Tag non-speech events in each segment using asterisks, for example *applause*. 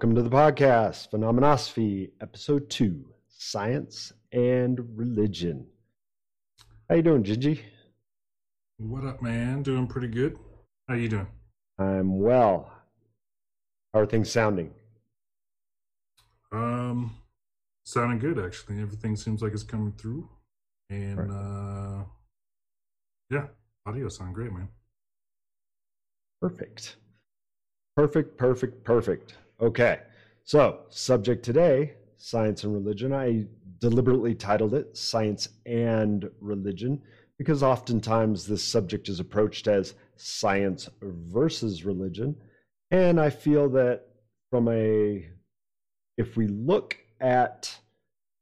Welcome to the podcast, Phenomenosophy, Episode 2, Science and Religion. How you doing, Gigi? What up, man? Doing pretty good. How you doing? I'm well. How are things sounding? Um, sounding good actually. Everything seems like it's coming through, and right. uh, yeah, audio sound great, man. Perfect. Perfect, perfect, perfect. Okay. So, subject today science and religion. I deliberately titled it Science and Religion because oftentimes this subject is approached as science versus religion. And I feel that from a, if we look at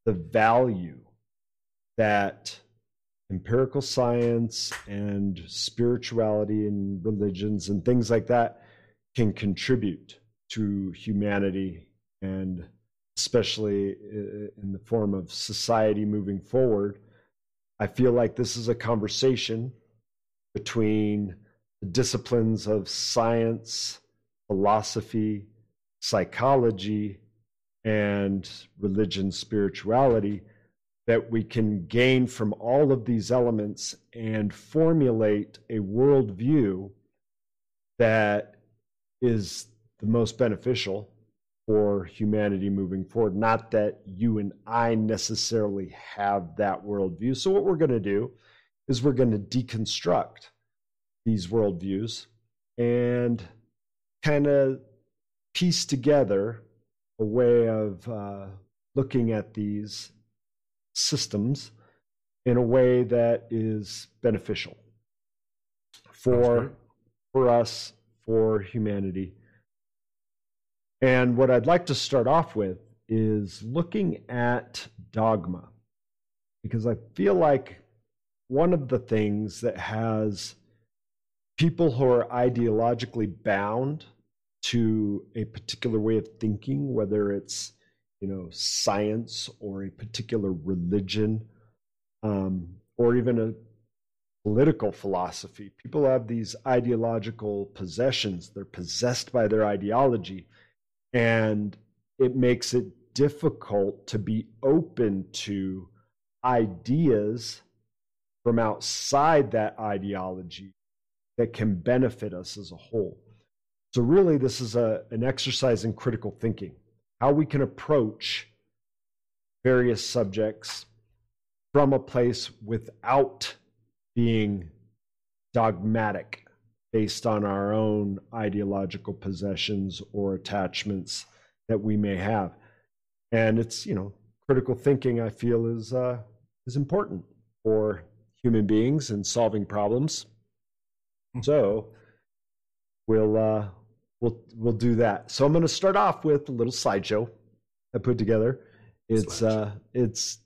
the value that empirical science and spirituality and religions and things like that can contribute to humanity and especially in the form of society moving forward. I feel like this is a conversation between the disciplines of science, philosophy, psychology, and religion, spirituality that we can gain from all of these elements and formulate a worldview that is the most beneficial for humanity moving forward. Not that you and I necessarily have that worldview. So, what we're going to do is we're going to deconstruct these worldviews and kind of piece together a way of uh, looking at these systems in a way that is beneficial for for us for humanity and what I'd like to start off with is looking at dogma, because I feel like one of the things that has people who are ideologically bound to a particular way of thinking, whether it's you know science or a particular religion, um, or even a political philosophy. People have these ideological possessions; they're possessed by their ideology, and it makes it difficult to be open to ideas from outside that ideology that can benefit us as a whole. So, really, this is a, an exercise in critical thinking, how we can approach various subjects from a place without being dogmatic based on our own ideological possessions or attachments that we may have. And it's, you know, critical thinking I feel is uh, is important for human beings and solving problems. Hmm. So we'll uh, we'll we'll do that. So I'm going to start off with a little slideshow I put together. It's uh, it's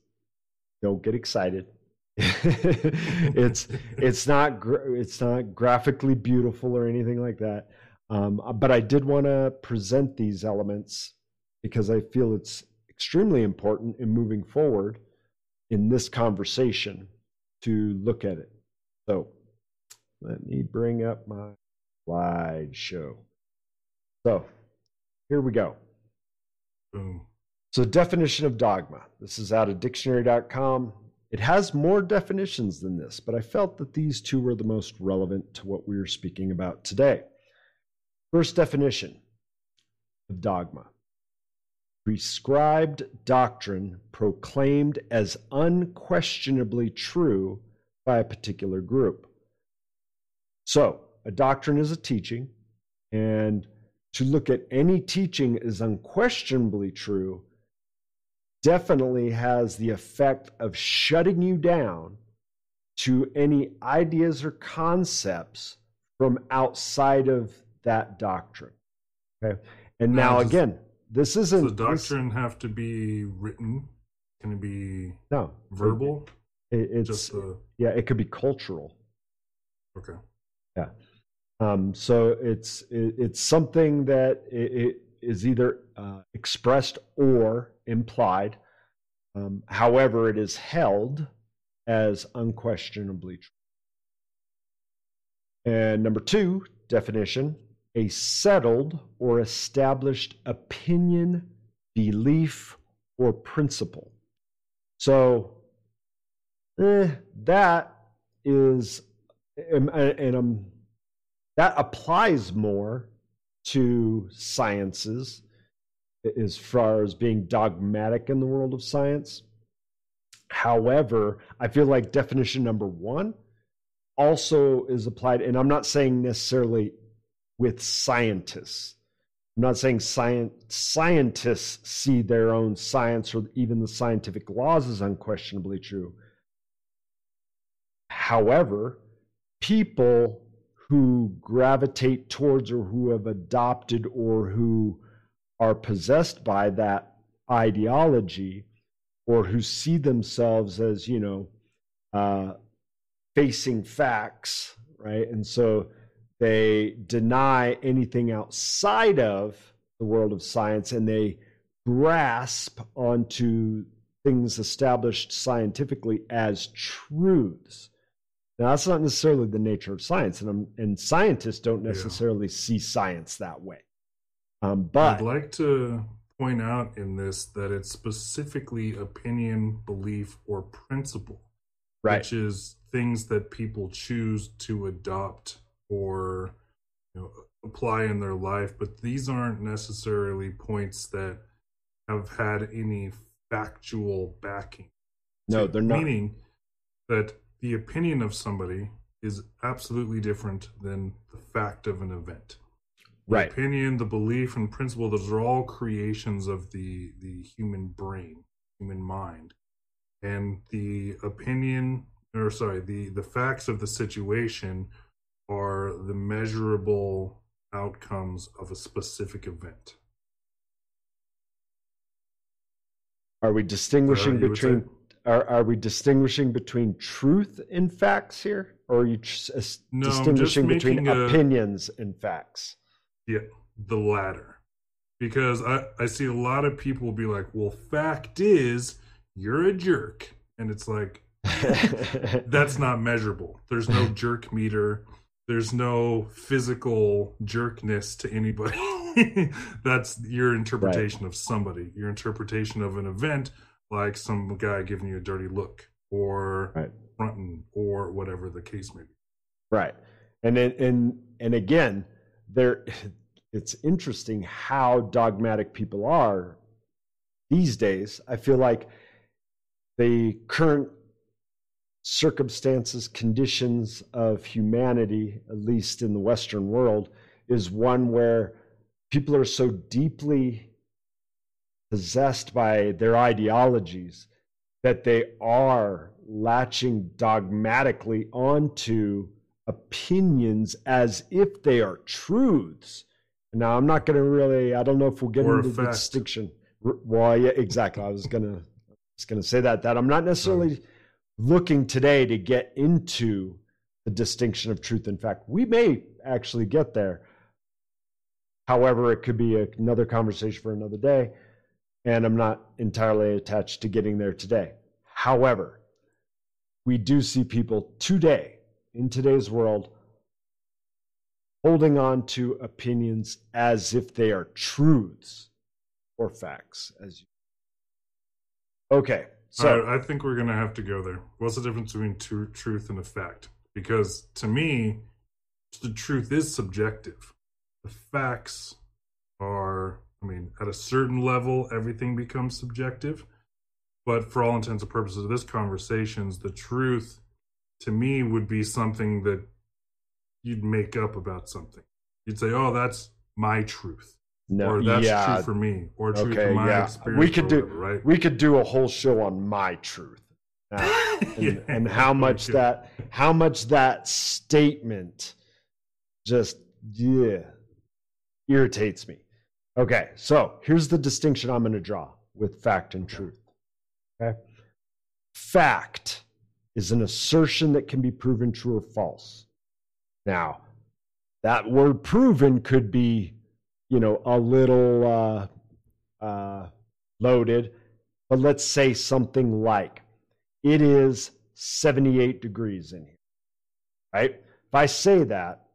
don't get excited. *laughs* it's it's not it's not graphically beautiful or anything like that. Um, uh, but I did want to present these elements because I feel it's extremely important in moving forward in this conversation to look at it. So let me bring up my slideshow. So here we go. Boom. So definition of dogma. This is out of dictionary.com. It has more definitions than this, but I felt that these two were the most relevant to what we are speaking about today. First definition of dogma prescribed doctrine proclaimed as unquestionably true by a particular group. So, a doctrine is a teaching, and to look at any teaching as unquestionably true definitely has the effect of shutting you down to any ideas or concepts from outside of that doctrine. Okay. And now, now again, this isn't. Does the doctrine this, have to be written? Can it be no verbal? It, it's Just yeah, it could be cultural. Okay. Yeah. Um, so it's it, it's something that it, it is either uh, expressed or implied. Um, however, it is held as unquestionably true. And number two definition a settled or established opinion, belief, or principle. So eh, that is, and, and um, that applies more to sciences as far as being dogmatic in the world of science. However, I feel like definition number one also is applied, and I'm not saying necessarily with scientists. I'm not saying science, scientists see their own science or even the scientific laws as unquestionably true. However, people who gravitate towards or who have adopted or who are possessed by that ideology or who see themselves as, you know, uh, facing facts, right? And so they deny anything outside of the world of science and they grasp onto things established scientifically as truths. Now, that's not necessarily the nature of science, and, and scientists don't necessarily yeah. see science that way. Um, but I'd like to point out in this that it's specifically opinion, belief, or principle, right. which is things that people choose to adopt or you know apply in their life but these aren't necessarily points that have had any factual backing no they're not meaning that the opinion of somebody is absolutely different than the fact of an event. The right. opinion the belief and principle those are all creations of the the human brain human mind. And the opinion or sorry the the facts of the situation are the measurable outcomes of a specific event. Are we distinguishing uh, between are, are we distinguishing between truth and facts here? Or are you no, distinguishing between a, opinions and facts? Yeah the latter. Because I, I see a lot of people be like well fact is you're a jerk. And it's like *laughs* that's not measurable. There's no jerk meter. There's no physical jerkness to anybody. *laughs* That's your interpretation right. of somebody, your interpretation of an event, like some guy giving you a dirty look or right. fronting or whatever the case may be. Right. And then, and and again, there *laughs* it's interesting how dogmatic people are these days. I feel like the current circumstances, conditions of humanity, at least in the Western world, is one where people are so deeply possessed by their ideologies that they are latching dogmatically onto opinions as if they are truths. Now, I'm not going to really, I don't know if we'll get or into the distinction. Well, yeah, exactly. I was going to, going to say that, that I'm not necessarily looking today to get into the distinction of truth and fact. We may actually get there. However, it could be another conversation for another day, and I'm not entirely attached to getting there today. However, we do see people today, in today's world, holding on to opinions as if they are truths or facts, as you. Okay, so I, I think we're gonna have to go there. What's the difference between tr- truth and a fact? Because to me, the truth is subjective. The facts are, I mean, at a certain level, everything becomes subjective. But for all intents and purposes of this conversations, the truth to me would be something that you'd make up about something. You'd say, "Oh, that's my truth." No, or that's yeah. true for me, or true okay, my yeah. experience. We could do right. We could do a whole show on my truth, *laughs* uh, and, yeah. and, how much that how much that statement just yeah irritates me. Okay, so here's the distinction I'm going to draw with fact and truth. Okay, fact is an assertion that can be proven true or false. Now, that word proven could be you know, a little uh, uh, loaded, but let's say something like it is 78 degrees in here, right? If I say that,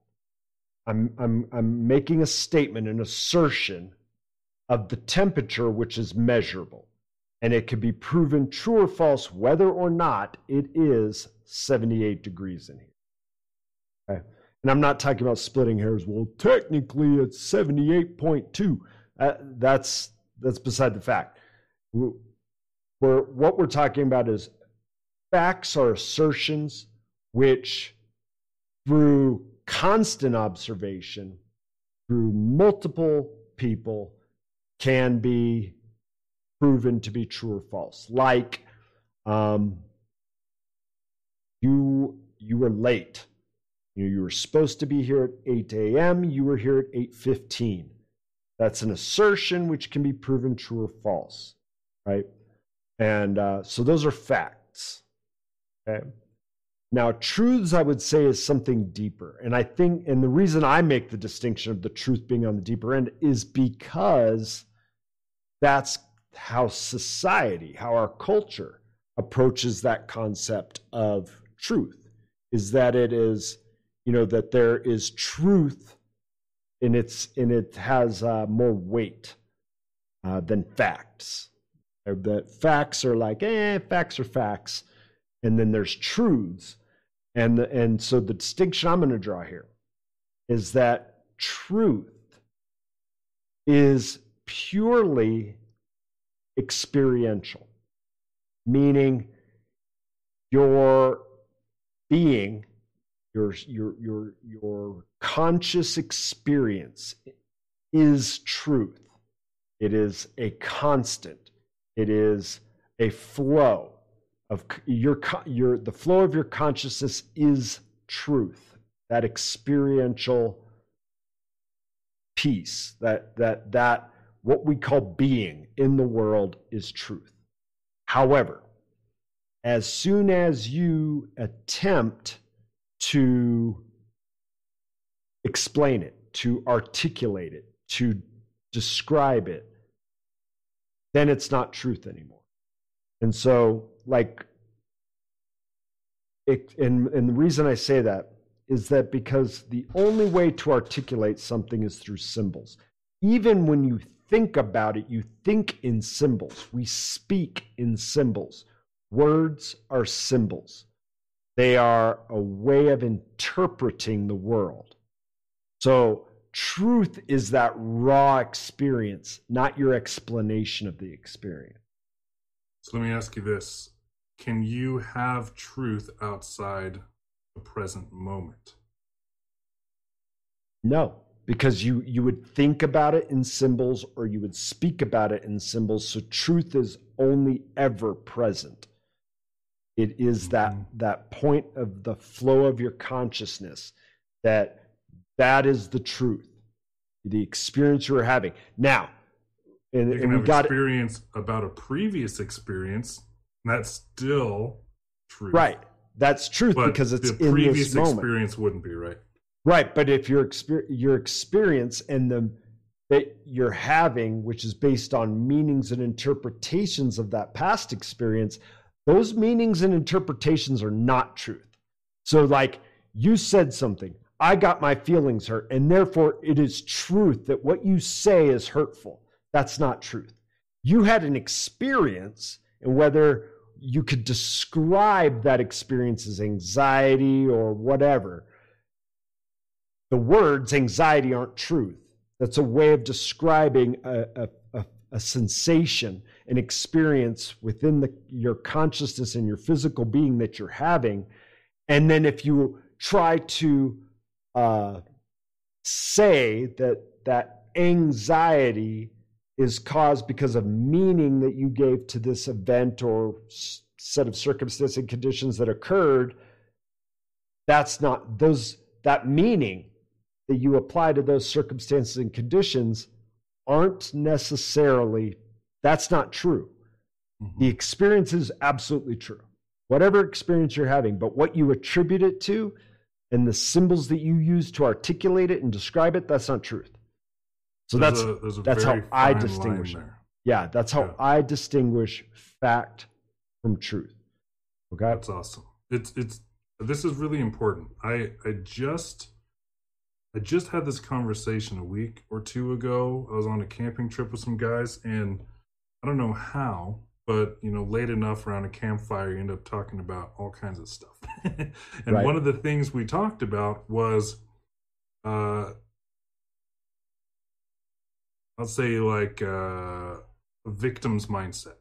I'm, I'm, I'm making a statement, an assertion of the temperature which is measurable. And it can be proven true or false whether or not it is 78 degrees in here. Okay. And I'm not talking about splitting hairs. Well, technically it's 78.2. Uh, that's that's beside the fact. We're, what we're talking about is facts are assertions which through constant observation through multiple people can be proven to be true or false. Like um, you you were late. You, know, you were supposed to be here at 8 a.m you were here at 8.15 that's an assertion which can be proven true or false right? And uh, so those are facts okay now, truths, I would say, is something deeper. And I think, and the reason I make the distinction of the truth being on the deeper end is because that's how society, how our culture approaches that concept of truth is that it is, you know, that there is truth and it's and it has uh, more weight uh, than facts. That facts are like, eh, facts are facts and then there's truths. And, and so the distinction I'm going to draw here is that truth is purely experiential, meaning your being, your, your, your, your conscious experience is truth. It is a constant, it is a flow of your your the flow of your consciousness is truth that experiential piece that that that what we call being in the world is truth. However as soon as you attempt to explain it to articulate it to describe it then it's not truth anymore. And so like it, and and the reason I say that is that because the only way to articulate something is through symbols. Even when you think about it, you think in symbols. We speak in symbols. Words are symbols. They are a way of interpreting the world. So, truth is that raw experience, not your explanation of the experience. So, let me ask you this can you have truth outside the present moment? No, because you you would think about it in symbols or you would speak about it in symbols. So truth is only ever present. It is that mm-hmm. that point of the flow of your consciousness that that is the truth, the experience you're having. Now, and, you and have got experience about a previous experience that's still truth. Right. That's truth but because it's the previous experience wouldn't be right. Right, but if your exper- your experience and the that you're having, which is based on meanings and interpretations of that past experience, those meanings and interpretations are not truth. So, like you said something, I got my feelings hurt, and therefore it is truth that what you say is hurtful. That's not truth. You had an experience, and whether you could describe that experience as anxiety or whatever. The words anxiety aren't truth. That's a way of describing a, a, a sensation, an experience within the, your consciousness and your physical being that you're having. And then if you try to uh, say that that anxiety is caused because of meaning that you gave to this event or set of circumstances and conditions that occurred that's not those that meaning that you apply to those circumstances and conditions aren't necessarily that's not true. Mm-hmm. the experience is absolutely true. Whatever experience you're having but what you attribute it to and the symbols that you use to articulate it and describe it that's not truth so there's that's a, that's how I distinguish. Yeah, that's how yeah. I distinguish fact from truth. Okay, that's awesome. It's it's this is really important. I I just I just had this conversation a week or two ago. I was on a camping trip with some guys, and I don't know how, but you know, late enough around a campfire, you end up talking about all kinds of stuff. *laughs* and right. one of the things we talked about was, uh, I'll say like uh, a victim's mindset.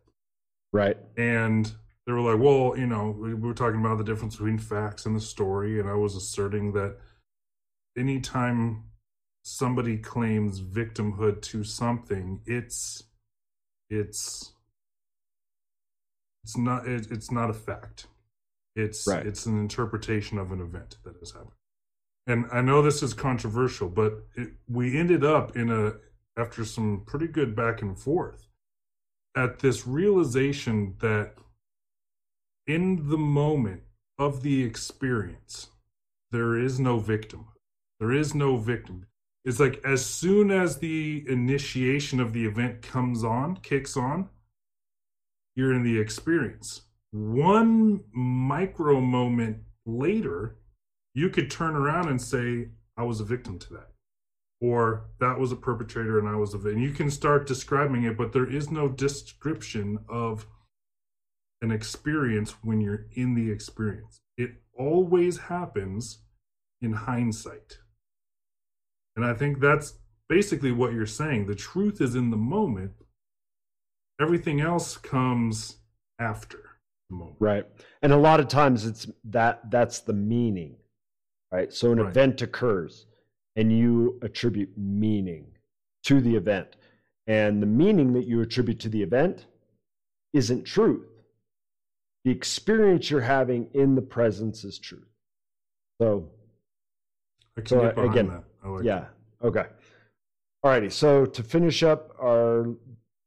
Right. And they were like, well, you know, we were talking about the difference between facts and the story, and I was asserting that anytime somebody claims victimhood to something, it's it's it's not it, it's not a fact. It's right. it's an interpretation of an event that has happened. And I know this is controversial, but it, we ended up in a after some pretty good back and forth at this realization that in the moment of the experience, there is no victim. There is no victim. It's like as soon as the initiation of the event comes on, kicks on, you're in the experience. One micro moment later, you could turn around and say, I was a victim to that. Or that was a perpetrator and I was a victim. You can start describing it, but there is no description of an experience when you're in the experience. It always happens in hindsight. And I think that's basically what you're saying. The truth is in the moment, everything else comes after the moment. Right. And a lot of times it's that that's the meaning. Right. So an right. event occurs and you attribute meaning to the event. And the meaning that you attribute to the event isn't truth the experience you're having in the presence is truth. So, so again, like yeah, that. okay. All righty. So to finish up our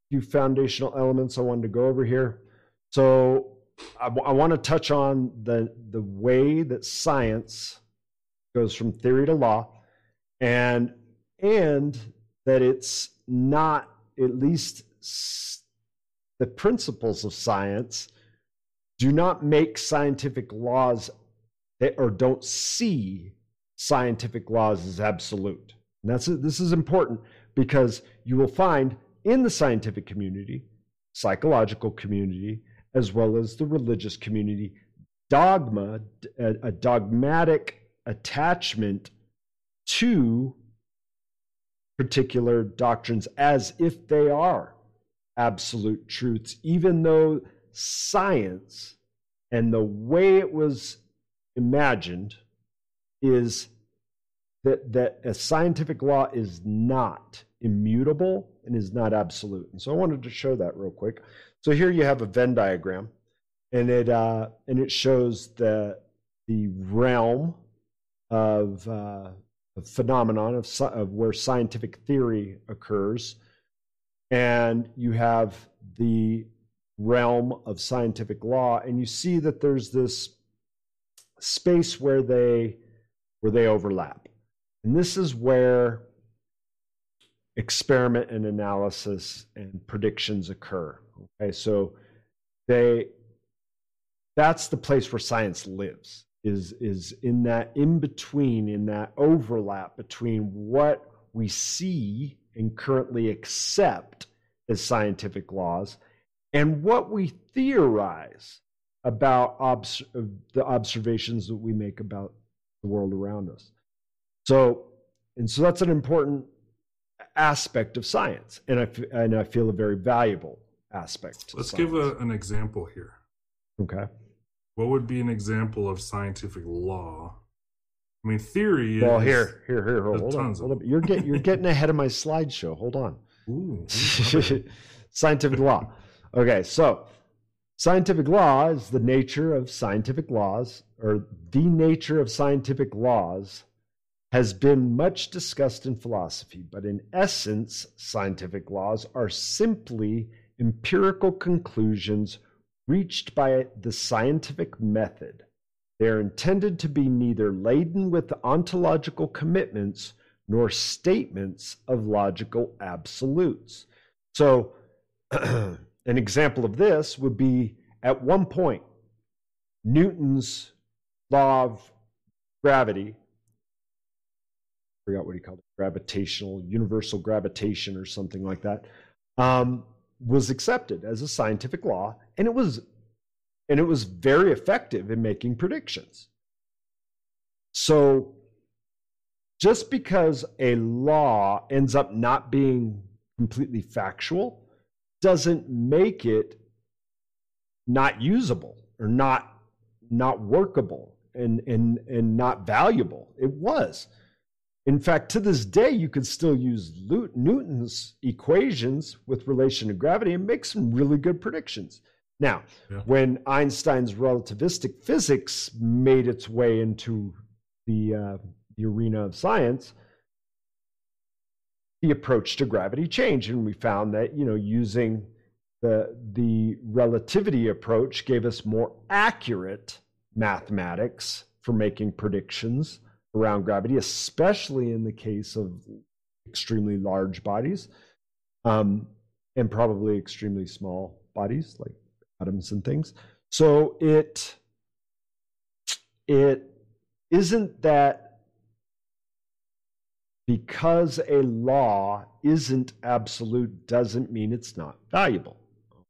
few foundational elements I wanted to go over here. So I, I want to touch on the the way that science goes from theory to law, and and that it's not at least the principles of science do not make scientific laws that, or don't see scientific laws as absolute. And that's this is important because you will find in the scientific community, psychological community, as well as the religious community, dogma, a, a dogmatic attachment to particular doctrines as if they are absolute truths, even though science and the way it was imagined is that, that a scientific law is not immutable and is not absolute. And so I wanted to show that real quick. So here you have a Venn diagram, and it uh, and it shows the the realm of uh, phenomenon of, of where scientific theory occurs, and you have the realm of scientific law and you see that there's this space where they where they overlap. And this is where experiment and analysis and predictions occur okay? So they that's the place where science lives is is in that in between in that overlap between what we see and currently accept as scientific laws and what we theorize about obs- the observations that we make about the world around us. So, and so that's an important aspect of science, and I f- and I feel a very valuable aspect. Let's science. give a, an example here. Okay. What would be an example of scientific law? I mean, theory. Well, here, here, here. Hold, hold on, hold on. You're getting you're *laughs* getting ahead of my slideshow. Hold on. Ooh, *laughs* scientific law. Okay, so scientific law is the nature of scientific laws, or the nature of scientific laws has been much discussed in philosophy, but in essence, scientific laws are simply empirical conclusions reached by the scientific method. They are intended to be neither laden with ontological commitments nor statements of logical absolutes. So, *clears throat* An example of this would be at one point, Newton's law of gravity, I forgot what he called it, gravitational, universal gravitation or something like that, um, was accepted as a scientific law, and it was and it was very effective in making predictions. So just because a law ends up not being completely factual doesn't make it not usable or not not workable and and and not valuable it was in fact to this day you could still use newton's equations with relation to gravity and make some really good predictions now yeah. when einstein's relativistic physics made its way into the uh, the arena of science, the approach to gravity changed, and we found that you know using the the relativity approach gave us more accurate mathematics for making predictions around gravity, especially in the case of extremely large bodies, um, and probably extremely small bodies like atoms and things. So it it isn't that because a law isn't absolute doesn't mean it's not valuable.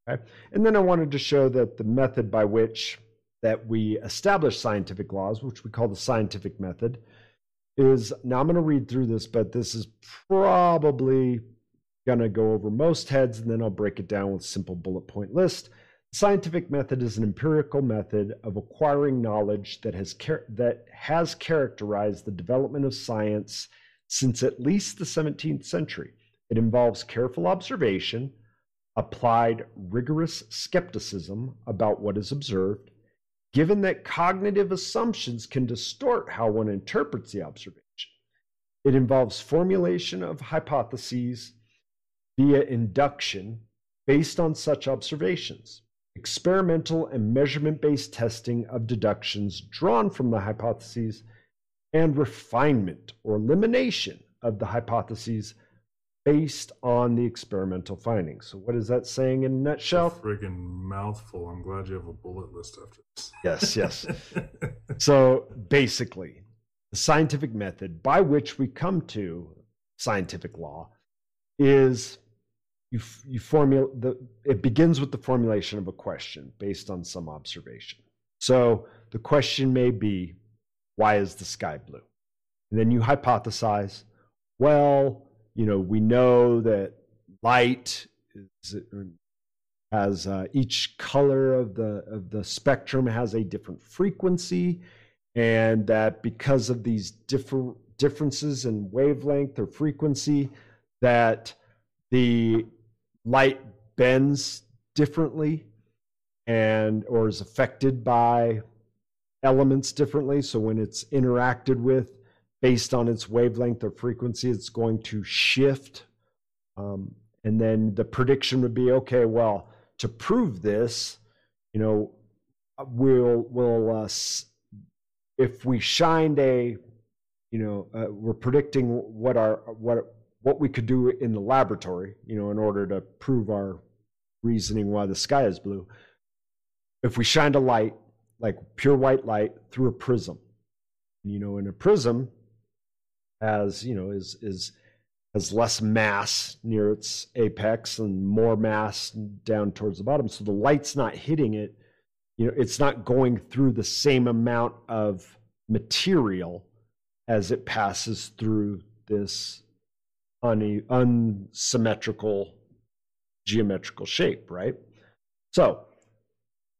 Okay? And then I wanted to show that the method by which that we establish scientific laws, which we call the scientific method, is now I'm going to read through this, but this is probably going to go over most heads, and then I'll break it down with simple bullet point list. The scientific method is an empirical method of acquiring knowledge that has char- that has characterized the development of science since at least the 17th century. It involves careful observation, applied rigorous skepticism about what is observed, given that cognitive assumptions can distort how one interprets the observation. It involves formulation of hypotheses via induction based on such observations, experimental and measurement based testing of deductions drawn from the hypotheses and refinement or elimination of the hypotheses based on the experimental findings. So, what is that saying in a nutshell? A friggin' mouthful. I'm glad you have a bullet list after this. Yes, yes. *laughs* so, basically, the scientific method by which we come to scientific law is you you formulate the it begins with the formulation of a question based on some observation. So, the question may be why is the sky blue? And then you hypothesize, well, you know, we know that light is, has uh, each color of the of the spectrum has a different frequency, and that because of these different differences in wavelength or frequency, that the light bends differently and or is affected by elements differently. So when it's interacted with based on its wavelength or frequency, it's going to shift. Um, and then the prediction would be okay, well, to prove this, you know, we'll, we'll, uh, if we shined a, you know, uh, we're predicting what our, what, what we could do in the laboratory, you know, in order to prove our reasoning why the sky is blue. If we shined a light like pure white light through a prism. You know, in a prism has, you know, is is has less mass near its apex and more mass down towards the bottom. So the light's not hitting it. You know, it's not going through the same amount of material as it passes through this un- unsymmetrical geometrical shape, right? So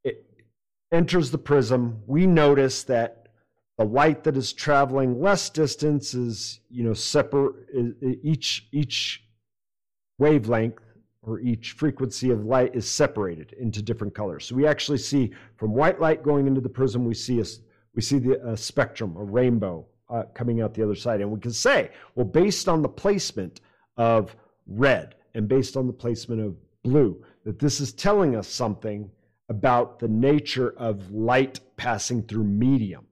it enters the prism, we notice that the light that is traveling less distance is, you know, separate each each wavelength or each frequency of light is separated into different colors. So we actually see from white light going into the prism, we see a we see the a spectrum, a rainbow uh, coming out the other side, and we can say, well, based on the placement of red and based on the placement of blue, that this is telling us something about the nature of light passing through medium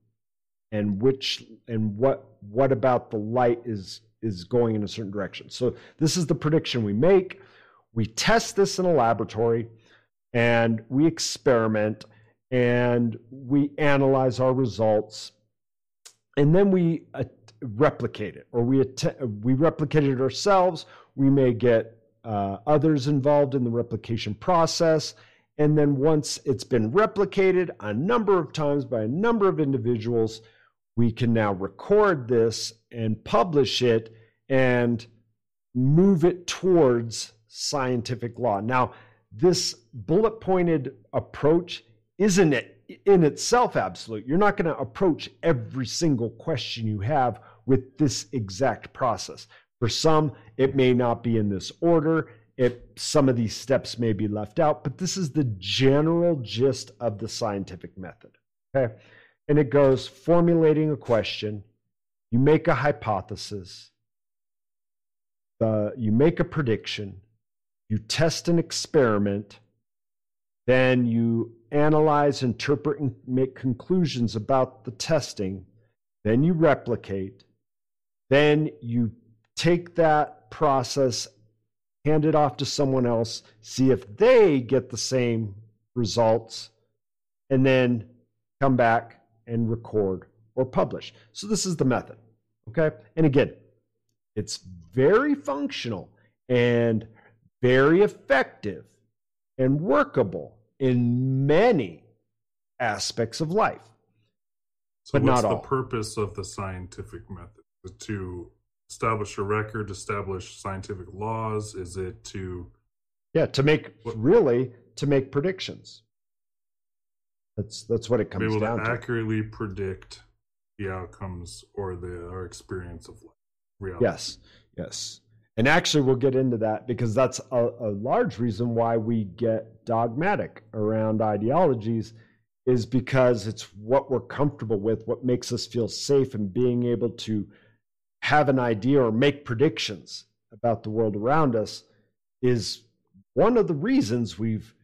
and which and what what about the light is is going in a certain direction so this is the prediction we make we test this in a laboratory and we experiment and we analyze our results and then we uh, replicate it, or we att- we replicate it ourselves. We may get uh, others involved in the replication process, and then once it's been replicated a number of times by a number of individuals, we can now record this and publish it and move it towards scientific law. Now, this bullet pointed approach isn't it in itself absolute. You're not going to approach every single question you have with this exact process. For some, it may not be in this order. It, some of these steps may be left out, but this is the general gist of the scientific method. Okay. And it goes formulating a question, you make a hypothesis, you make a prediction, you test an experiment, then you analyze, interpret, and make conclusions about the testing, then you replicate, then you take that process, hand it off to someone else, see if they get the same results, and then come back and record or publish. So this is the method. Okay. And again, it's very functional and very effective and workable in many aspects of life. So But what's not the all. purpose of the scientific method? Is to establish a record, establish scientific laws? Is it to Yeah, to make What- really to make predictions. That's that's what it be comes able down to to. accurately predict the outcomes or the our experience of life? Reality. Yes, yes. And actually, we'll get into that because that's a, a large reason why we get dogmatic around ideologies, is because it's what we're comfortable with, what makes us feel safe, and being able to have an idea or make predictions about the world around us is one of the reasons we've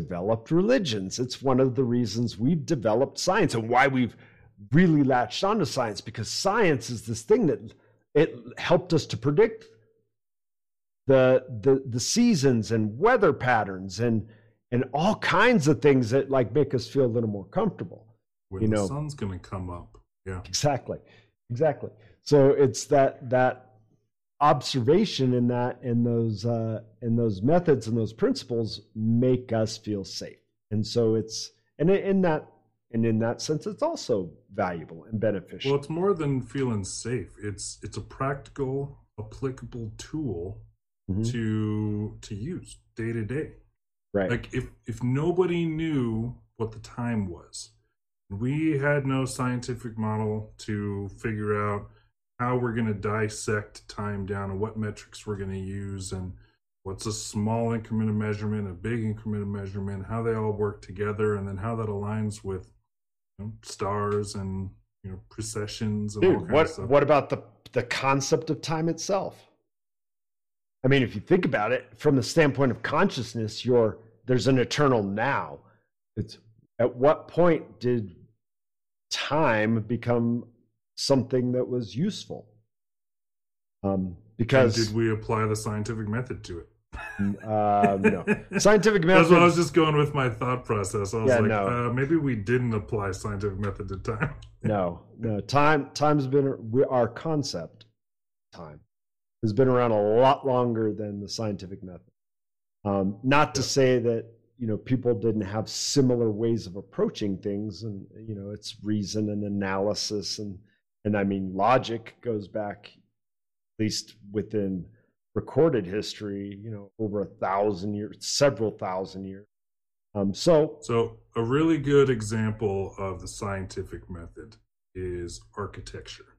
developed religions. It's one of the reasons we've developed science and why we've really latched onto science because science is this thing that it helped us to predict the the the seasons and weather patterns and and all kinds of things that like make us feel a little more comfortable When you the know- sun's going to come up. Yeah. exactly exactly so it's that that observation in that and those uh and those methods and those principles make us feel safe and so it's and in- in that and in that sense it's also valuable and beneficial Well, it's more than feeling safe. It's it's a practical, applicable tool Mhm. to to use day to day. right Like if if nobody knew what the time was, we had no scientific model to figure out how we're going to dissect time down and what metrics we're going to use and what's a small increment of measurement, a big increment of measurement, how they all work together, and then how that aligns with you know, stars and you know precessions and Dude, kinds what of stuff. what about the the concept of time itself? I mean, if you think about it from the standpoint of consciousness, you're there's an eternal now. It's at what point did time become something that was useful? Um, And because did we apply the scientific method to it? um, no, *laughs* scientific method. That's what I was just going with my thought process. I was Yeah, like, no. uh, maybe we didn't apply scientific method to time. *laughs* No, no. Time time's been we, our concept. Time has been around a lot longer than the scientific method. Um, not to Yeah. say that you know people didn't have similar ways of approaching things, and you know it's reason and analysis, and and I mean logic goes back at least within recorded history. You know, over a thousand years, several thousand years. Um, so So, a really good example of the scientific method is architecture.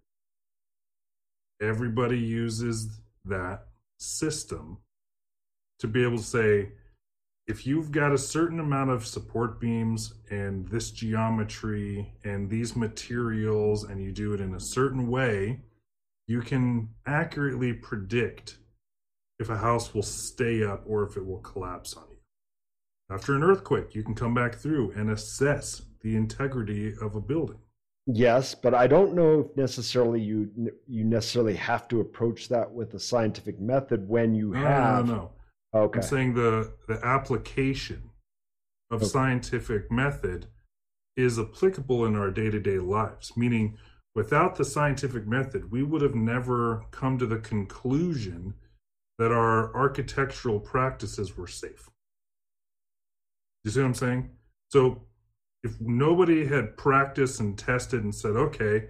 Everybody uses that system to be able to say, if you've got a certain amount of support beams and this geometry and these materials, and you do it in a certain way, you can accurately predict if a house will stay up or if it will collapse on you. After an earthquake, you can come back through and assess the integrity of a building. Yes, but I don't know if necessarily you you necessarily have to approach that with a scientific method when you No, no, have. no, no. Okay. I'm saying the the application of Okay. scientific method is applicable in our day-to-day lives. Meaning, without the scientific method, we would have never come to the conclusion that our architectural practices were safe. You see what I'm saying? So if nobody had practiced and tested and said, okay,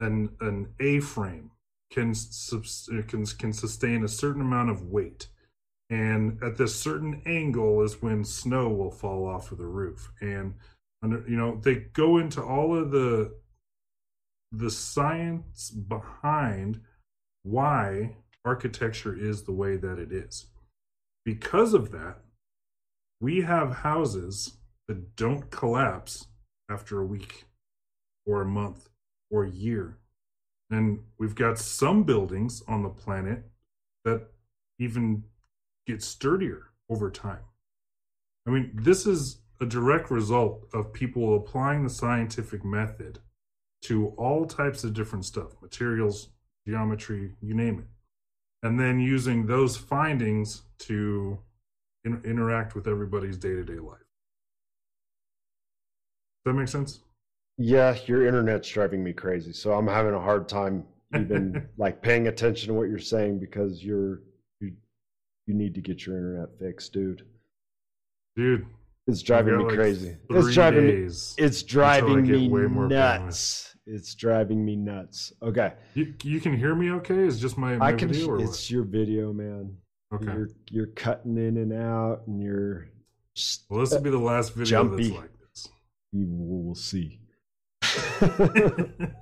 an an A frame can can can sustain a certain amount of weight, and at this certain angle is when snow will fall off of the roof, and under you know they go into all of the the science behind why architecture is the way that it is. Because of that, we have houses that don't collapse after a week or a month or a year. And we've got some buildings on the planet that even get sturdier over time. I mean, this is a direct result of people applying the scientific method to all types of different stuff materials, geometry, you name it. And then using those findings to in- interact with everybody's day to day life. Does that make sense? Yeah, your internet's driving me crazy. So I'm having a hard time *laughs* even like paying attention to what you're saying because you're you need to get your internet fixed, dude. Dude, it's driving me like crazy. It's driving me. It's driving me nuts. It's driving me nuts. Okay. You you can hear me okay? Is just my, my I can. Video it's what? your video, man. Okay. You're you're cutting in and out, and you're. Well, this will be the last video jumpy. that's like this. You will see. *laughs*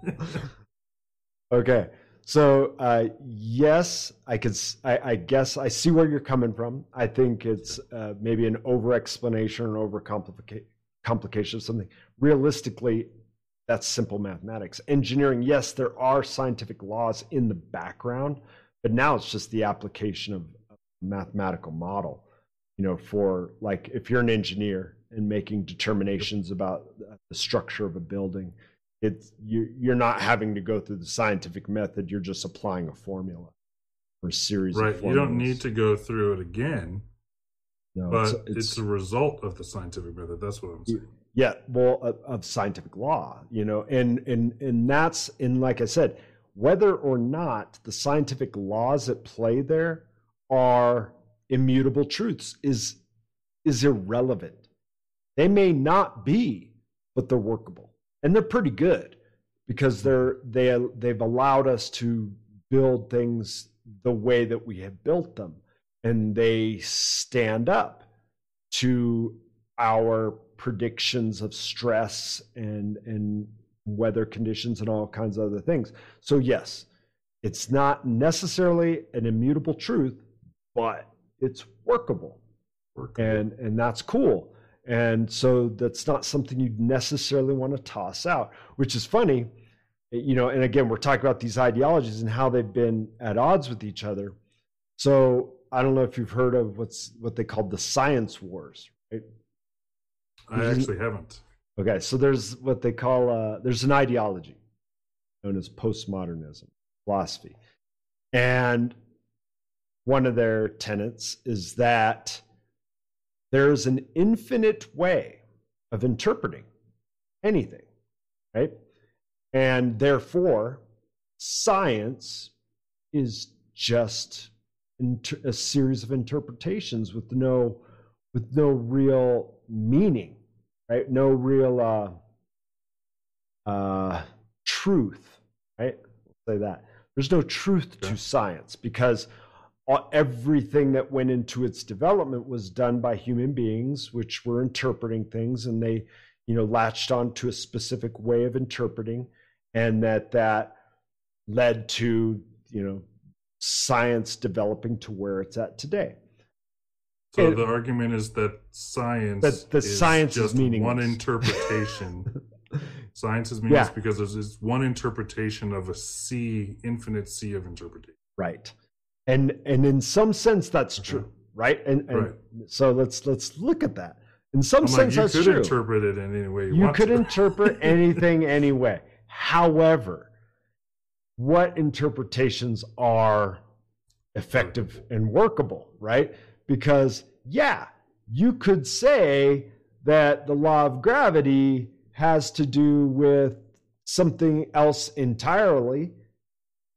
*laughs* okay. So uh, yes, I could. I, I, guess I see where you're coming from. I think it's uh, maybe an over explanation or over complication of something. Realistically, that's simple mathematics. Engineering, yes, there are scientific laws in the background, but now it's just the application of a mathematical model. You know, for like if you're an engineer and making determinations about the structure of a building it's you you're not having to go through the scientific method you're just applying a formula or a series right you don't need to go through it again no, but it's, it's, it's, a result of the scientific method that's what i'm saying. yeah well of, of scientific law you know and and and that's and like i said whether or not the scientific laws at play there are immutable truths is is irrelevant. They may not be but they're workable and they're pretty good because they're they they've allowed us to build things the way that we have built them. And they stand up to our predictions of stress and and weather conditions and all kinds of other things. So yes it's not necessarily an immutable truth but it's workable, workable. and and that's cool and so that's not something you necessarily want to toss out, which is funny. You know, and again, we're talking about these ideologies and how they've been at odds with each other. So I don't know if you've heard of what's what they call the science wars, right? I actually haven't. Okay, so there's what they call uh, there's an ideology known as postmodernism philosophy, and one of their tenets is that there's an infinite way of interpreting anything, right? And therefore, science is just a series of interpretations with no with no real meaning, right? No real uh, uh, truth, right? We'll say that. There's no truth to science because Uh, everything that went into its development was done by human beings which were interpreting things and they you know latched on to a specific way of interpreting and that that led to you know science developing to where it's at today. So and, the argument is that science that the is science just is one interpretation. *laughs* Science is meaningless yeah. because there's one interpretation of a sea infinite sea of interpretation. Right and and in some sense that's true right? And, and right. so let's let's look at that. In some I'm sense like, you that's could true. interpret it in any way you, you could interpret *laughs* anything anyway. However what interpretations are effective and workable right? Because yeah you could say that the law of gravity has to do with something else entirely?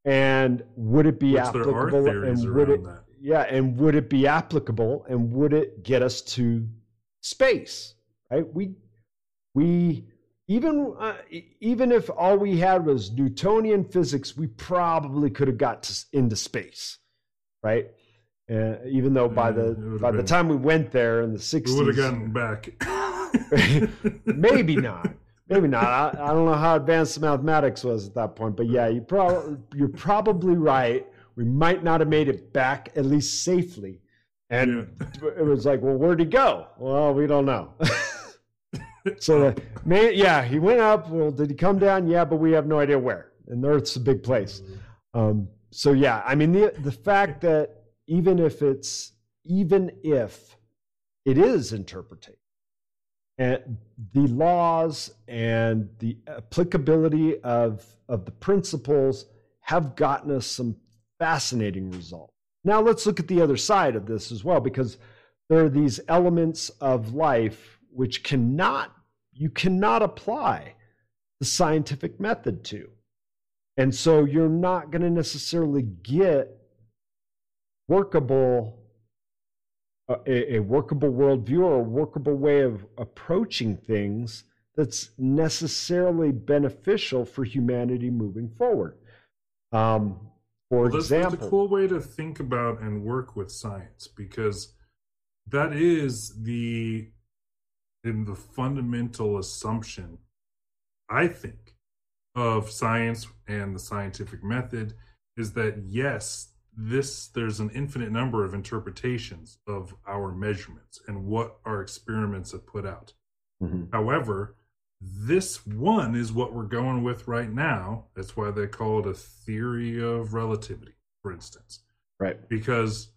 And would it be Which applicable? there are theories and would around it, that. yeah, and would it be applicable? And would it get us to space? Right? We we even uh, even if all we had was Newtonian physics, we probably could have got to, into space, right? Uh, even though by the by the time we went there in the We sixties, would have gotten back. *laughs* maybe not, maybe not. I, I don't know how advanced the mathematics was at that point, but yeah, you probably you're probably right. We might not have made it back at least safely, and it was like, well, where'd he go? Well, we don't know. *laughs* So, uh, man, yeah, he went up. Well, did he come down? Yeah, but we have no idea where. And the Earth's a big place. Um, so, yeah, I mean, the the fact that even if it's even if it is interpretation, and the laws and the applicability of of the principles have gotten us some fascinating results. Now, let's look at the other side of this as well, because there are these elements of life which cannot you cannot apply the scientific method to and so you're not going to necessarily get workable a, a workable worldview or a workable way of approaching things that's necessarily beneficial for humanity moving forward. Um, for Well, that's, that's a cool way to think about and work with science because that is the in the fundamental assumption i think of science and the scientific method is that yes this there's an infinite number of interpretations of our measurements and what our experiments have put out Mhm. However, this one is what we're going with right now. That's why they call it a theory of relativity, for instance. right Because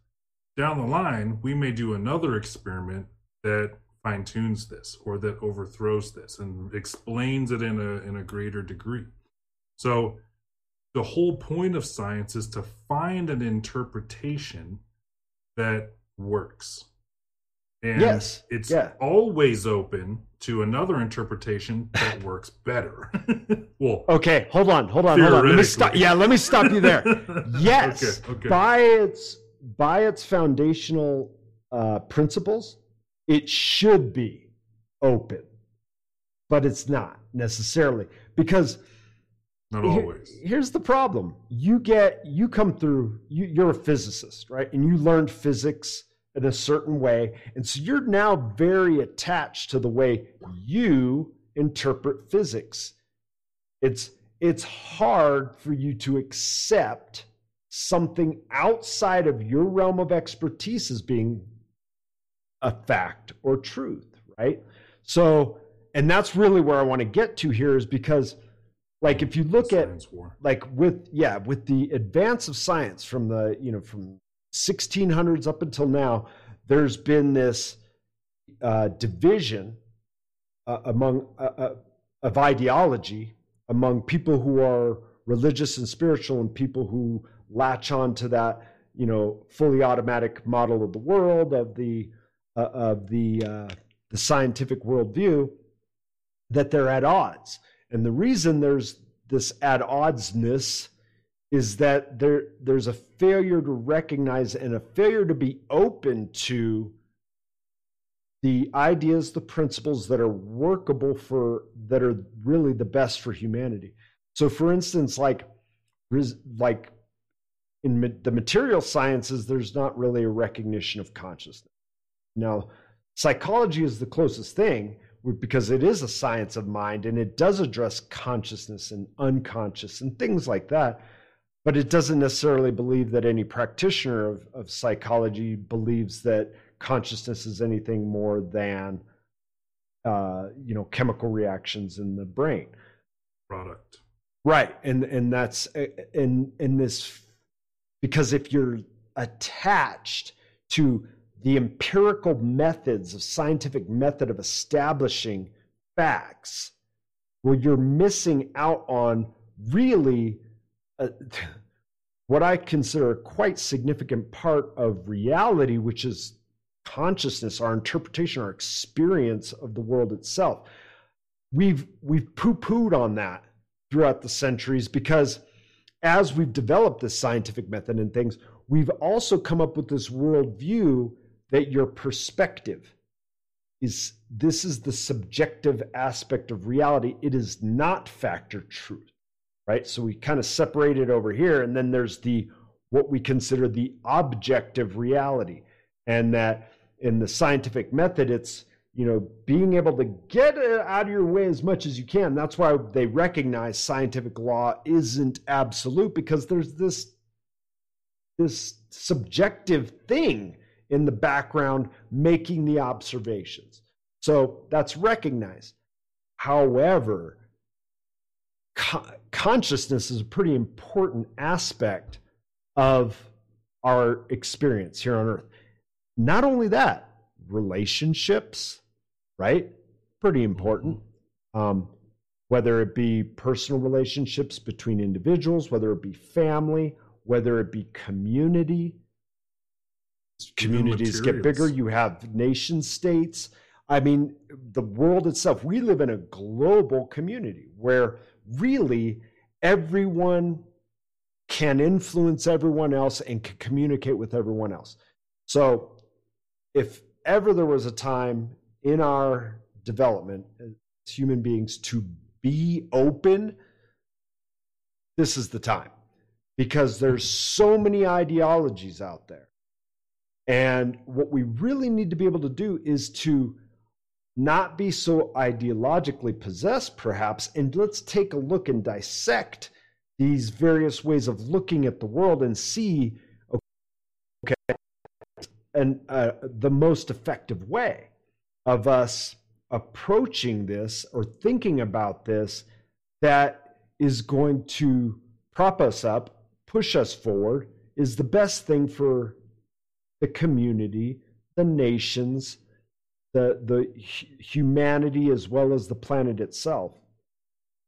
down the line, we may do another experiment that fine tunes this or that overthrows this and explains it in a in a greater degree. So the whole point of science is to find an interpretation that works. And Yes, it's yeah. always open to another interpretation that *laughs* works better. *laughs* well, Okay, hold on, hold on, hold on. Let me stop. Yeah, let me stop you there. *laughs* Yes, Okay, okay. by its by its foundational uh, principles, it should be open, but it's not necessarily because Not here- always. here's the problem: you get you come through. You, you're a physicist, right? And you learned physics in a certain way, and so you're now very attached to the way you interpret physics. It's it's hard for you to accept something outside of your realm of expertise as being a fact or truth, right? So, and that's really where I want to get to here is because, like, if you look at war. like with yeah with the advance of science from the you know from 1600s up until now there's been this uh, division uh, among uh, uh, of ideology among people who are religious and spiritual and people who latch on to that you know fully automatic model of the world of the uh, of the uh, the scientific worldview that they're at odds and the reason there's this at oddsness is that there there's a failure to recognize and a failure to be open to the ideas the principles that are workable for that are really the best for humanity. So for instance like like in the material sciences there's not really a recognition of consciousness. Now psychology is the closest thing because it is a science of mind and it does address consciousness and unconscious and things like that. But it doesn't necessarily believe that any practitioner of, of psychology believes that consciousness is anything more than uh, you know chemical reactions in the brain. Product. right. And and that's in in this because if you're attached to the empirical methods of scientific method of establishing facts well you're missing out on really uh, *laughs* what i consider a quite significant part of reality which is consciousness our interpretation our experience of the world itself. We've we've poo-pooed on that throughout the centuries because as we've developed this scientific method and things, we've also come up with this worldview that your perspective is this is the subjective aspect of reality. It is not factor truth, right? So we kind of separate it over here, and then there's the what we consider the objective reality, and that in the scientific method, it's you know being able to get it out of your way as much as you can. That's why they recognize scientific law isn't absolute because there's this this subjective thing in the background making the observations. So that's recognized. However, co- consciousness is a pretty important aspect of our experience here on earth. Not only that, relationships, right? Pretty important. Um, whether it be personal relationships between individuals, whether it be family, whether it be community. Communities get bigger. You have nation states. I mean, the world itself. We live in a global community where really everyone can influence everyone else and can communicate with everyone else. So, if ever there was a time in our development as human beings to be open, this is the time because there's so many ideologies out there. And what we really need to be able to do is to not be so ideologically possessed, perhaps, and let's take a look and dissect these various ways of looking at the world and see, okay, and uh, the most effective way of us approaching this or thinking about this that is going to prop us up push us forward is the best thing for the community, the nations, the, the humanity, as well as the planet itself.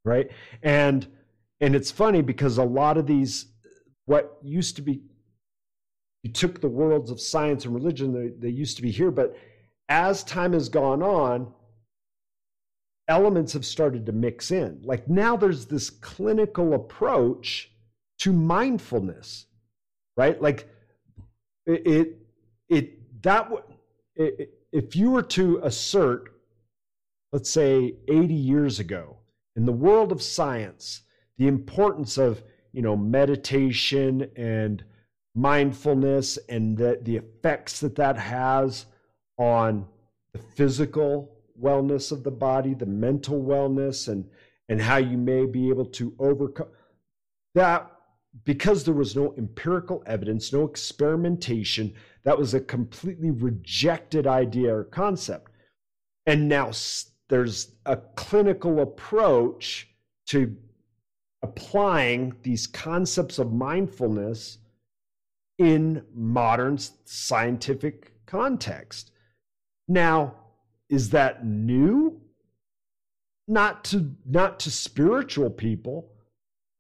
Right. And and it's funny because a lot of these what used to be you took the worlds of science and religion they, they used to be here but as time has gone on elements have started to mix in like now there's this clinical approach to mindfulness, right? Like it, it, that it, if you were to assert, let's say 80 years ago, in the world of science, the importance of you know meditation and mindfulness and the, the effects that that has on the physical wellness of the body, the mental wellness, and and how you may be able to overcome that because there was no empirical evidence, no experimentation, that was a completely rejected idea or concept. And now there's a clinical approach to applying these concepts of mindfulness in modern scientific context. Now, is that new? Not to not to spiritual people.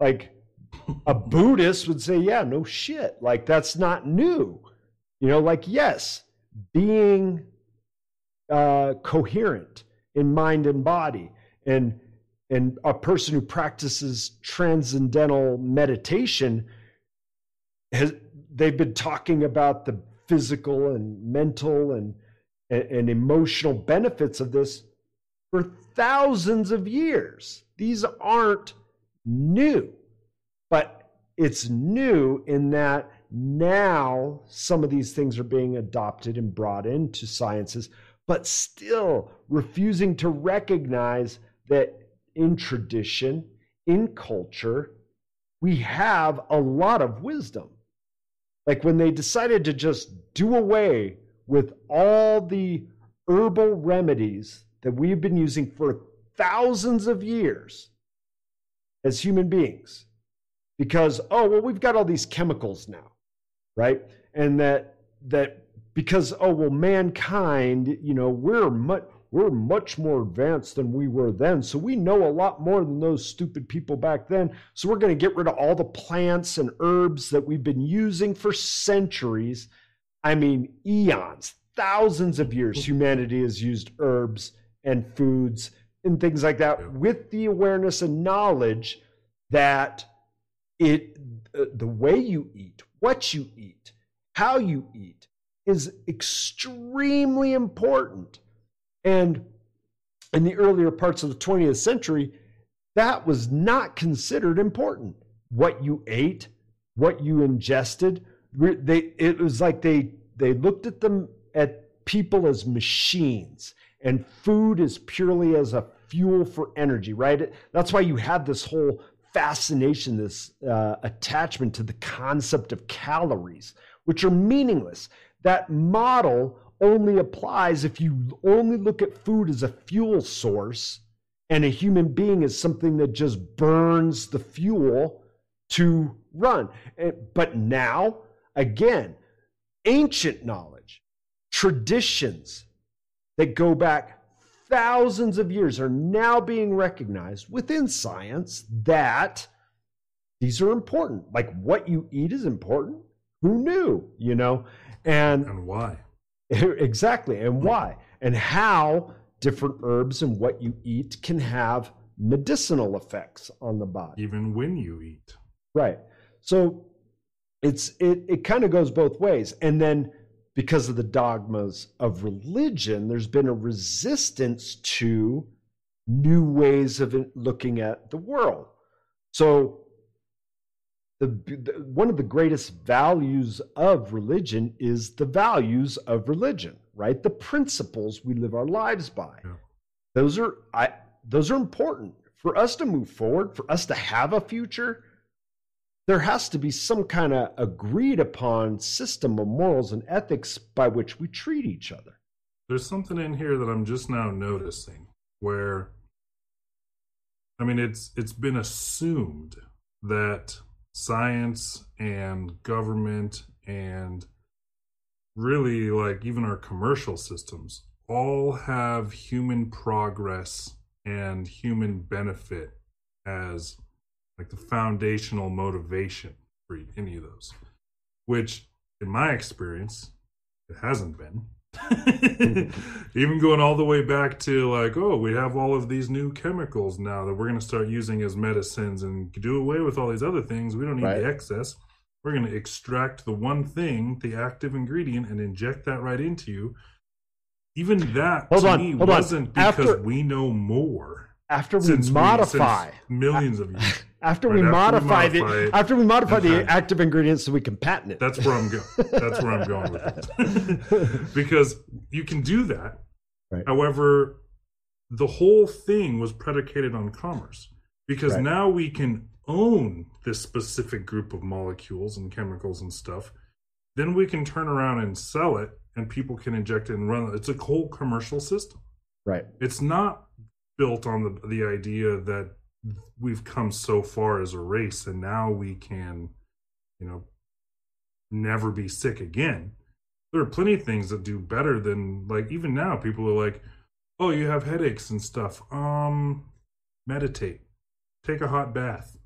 Like a Buddhist would say, yeah, no shit. Like that's not new. You know, like, yes, being uh, coherent in mind and body and and a person who practices transcendental meditation has they've been talking about the physical and mental and, and, and emotional benefits of this for thousands of years. These aren't new. But it's new in that now some of these things are being adopted and brought into sciences, but still refusing to recognize that in tradition, in culture, we have a lot of wisdom. Like when they decided to just do away with all the herbal remedies that we've been using for thousands of years as human beings because oh well we've got all these chemicals now right? And that that because oh well mankind you know we're much we're much more advanced than we were then. So we know a lot more than those stupid people back then. So we're going to get rid of all the plants and herbs that we've been using for centuries. I mean eons thousands of years mm-hmm. humanity has used herbs and foods and things like that with the awareness and knowledge that it uh, the way you eat, what you eat, how you eat is extremely important. And in the earlier parts of the 20th century, that was not considered important. What you ate, what you ingested, they it was like they they looked at them at people as machines and food is purely as a fuel for energy, right? That's why you have this whole fascination, this uh, attachment to the concept of calories, which are meaningless. That model only applies if you only look at food as a fuel source and a human being as something that just burns the fuel to run. But now, again, ancient knowledge, traditions that go back thousands of years are now being recognized within science that these are important. Like what you eat is important. Who knew, you know? And and why? *laughs* exactly, and why? And how different herbs and what you eat can have medicinal effects on the body. Even when you eat. Right. So it's it it kind of goes both ways. And then because of the dogmas of religion, there's been a resistance to new ways of looking at the world. So, the, the, one of the greatest values of religion is the values of religion, right? The principles we live our lives by. Yeah. Those are I those are important for us to move forward, for us to have a future there has to be some kind of agreed upon system of morals and ethics by which we treat each other. There's something in here that I'm just now noticing where I mean it's it's been assumed that science and government and really like even our commercial systems all have human progress and human benefit as like the foundational motivation for any of those, which in my experience, it hasn't been. *laughs* Even going all the way back to like, oh, we have all of these new chemicals now that we're going to start using as medicines and do away with all these other things. We don't need right. the excess. We're going to extract the one thing, the active ingredient, and inject that right into you. Even that hold to on, me wasn't on. because After... we know more after we since modify we, millions of years. *laughs* After, right, we, after modify we modify the after we modify the active ingredients so we can patent it. That's where I'm going. *laughs* That's where I'm going with it. *laughs* because you can do that. Right. However, the whole thing was predicated on commerce. Because right. now we can own this specific group of molecules and chemicals and stuff. Then we can turn around and sell it and people can inject it and run it. It's a whole commercial system. Right. It's not built on the the idea that we've come so far as a race and now we can you know never be sick again. There are plenty of things that do better than like even now people are like oh you have headaches and stuff. Um meditate. Take a hot bath.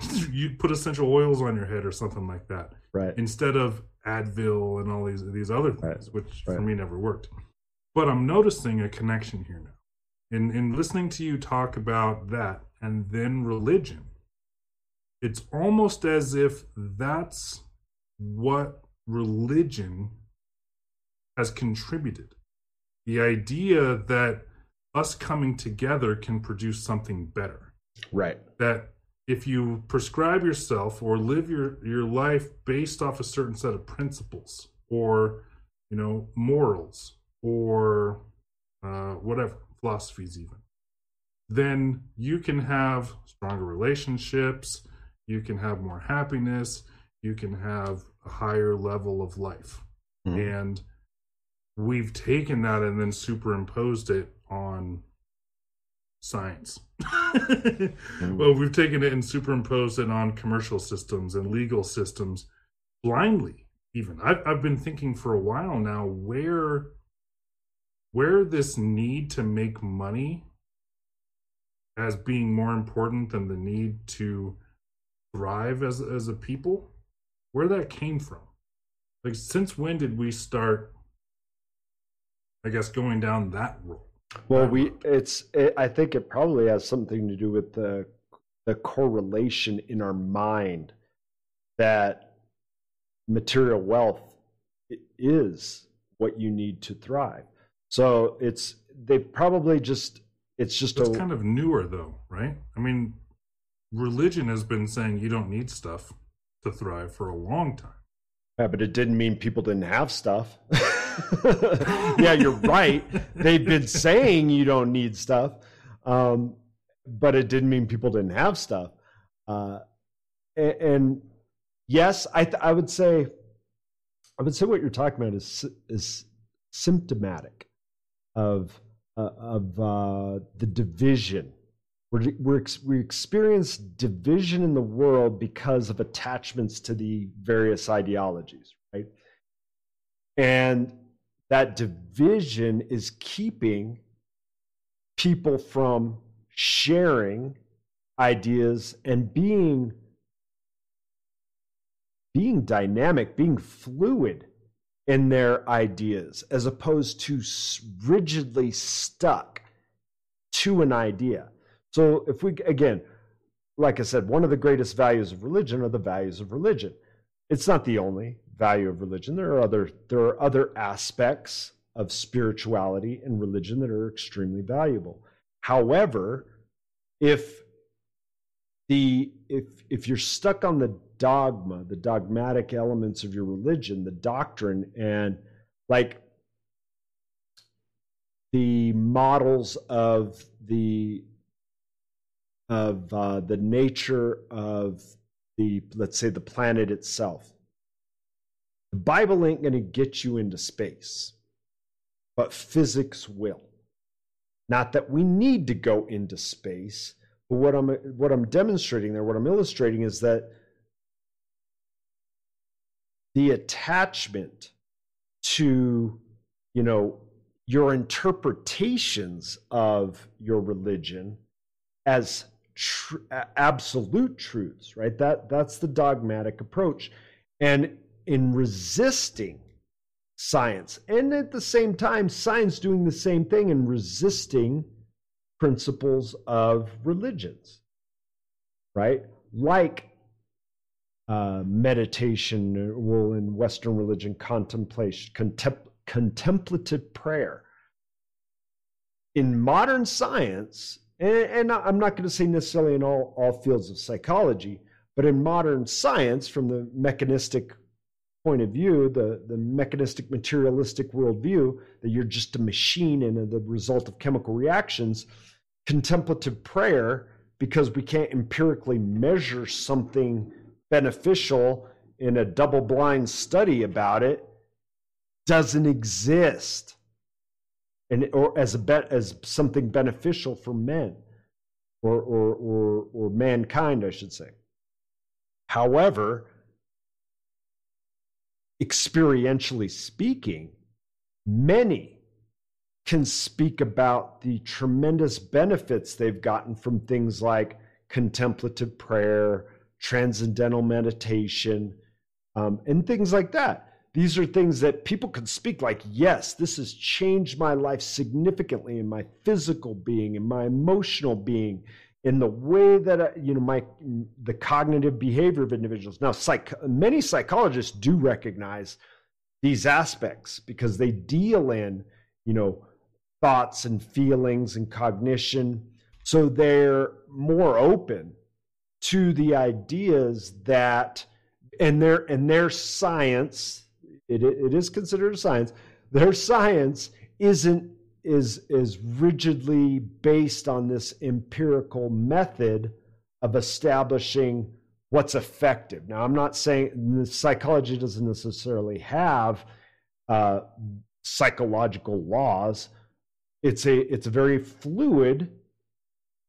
*laughs* You put essential oils on your head or something like that right. instead of advil and all these these other things right. which right. for me never worked. But i'm noticing a connection here now in in listening to you talk about that and then religion it's almost as if that's what religion has contributed. The idea that us coming together can produce something better. Right. That if you prescribe yourself or live your your life based off a certain set of principles or you know morals or uh, whatever philosophies even then you can have stronger relationships you can have more happiness you can have a higher level of life mm-hmm. and we've taken that and then superimposed it on science mm-hmm. *laughs* well we've taken it and superimposed it on commercial systems and legal systems blindly even I've, I've been thinking for a while now where where this need to make money as being more important than the need to thrive as as a people where that came from like since when did we start i guess going down that road well we it's it, i think it probably has something to do with the the correlation in our mind that material wealth is what you need to thrive. So it's they probably just it's just it's a, kind of newer though, right? I mean, religion has been saying you don't need stuff to thrive for a long time. Yeah, but it didn't mean people didn't have stuff. *laughs* yeah, you're right. They've been saying you don't need stuff, um, but it didn't mean people didn't have stuff. Uh, and, and, yes, I, th- I would say, I would say what you're talking about is is symptomatic of uh, of uh, the division. We're, we're, we experience division in the world because of attachments to the various ideologies, right? And that division is keeping people from sharing ideas and being being dynamic being fluid in their ideas as opposed to rigidly stuck to an idea so if we again like i said one of the greatest values of religion are the values of religion it's not the only value of religion. There are other there are other aspects of spirituality and religion that are extremely valuable. However, if the if if you're stuck on the dogma, the dogmatic elements of your religion, the doctrine, and like the models of the of uh, the nature of the let's say the planet itself the Bible ain't going to get you into space, but physics will. Not that we need to go into space, but what I'm what I'm demonstrating there, what I'm illustrating is that the attachment to, you know, your interpretations of your religion as tr- absolute truths, right? That that's the dogmatic approach. And in resisting science. And at the same time, science doing the same thing and resisting principles of religions, right? Like uh, meditation, well, in Western religion, contemplation, contem- contemplative prayer. In modern science, and, and I'm not going to say necessarily in all, all fields of psychology, but in modern science, from the mechanistic point of view, the, the mechanistic materialistic worldview, that you're just a machine and the result of chemical reactions, contemplative prayer, because we can't empirically measure something beneficial in a double blind study about it, doesn't exist. And, or as a bet as something beneficial for men or, or, or, or mankind, I should say. However, experientially speaking, many can speak about the tremendous benefits they've gotten from things like contemplative prayer, transcendental meditation, um, and things like that. These are things that people can speak like, yes, this has changed my life significantly in my physical being, in my emotional being, in the way that uh, you know my the cognitive behavior of individuals now psych many psychologists do recognize these aspects because they deal in you know thoughts and feelings and cognition so they're more open to the ideas that and their and their science it, it is considered a science their science isn't is is rigidly based on this empirical method of establishing what's effective. Now, I'm not saying psychology doesn't necessarily have uh, psychological laws. It's a it's a very fluid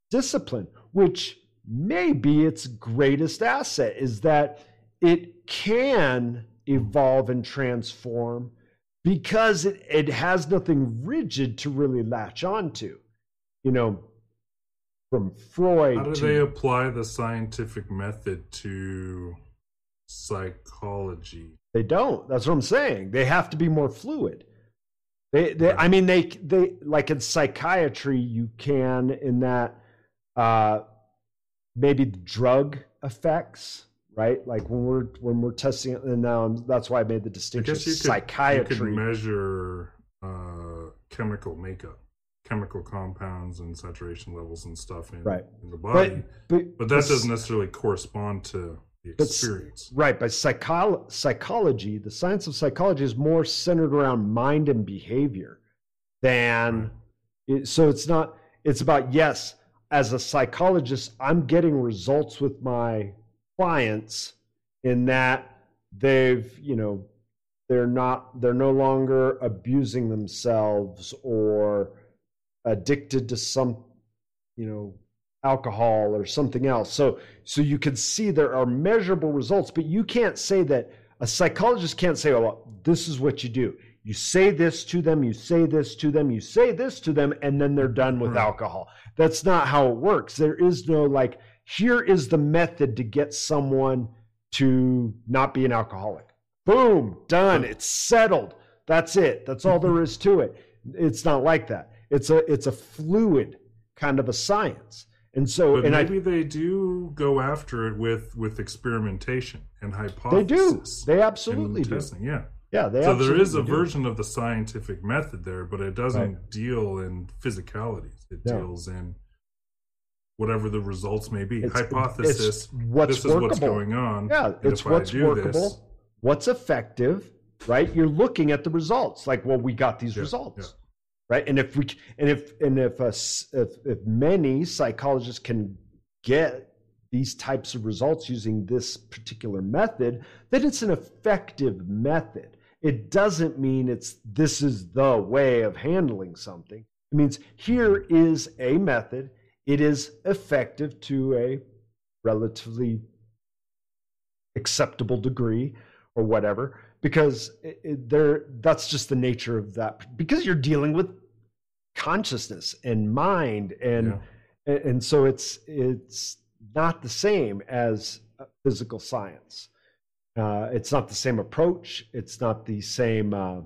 discipline, which may be its greatest asset is that it can evolve and transform because it, it has nothing rigid to really latch onto. You know, from Freud. How do to, they apply the scientific method to psychology? They don't. That's what I'm saying. They have to be more fluid. They, they I mean, they, they like in psychiatry, you can in that uh, maybe the drug effects right like when we're when we're testing it and now that's why i made the distinction you could, psychiatry you could measure uh, chemical makeup chemical compounds and saturation levels and stuff in, right. in the body but, but, but that doesn't necessarily correspond to the experience but, right but psycho- psychology the science of psychology is more centered around mind and behavior than right. it, so it's not it's about yes as a psychologist i'm getting results with my clients in that they've you know they're not they're no longer abusing themselves or addicted to some you know alcohol or something else. So so you can see there are measurable results but you can't say that a psychologist can't say oh well, this is what you do you say this to them, you say this to them, you say this to them, and then they're done with right. alcohol. That's not how it works. There is no like, here is the method to get someone to not be an alcoholic. Boom, done. Hmm. It's settled. That's it. That's all there is to it. It's not like that. It's a it's a fluid kind of a science. And so, but and maybe I, they do go after it with with experimentation and hypothesis. They do. They absolutely do. Testing. Yeah. Yeah, they so there is a do. version of the scientific method there, but it doesn't right. deal in physicalities. It no. deals in whatever the results may be. It's, Hypothesis. It's what's this workable. is what's going on. Yeah, it's what's workable, this, what's effective, right? You're looking at the results. Like, well, we got these yeah, results. Yeah. Right, and if we and if and if, if if many psychologists can get these types of results using this particular method, then it's an effective method it doesn't mean it's this is the way of handling something. It means here is a method. It is effective to a relatively acceptable degree or whatever because it, it, there that's just the nature of that because you're dealing with consciousness and mind and yeah. and, and so it's it's not the same as uh, physical science uh, it's not the same approach. It's not the same. Uh,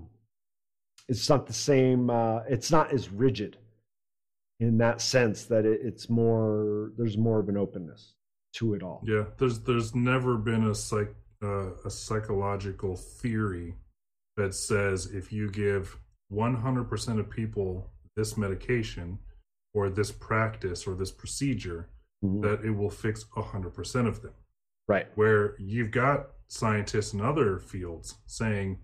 it's not the same. Uh, it's not as rigid in that sense that it, it's more. There's more of an openness to it all. Yeah, there's there's never been a psych uh, a psychological theory that says if you give 100% of people this medication or this practice or this procedure, mm-hmm. that it will fix 100% of them. Right. Where you've got scientists in other fields saying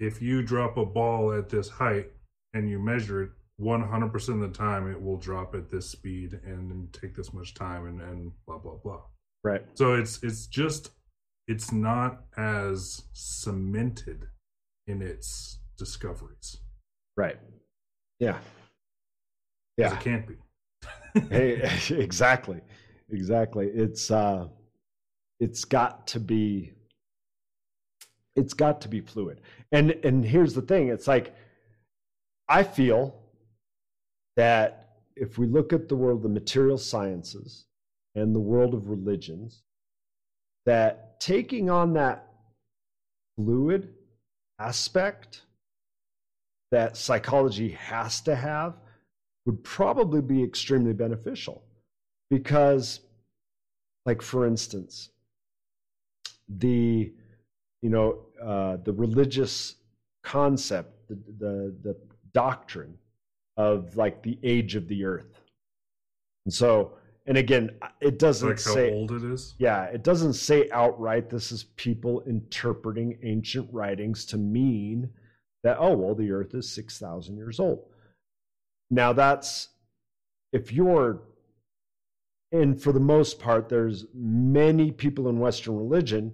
if you drop a ball at this height and you measure it 100% of the time it will drop at this speed and take this much time and, and blah blah blah. Right. So it's it's just it's not as cemented in its discoveries. Right. Yeah. Yeah it can't be. *laughs* Hey *laughs* exactly. Exactly. It's uh it's got to be it's got to be fluid. And and here's the thing, it's like I feel that if we look at the world of the material sciences and the world of religions, that taking on that fluid aspect that psychology has to have would probably be extremely beneficial because like for instance the you know uh, the religious concept, the, the the doctrine of like the age of the earth. And so, and again, it doesn't like say how old it is. Yeah, it doesn't say outright. This is people interpreting ancient writings to mean that oh well, the earth is six thousand years old. Now that's if you're and for the most part, there's many people in Western religion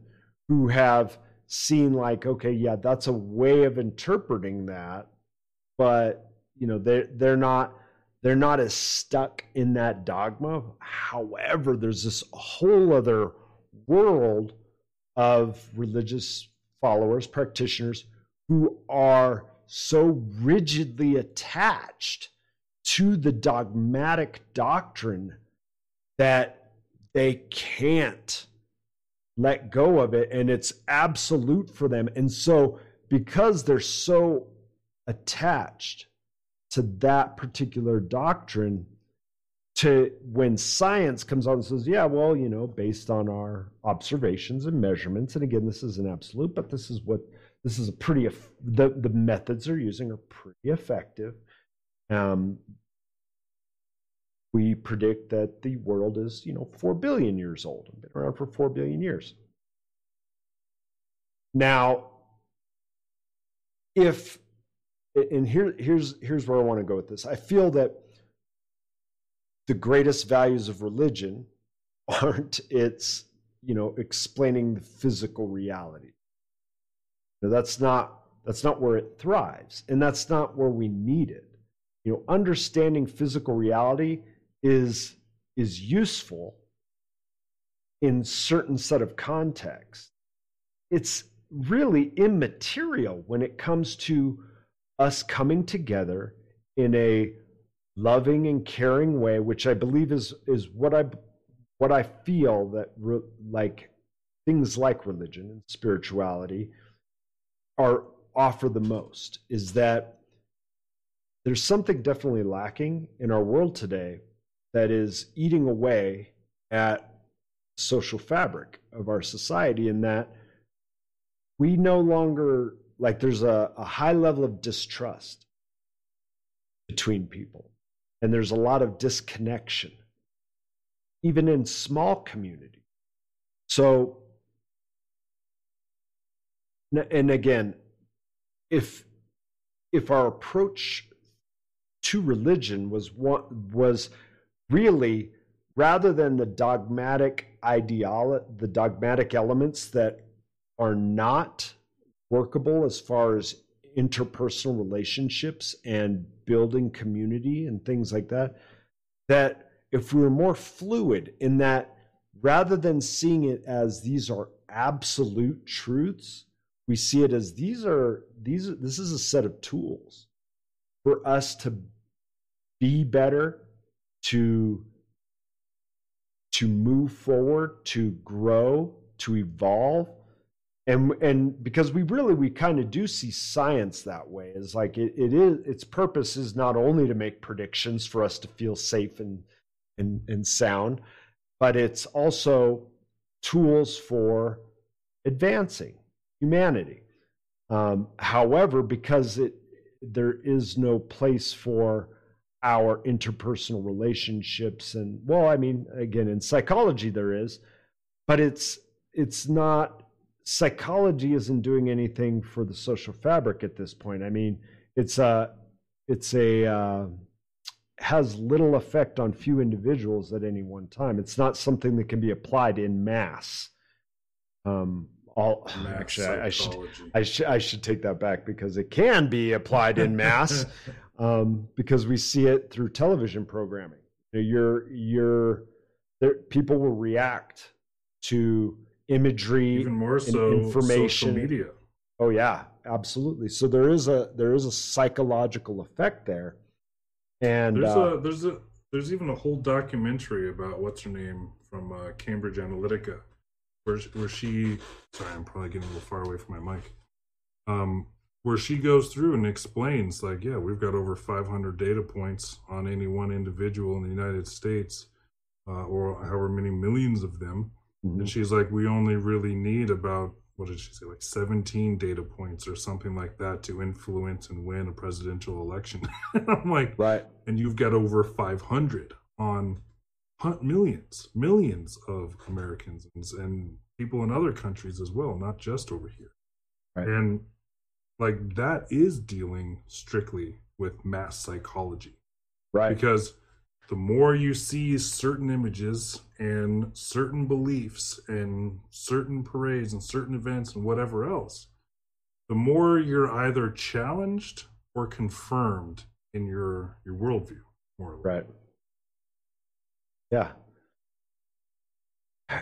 who have seen like okay yeah that's a way of interpreting that but you know they they're not they're not as stuck in that dogma. However there's this whole other world of religious followers practitioners who are so rigidly attached to the dogmatic doctrine that they can't let go of it and it's absolute for them. And so, because they're so attached to that particular doctrine, to when science comes on and says, yeah, well, you know, based on our observations and measurements, and again, this is an absolute, but this is what this is a pretty the the methods they're using are pretty effective. Um, we predict that the world is, you know, four billion years old, been around for four billion years. Now, if and here here's here's where I want to go with this. I feel that the greatest values of religion *laughs* aren't its you know explaining the physical reality now, that's not that's not where it thrives and that's not where we need it you know understanding physical reality is is useful in certain set of contexts. It's really immaterial when it comes to us coming together in a loving and caring way, which I believe is is what I what I feel that re, like things like religion and spirituality are offer the most is that there's something definitely lacking in our world today that is eating away at social fabric of our society in that we no longer like there's a, a high level of distrust between people and there's a lot of disconnection, even in small communities. So, and again, if if our approach to religion was was really rather than the dogmatic ideology, the dogmatic elements that are not workable as far as interpersonal relationships and building community and things like that that if we were more fluid in that rather than seeing it as these are absolute truths we see it as these are these this is a set of tools for us to be better to to move forward to grow to evolve. And and because we really we kind of do see science that way. Is like it, it is its purpose is not only to make predictions for us to feel safe and and, and sound but it's also tools for advancing humanity. Um, however because it there is no place for our interpersonal relationships and well i mean again in psychology there is but it's it's not psychology isn't doing anything for the social fabric at this point. I mean, it's a it's a uh, has little effect on few individuals at any one time. It's not something that can be applied in mass. Um, all mass actually, I, I, should I should I should take that back because it can be applied in mass *laughs* um, because we see it through television programming. You're you're there, people will react to imagery, even more so information, media. Oh yeah, absolutely. So there is a there is a psychological effect there, and there's uh, a there's a there's even a whole documentary about what's her name from uh, Cambridge Analytica, where where she sorry I'm probably getting a little far away from my mic, um, where she goes through and explains like yeah we've got over 500 data points on any one individual in the United States, uh, or however many millions of them Mm-hmm. And she's like, we only really need about, what did she say, like 17 data points or something like that to influence and win a presidential election. *laughs* And I'm like, right. And you've got over 500 on millions, millions of Americans and people in other countries as well, not just over here. Right. And like that is dealing strictly with mass psychology. Right. Because the more you see certain images and certain beliefs and certain parades and certain events and whatever else, the more you're either challenged or confirmed in your your worldview. More right. Yeah.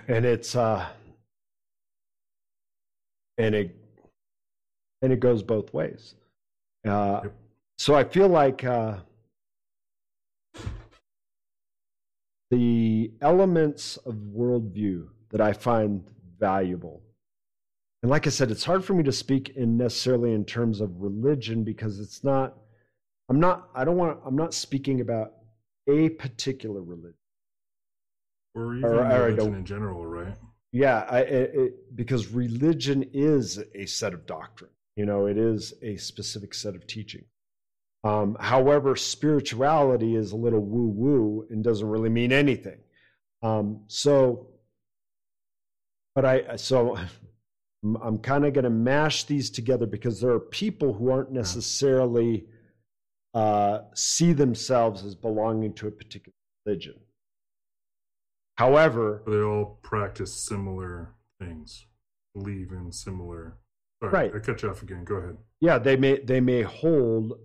And it's uh and it and it goes both ways. Uh yep. so I feel like uh the elements of worldview that I find valuable. And like I said, it's hard for me to speak in necessarily in terms of religion because it's not, I'm not, I don't want, I'm not speaking about a particular religion or even or, religion in general, right? Yeah, I, it, because religion is a set of doctrine. You know, it is a specific set of teaching. Um, however, spirituality is a little woo woo and doesn't really mean anything. Um, so, but I, so I'm kind of going to mash these together because there are people who aren't necessarily uh, see themselves as belonging to a particular religion. However, they all practice similar things, believe in similar. Sorry, right. I cut you off again. Go ahead. Yeah, they may they may hold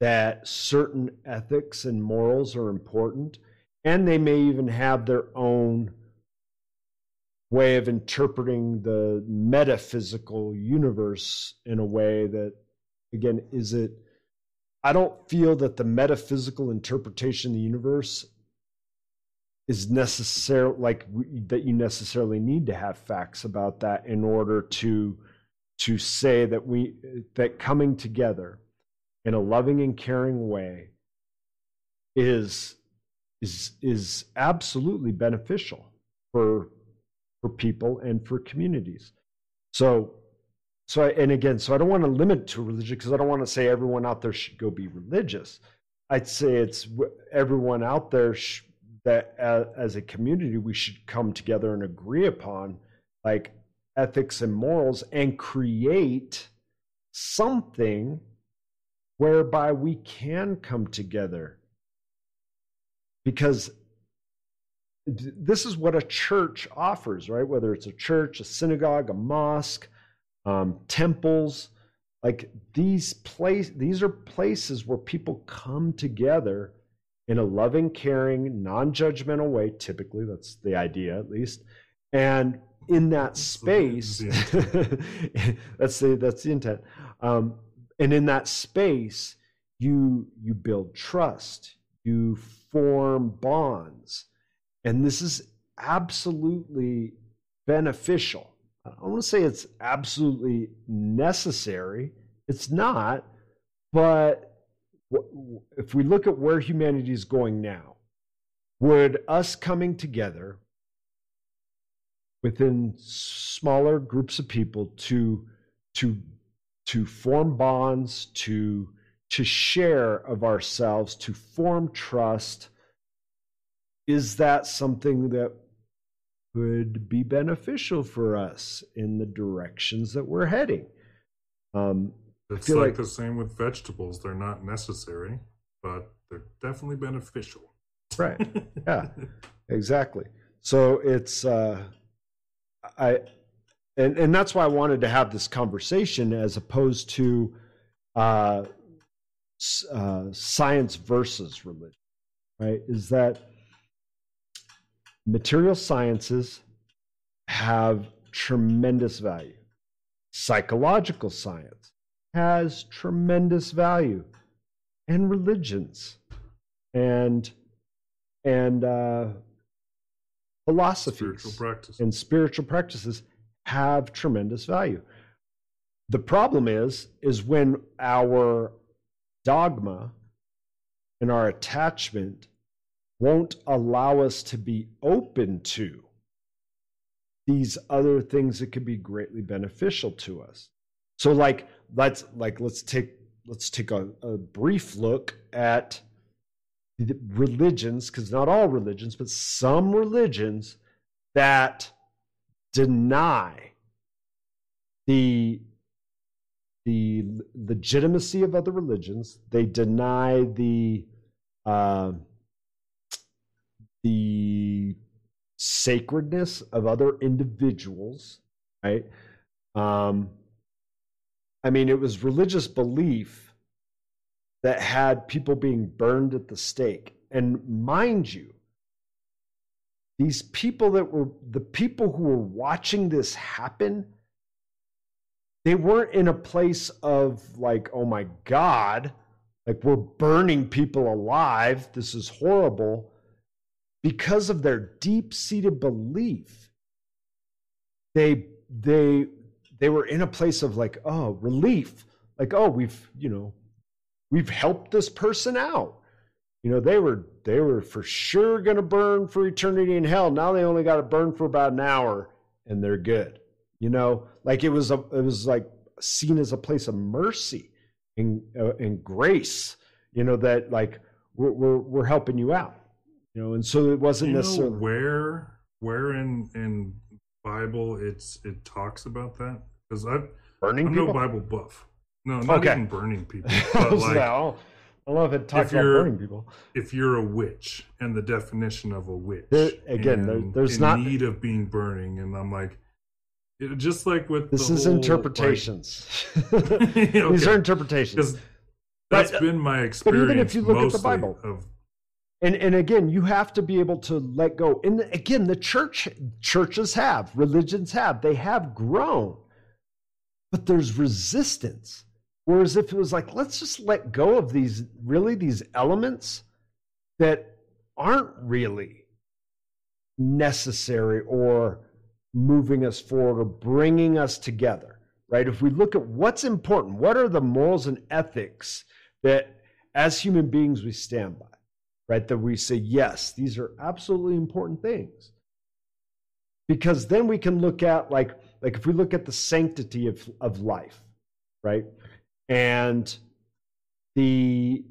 that certain ethics and morals are important, and they may even have their own way of interpreting the metaphysical universe in a way that, again, is it. I don't feel that the metaphysical interpretation of the universe is necessary like that you necessarily need to have facts about that in order to to say that we that coming together in a loving and caring way is is is absolutely beneficial for for people and for communities. So so I, and again, so I don't want to limit to religion because I don't want to say everyone out there should go be religious. I'd say it's everyone out there sh- that as, as a community we should come together and agree upon like ethics and morals and create something whereby we can come together. Because this is what a church offers, right? Whether it's a church, a synagogue, a mosque, um, temples, like these place, these are places where people come together in a loving, caring, non-judgmental way. Typically, that's the idea, at least. And in that space, *laughs* that's the that's the intent. Um, and in that space you you build trust you form bonds and this is absolutely beneficial i don't want to say it's absolutely necessary it's not but if we look at where humanity is going now would us coming together within smaller groups of people to to to form bonds, to to share of ourselves, to form trust. Is that something that could be beneficial for us in the directions that we're heading? Um, it's like, like the same with vegetables. They're not necessary, but they're definitely beneficial. Right. *laughs* Yeah. exactly. So it's uh, I and and that's why I wanted to have this conversation as opposed to uh, uh, science versus religion, right? Is that material sciences have tremendous value. Psychological science has tremendous value, and religions, and and uh, philosophies spiritual and spiritual practices have tremendous value. The problem is, is when our dogma and our attachment won't allow us to be open to these other things that could be greatly beneficial to us. So like let's like let's take let's take a, a brief look at religions, because not all religions, but some religions that deny the the legitimacy of other religions. They deny the uh, the sacredness of other individuals. Right. Um, I mean, it was religious belief that had people being burned at the stake. And mind you, these people that were the people who were watching this happen they weren't in a place of like oh my god like we're burning people alive. This is horrible. Because of their deep-seated belief they they they were in a place of like oh relief. Like oh we've you know we've helped this person out You know, they were they were for sure going to burn for eternity in hell. Now they only got to burn for about an hour, and they're good. You know, like it was a it was like seen as a place of mercy and uh, and grace. You know that like we're, we're we're helping you out. You know, and so it wasn't you necessarily where where in in Bible it's it talks about that because I've burning I'm no Bible buff. No, not Okay. even burning *laughs* people. I But like, I love it. Talks about burning people. if you're a witch and the definition of a witch There- again, there- there's in not- need of being burning, and I'm like, it, just like with This the is whole, interpretations. Like, *laughs* *laughs* These are interpretations. that's But- been my experience. but even if you look at the Bible, of and and again you have to be able to let go and again the church churches have religions have they have grown but there's resistance whereas if it was like let's just let go of these really these elements that aren't really necessary or moving us forward or bringing us together right if we look at what's important what are the morals and ethics that as human beings we stand by right? That we say, yes, these are absolutely important things. Because then we can look at like like if we look at the sanctity of, of life, right? And the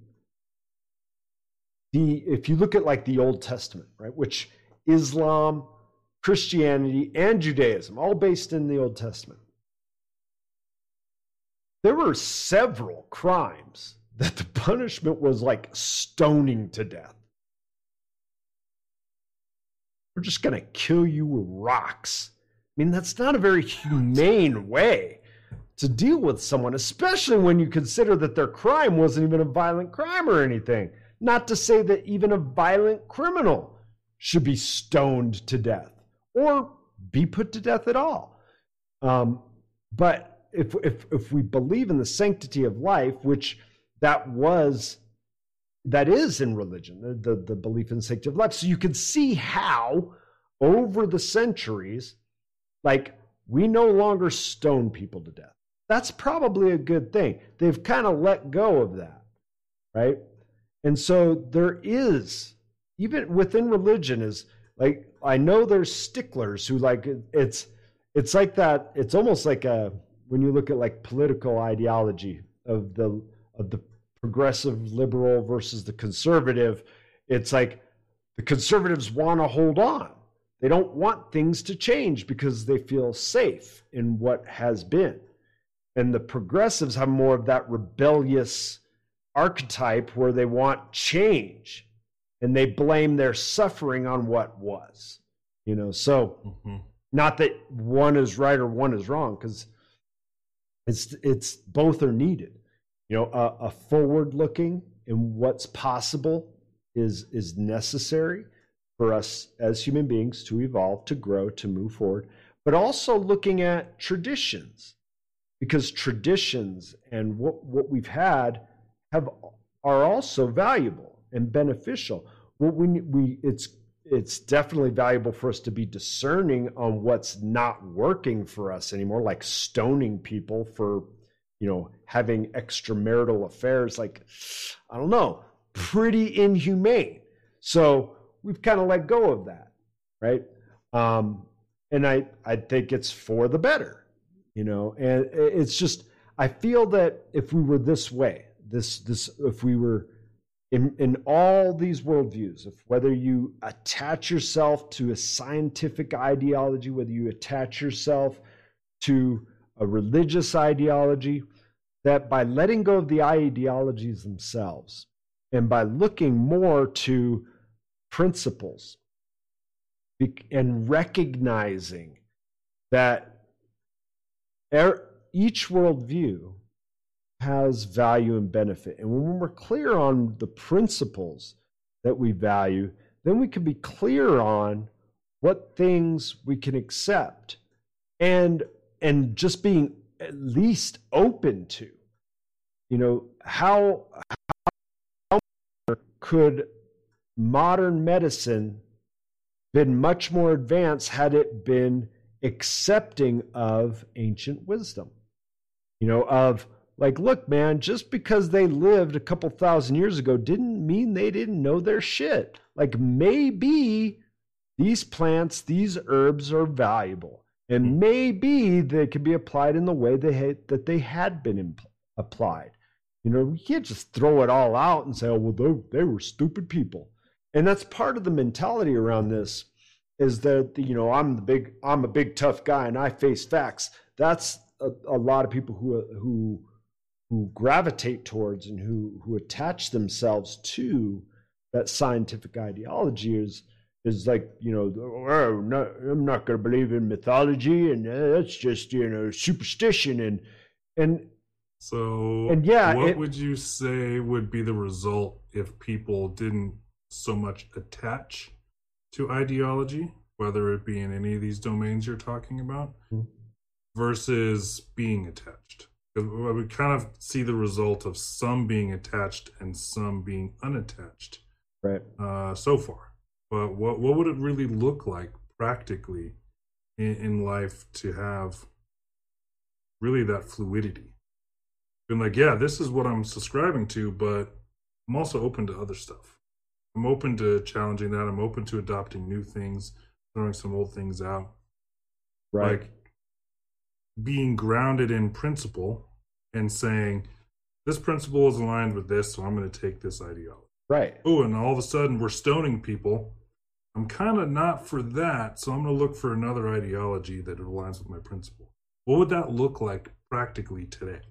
the if you look at like the Old Testament, right, which Islam, Christianity, and Judaism, all based in the Old Testament. There were several crimes that the punishment was like stoning to death. We're just going to kill you with rocks. I mean, that's not a very humane way to deal with someone, especially when you consider that their crime wasn't even a violent crime or anything. Not to say that even a violent criminal should be stoned to death or be put to death at all. Um, but if, if, if we believe in the sanctity of life, which that was that is in religion the, the, the belief in the sanctity of life so you can see how over the centuries like we no longer stone people to death that's probably a good thing. They've kind of let go of that right? And so there is even within religion is like i know there's sticklers who like it's it's like that it's almost like a when you look at like political ideology of the of the progressive liberal versus the conservative it's like the conservatives want to hold on. They don't want things to change because they feel safe in what has been and the progressives have more of that rebellious archetype where they want change and they blame their suffering on what was you know? So Mhm. not that one is right or one is wrong because it's it's both are needed. You know a, a forward looking and what's possible is is necessary for us as human beings to evolve to grow to move forward but also looking at traditions because traditions and what what we've had have are also valuable and beneficial. What we we it's it's definitely valuable for us to be discerning on what's not working for us anymore like stoning people for you know having extramarital affairs. Like i don't know pretty inhumane. So we've kind of let go of that right? Um and i i think it's for the better you know? And it's just i feel that if we were this way this this if we were in in all these worldviews if whether you attach yourself to a scientific ideology whether you attach yourself to a religious ideology that by letting go of the ideologies themselves and by looking more to principles and recognizing that er- each worldview has value and benefit. And when we're clear on the principles that we value, then we can be clear on what things we can accept and and just being at least open to you know how how could modern medicine been much more advanced had it been accepting of ancient wisdom you know of like, look, man, just because they lived a couple thousand years ago didn't mean they didn't know their shit. Like, maybe these plants, these herbs are valuable, and hmm. maybe they could be applied in the way they had, that they had been applied. You know, you can't just throw it all out and say, oh, well, they, they were stupid people. And that's part of the mentality around this is that, you know, I'm the big, I'm a big tough guy and I face facts. That's a, a lot of people who, who, who gravitate towards and who who attach themselves to that scientific ideology is is like you know oh, no, I'm not going to believe in mythology and uh, that's just you know superstition and and so and yeah what it, would you say would be the result if people didn't so much attach to ideology whether it be in any of these domains you're talking about mm-hmm. versus being attached. We kind of see the result of some being attached and some being unattached right. uh, so far. But what what would it really look like practically in, in life to have really that fluidity? Been like yeah this is what i'm subscribing to but i'm also open to other stuff i'm open to challenging that i'm open to adopting new things throwing some old things out right like being grounded in principle and saying this principle is aligned with this, so I'm going to take this ideology. Right. Oh, and all of a sudden we're stoning people. I'm kind of not for that, so I'm going to look for another ideology that aligns with my principle. What would that look like practically today?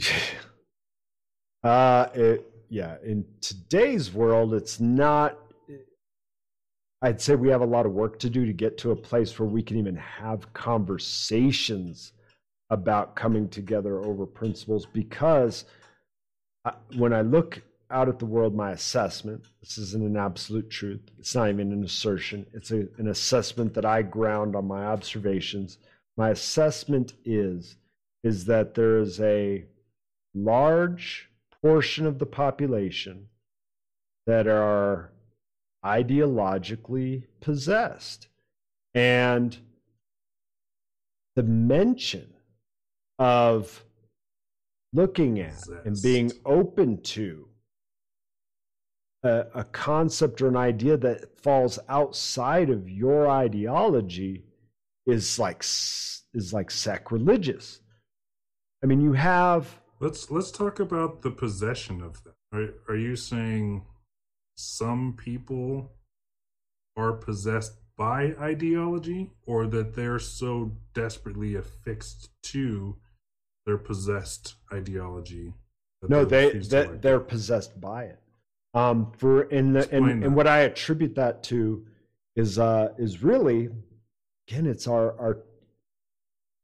*laughs* uh, it, yeah, in today's world, it's not I'd say we have a lot of work to do to get to a place where we can even have conversations about coming together over principles because I, when I look out at the world, my assessment, this isn't an absolute truth. It's not even an assertion. It's a, an assessment that I ground on my observations. My assessment is, is that there is a large portion of the population that are ideologically possessed. And the mention of looking at Possessed. and being open to a, a, concept or an idea that falls outside of your ideology is like is like sacrilegious. I mean, you have. Let's let's talk about the possession of them. Are are you saying some people are possessed by ideology, or that they're so desperately affixed to their possessed ideology. No, they that they're possessed by it. Um, for in the and, and what I attribute that to is uh is really again it's our our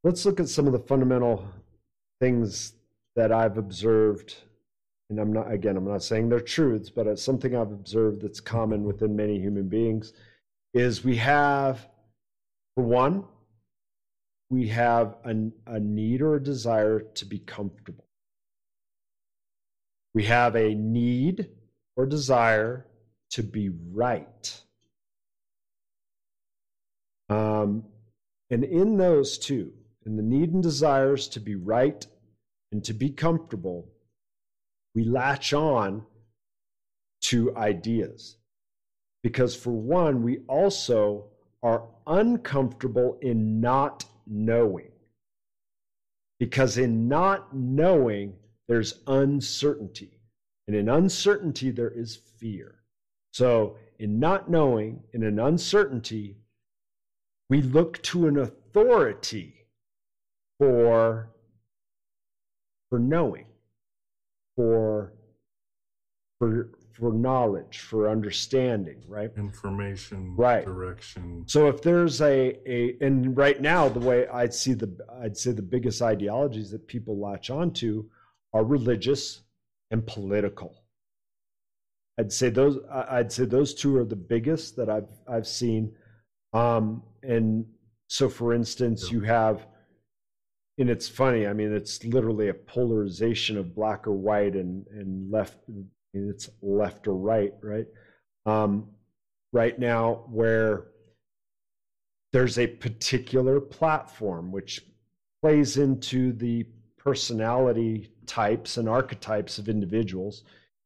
let's look at some of the fundamental things that I've observed and I'm not again I'm not saying they're truths but it's something I've observed that's common within many human beings is we have for one we have a, a need or a desire to be comfortable. We have a need or desire to be right. Um, and in those two, in the need and desires to be right and to be comfortable, we latch on to ideas. Because for one, we also are uncomfortable in not knowing. Because in not knowing, there's uncertainty. And in uncertainty, there is fear. So, in not knowing, in an uncertainty, we look to an authority for, for knowing, for, for, for knowledge, for understanding, right? Information, right? Direction. So if there's a a and right now the way I'd see the I'd say the biggest ideologies that people latch onto are religious and political. I'd say those I'd say those two are the biggest that I've I've seen. Um, and so for instance, yeah. you have and it's funny, I mean, it's literally a polarization of black or white and, and left it's left or right, right? Um, right now, where there's a particular platform which plays into the personality types and archetypes of individuals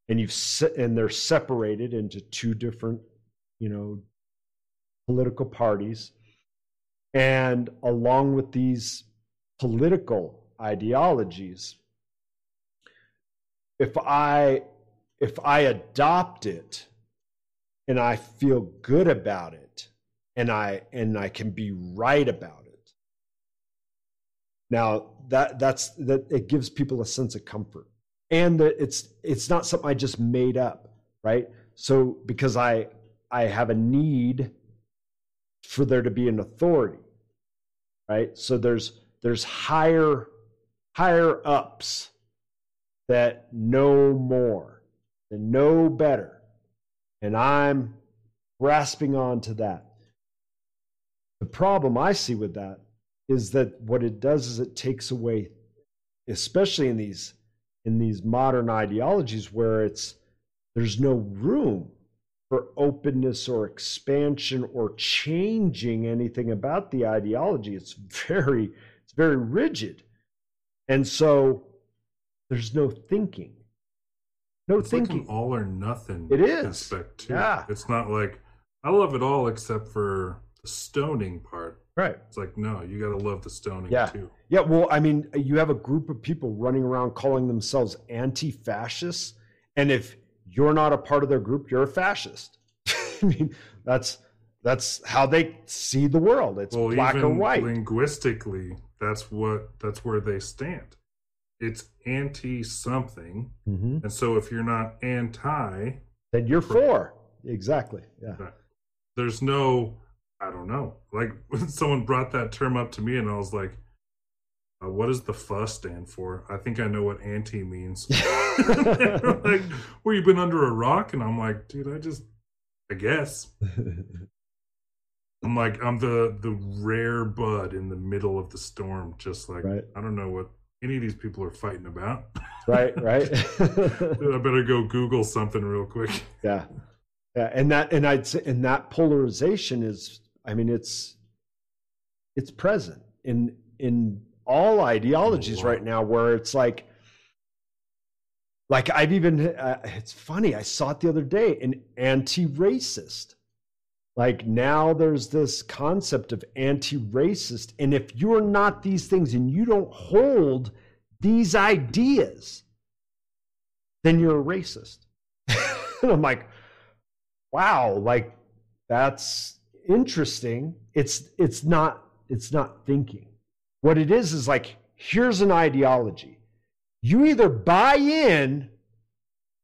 and you've se- and they're separated into two different you know political parties and along with these political ideologies. If i if i adopt it and i feel good about it and i and i can be right about it. Now that that's that it gives people a sense of comfort. And that it's it's not something i just made up right? So because i i have a need for there to be an authority right? So there's there's higher higher ups that know more and know better. And i'm grasping on to that. The problem i see with that is that what it does is it takes away especially in these in these modern ideologies where it's there's no room for openness or expansion or changing anything about the ideology. It's very very rigid and so there's no thinking no it's thinking like an all or nothing It is. aspect too. Yeah. It's not like I love it all except for the stoning part. right It's like no, you got to love the stoning Yeah. too. Yeah, well, I mean, you have a group of people running around calling themselves anti fascists. And if you're not a part of their group, you're a fascist. *laughs* I mean, that's that's how they see the world. It's well, black or white. linguistically, that's what that's where they stand. It's anti something, Mhm. and so if you're not anti, Then you're for. Exactly. Yeah. there's no I don't know. Like *laughs* someone brought that term up to me, and I was like, uh, "What does the fuss stand for?" I think I know what anti means. *laughs* *laughs* Like, "Well, you've been under a rock," and I'm like, "Dude, I just, I guess." I'm like, I'm the the rare bud in the middle of the storm. Just like Right. I don't know what any of these people are fighting about. right, right. *laughs* I better go Google something real quick. yeah. Yeah. And that and I'd say and that polarization is I mean it's it's present in in all ideologies lot. right now where it's like like I've even uh, it's funny I saw it the other day an anti-racist like now there's this concept of anti-racist and if you're not these things and you don't hold these ideas then you're a racist. *laughs* And I'm like wow like that's interesting. It's it's not it's not thinking. What it is is like here's an ideology. You either buy in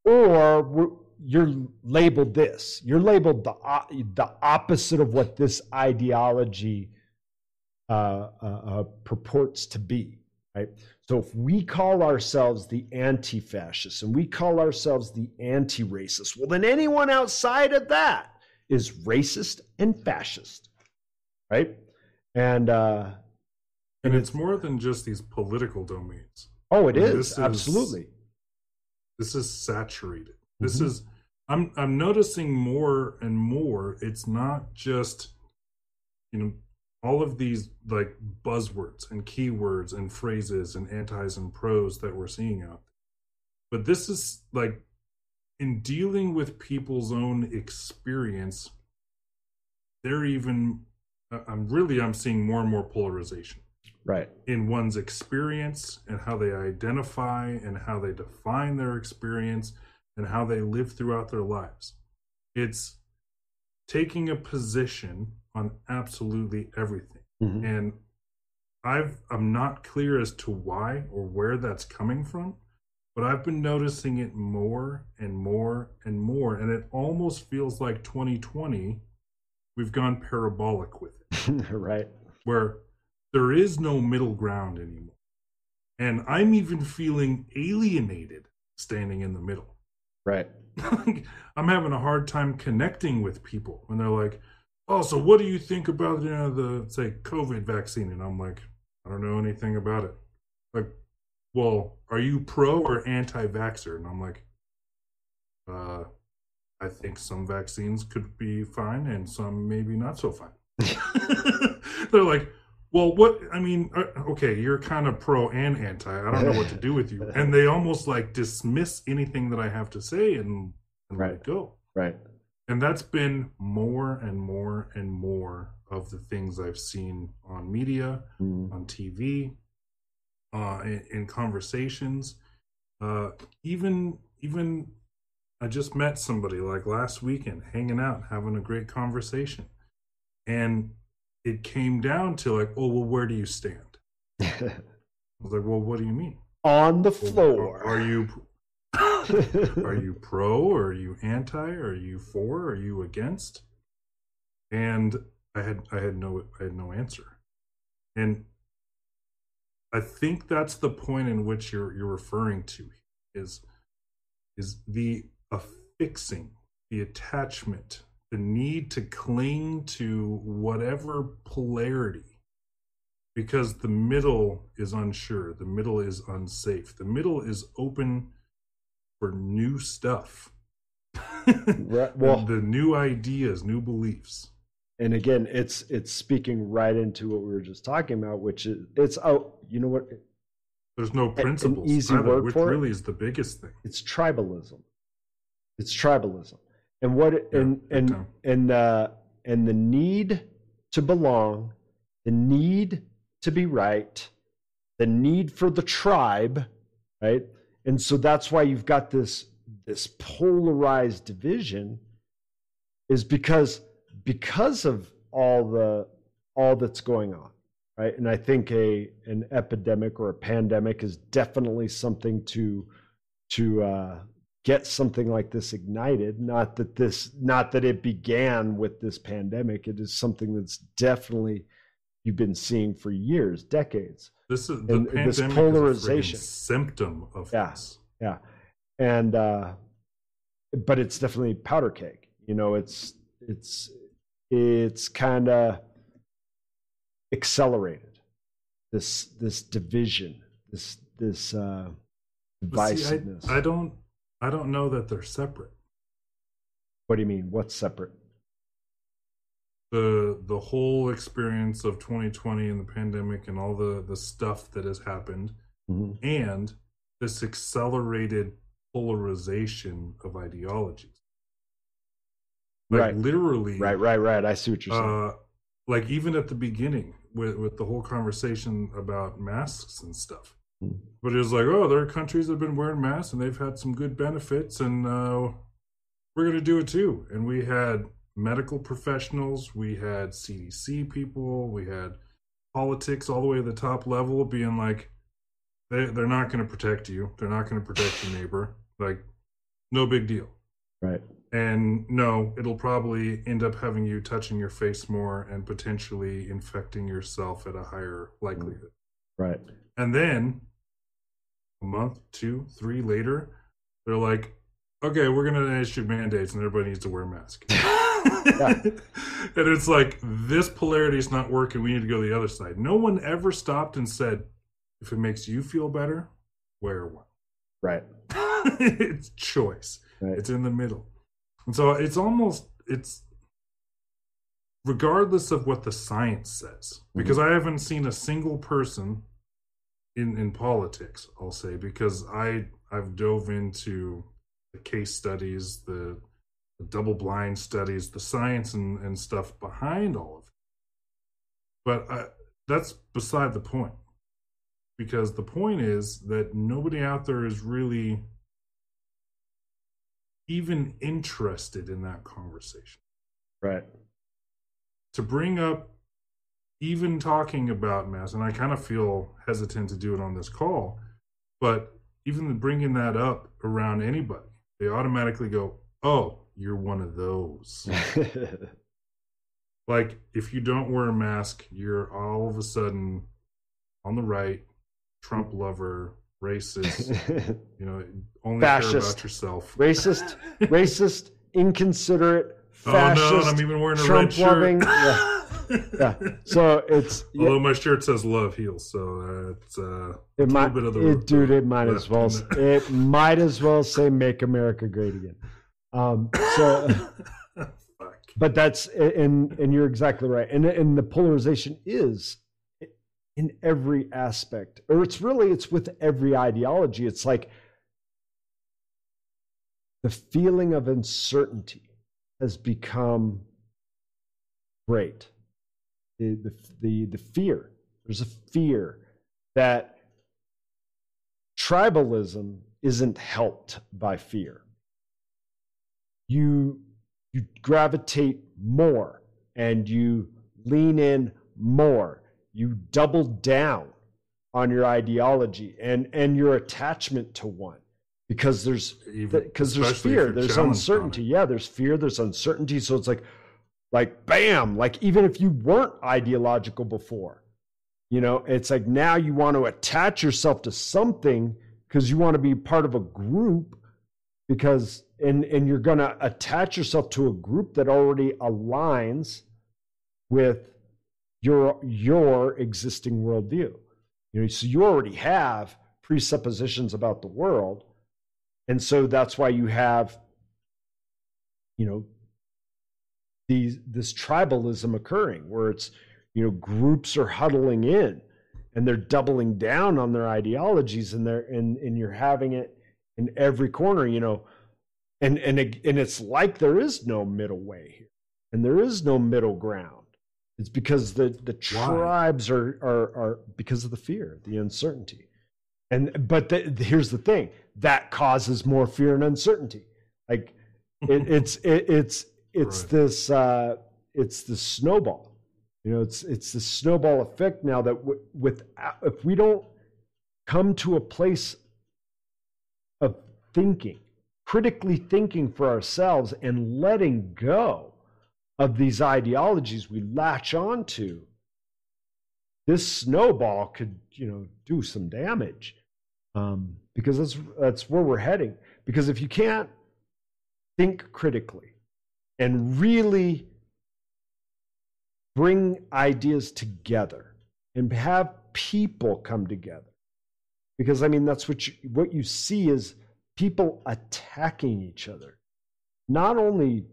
or you're labeled this you're labeled the the opposite of what this ideology uh, uh, uh, purports to be right so if we call ourselves the anti-fascists and we call ourselves the anti-racist well then anyone outside of that is racist and fascist right and uh And it's more than just these political domains. oh it I mean, is this is- absolutely This is saturated. This Mhm. is I'm I'm noticing more and more. It's not just you know all of these like buzzwords and keywords and phrases and antis and pros that we're seeing out there. But this is like in dealing with people's own experience, they're even I'm really I'm seeing more and more polarization right in one's experience and how they identify and how they define their experience and how they live throughout their lives. It's taking a position on absolutely everything. Mhm. And I've I'm not clear as to why or where that's coming from, but I've been noticing it more and more and more and it almost feels like 2020 we've gone parabolic with it *laughs* right where there is no middle ground anymore. And I'm even feeling alienated standing in the middle. Right I'm having a hard time connecting with people when they're like, "Oh, so what do you think about you know the say COVID vaccine?" And I'm like, "I don't know anything about it." Like, well, are you pro or anti-vaxxer? And I'm like, uh, I think some vaccines could be fine and some maybe not so fine. *laughs* they're like, Well, what I mean, uh, okay, you're kind of pro and anti. I don't know what to do with you, *laughs* and they almost like dismiss anything that I have to say and, and let Right. it go. right. And that's been more and more and more of the things I've seen on media, Mm. on TV, uh, in, in conversations. Uh, even even I just met somebody like last weekend, hanging out, having a great conversation, and it came down to like, oh well, where do you stand? *laughs* I was like, well, what do you mean? On the floor. Are, are you *laughs* are you pro or are you anti are you for are you against and i had i had no i had no answer and i think that's the point in which you're you're referring to is is the affixing the attachment the need to cling to whatever polarity because the middle is unsure the middle is unsafe the middle is open for new stuff *laughs* Right, well- the new ideas new beliefs and again, it's it's speaking right into what we were just talking about, which is it's oh, you know what? there's no an principles easy either, word which for it? really is the biggest thing It's tribalism. It's tribalism, and what Yeah, and and and uh, and the need to belong, the need to be right, the need for the tribe, right? And so that's why you've got this this polarized division is because because of all the all that's going on right and i think a an epidemic or a pandemic is definitely something to to uh get something like this ignited not that this not that it began with this pandemic. It is something that's definitely you've been seeing for years decades. This is the and pandemic this polarization. symptom of Yeah. this. yeah. And uh but it's definitely powder cake you know it's it's it's kind of accelerated this this division this this uh But see, divisiveness. I, I don't i don't know that they're separate what do you mean what's separate the the whole experience of 2020 and the pandemic and all the the stuff that has happened Mhm. and this accelerated polarization of ideologies like Right. literally right right right i see what you're saying uh like even at the beginning with with the whole conversation about masks and stuff. But it's like oh there are countries that have been wearing masks and they've had some good benefits and uh we're gonna do it too. And we had medical professionals we had cdc people we had politics all the way to the top level being like they, they're not going to protect you. They're not going to protect your neighbor. Like no big deal. Right. And no, it'll probably end up having you touching your face more and potentially infecting yourself at a higher likelihood. right. And then a month, two, three later, they're like, okay, we're going to issue mandates and everybody needs to wear a mask. *laughs* *laughs* and it's like, this polarity is not working. We need to go to the other side. No one ever stopped and said, if it makes you feel better, wear one. right *laughs* it's choice. right It's in the middle. And so it's almost it's regardless of what the science says. Because mm-hmm. I haven't seen a single person in in politics, I'll say, because I I've dove into the case studies, the, the double blind studies, the science and, and stuff behind all of it. But I, that's beside the point. Because the point is that nobody out there is really even interested in that conversation. right To bring up even talking about mass, and I kind of feel hesitant to do it on this call, but even bringing that up around anybody, they automatically go, "Oh, you're one of those." *laughs* like if you don't wear a mask, you're all of a sudden on the right, Trump lover, racist. *laughs* You know, only care Fascist. about yourself. racist *laughs* racist inconsiderate Oh fascist no, I'm even wearing a Trump red shirt. loving yeah. Yeah. So it's yeah, *laughs* Although my shirt says "Love Heals," so it's uh, it a might little bit of the it, dude it might as well it might as well say make america great again. Um so *laughs* Fuck. but that's and and you're exactly right. And and the polarization is in every aspect or it's really it's with every ideology. It's like the feeling of uncertainty has become great. The the the, the fear there's a fear that tribalism isn't helped by fear. You you gravitate more and you lean in more. You double down on your ideology and and your attachment to one because there's because there's fear there's uncertainty yeah there's fear there's uncertainty so it's like like bam like even if you weren't ideological before you know it's like now you want to attach yourself to something because you want to be part of a group because and and you're going to attach yourself to a group that already aligns with your your existing worldview. You know, so you already have presuppositions about the world, and so that's why you have, you know, these this tribalism occurring where it's you know groups are huddling in and they're doubling down on their ideologies and they're and and you're having it in every corner you know and and and it's like there is no middle way here and there is no middle ground. It's because the the tribes are are are because of the fear, the uncertainty. And but the, here's the thing that causes more fear and uncertainty. Like it, *laughs* it's it, it's it's right. this uh, it's the snowball. You know, it's it's the snowball effect now that w- with if we don't come to a place of thinking, critically thinking for ourselves and letting go of these ideologies we latch onto, this snowball could, you know, do some damage. Um, because that's that's where we're heading. Because if you can't think critically and really bring ideas together and have people come together, because I mean that's what you, what you see is people attacking each other, not only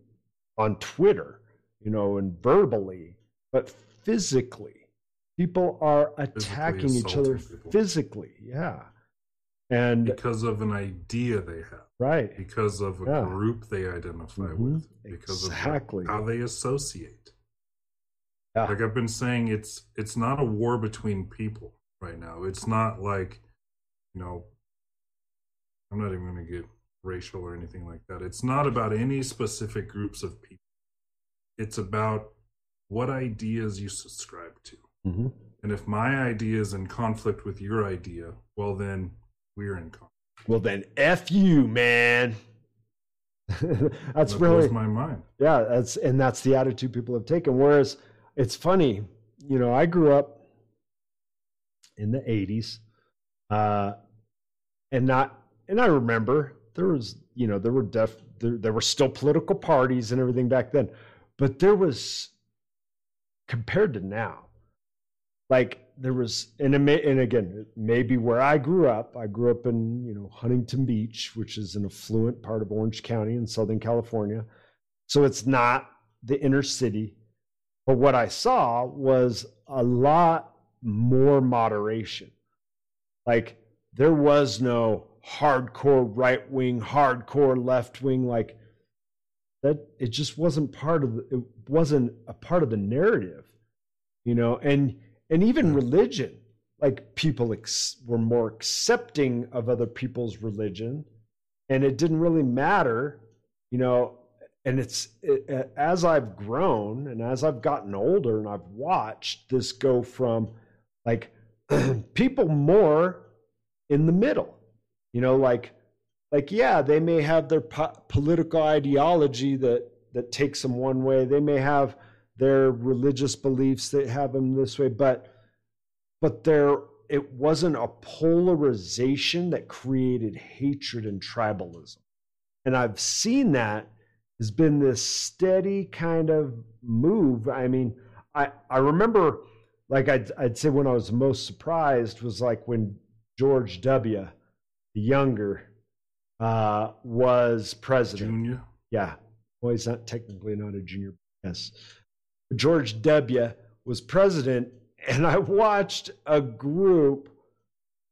on Twitter, you know, and verbally, but physically. People are attacking each other people. physically. Yeah. And because of an idea they have. Right. Because of a yeah. group they identify mm-hmm. with. Because exactly. of how they associate. Yeah. Like I've been saying, it's it's not a war between people right now. It's not like, you know, I'm not even gonna get racial or anything like that. It's not about any specific groups of people it's about what ideas you subscribe to. Mm-hmm. And if my idea is in conflict with your idea, well, then we're in conflict. Well, then F you, man. *laughs* that's that really my mind. Yeah, that's and that's the attitude people have taken. Whereas it's funny, you know, I grew up in the '80s, uh, and not, and I remember there was, you know, there were def, there, there were still political parties and everything back then. But there was, compared to now, like there was, and, may, and again, maybe where I grew up, I grew up in, you know, Huntington Beach, which is an affluent part of Orange County in Southern California. So it's not the inner city. But what I saw was a lot more moderation. Like there was no hardcore right wing, hardcore left wing. Like that it just wasn't part of the, it wasn't a part of the narrative you know and and even hmm. religion like people ex- were more accepting of other people's religion and it didn't really matter you know and it's it, as i've grown and as i've gotten older and i've watched this go from like *clears throat* people more in the middle you know like like yeah they may have their po- political ideology that that takes them one way they may have their religious beliefs that have them this way but but there it wasn't a polarization that created hatred and tribalism and i've seen that has been this steady kind of move i mean i i remember like i'd, I'd say when i was most surprised was like when george w the younger uh, was president. Junior? Yeah. Well, he's not technically not a junior. Yes. George W. was president, and I watched a group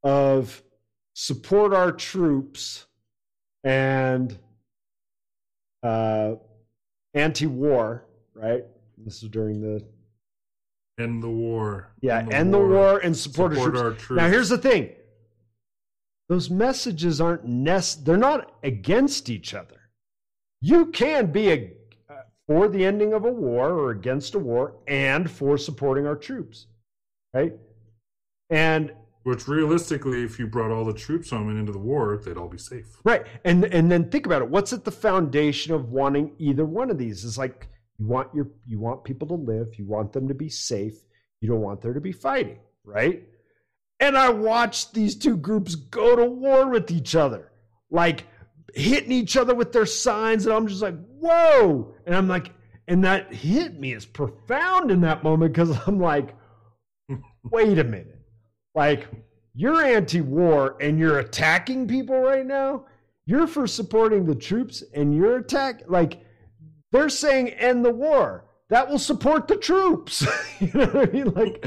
of support our troops and uh, anti-war, right? This is during the end the war. Yeah, end the, end war, the war, and support, support our, troops. our, troops. Now, here's the thing: those messages aren't nest. They're not against each other. You can be a, for the ending of a war or against a war, and for supporting our troops, right? And which realistically, if you brought all the troops home and into the war, they'd all be safe. Right. And and then think about it. What's at the foundation of wanting either one of these? Is like you want your you want people to live, you want them to be safe, you don't want there to be fighting, right? And I watched these two groups go to war with each other, like hitting each other with their signs, and I'm just like, whoa! And I'm like, and that hit me as profound in that moment because I'm like, wait a minute, like you're anti-war and you're attacking people right now. You're for supporting the troops, and you're attack like they're saying end the war. That will support the troops. *laughs* you know what I mean? Like,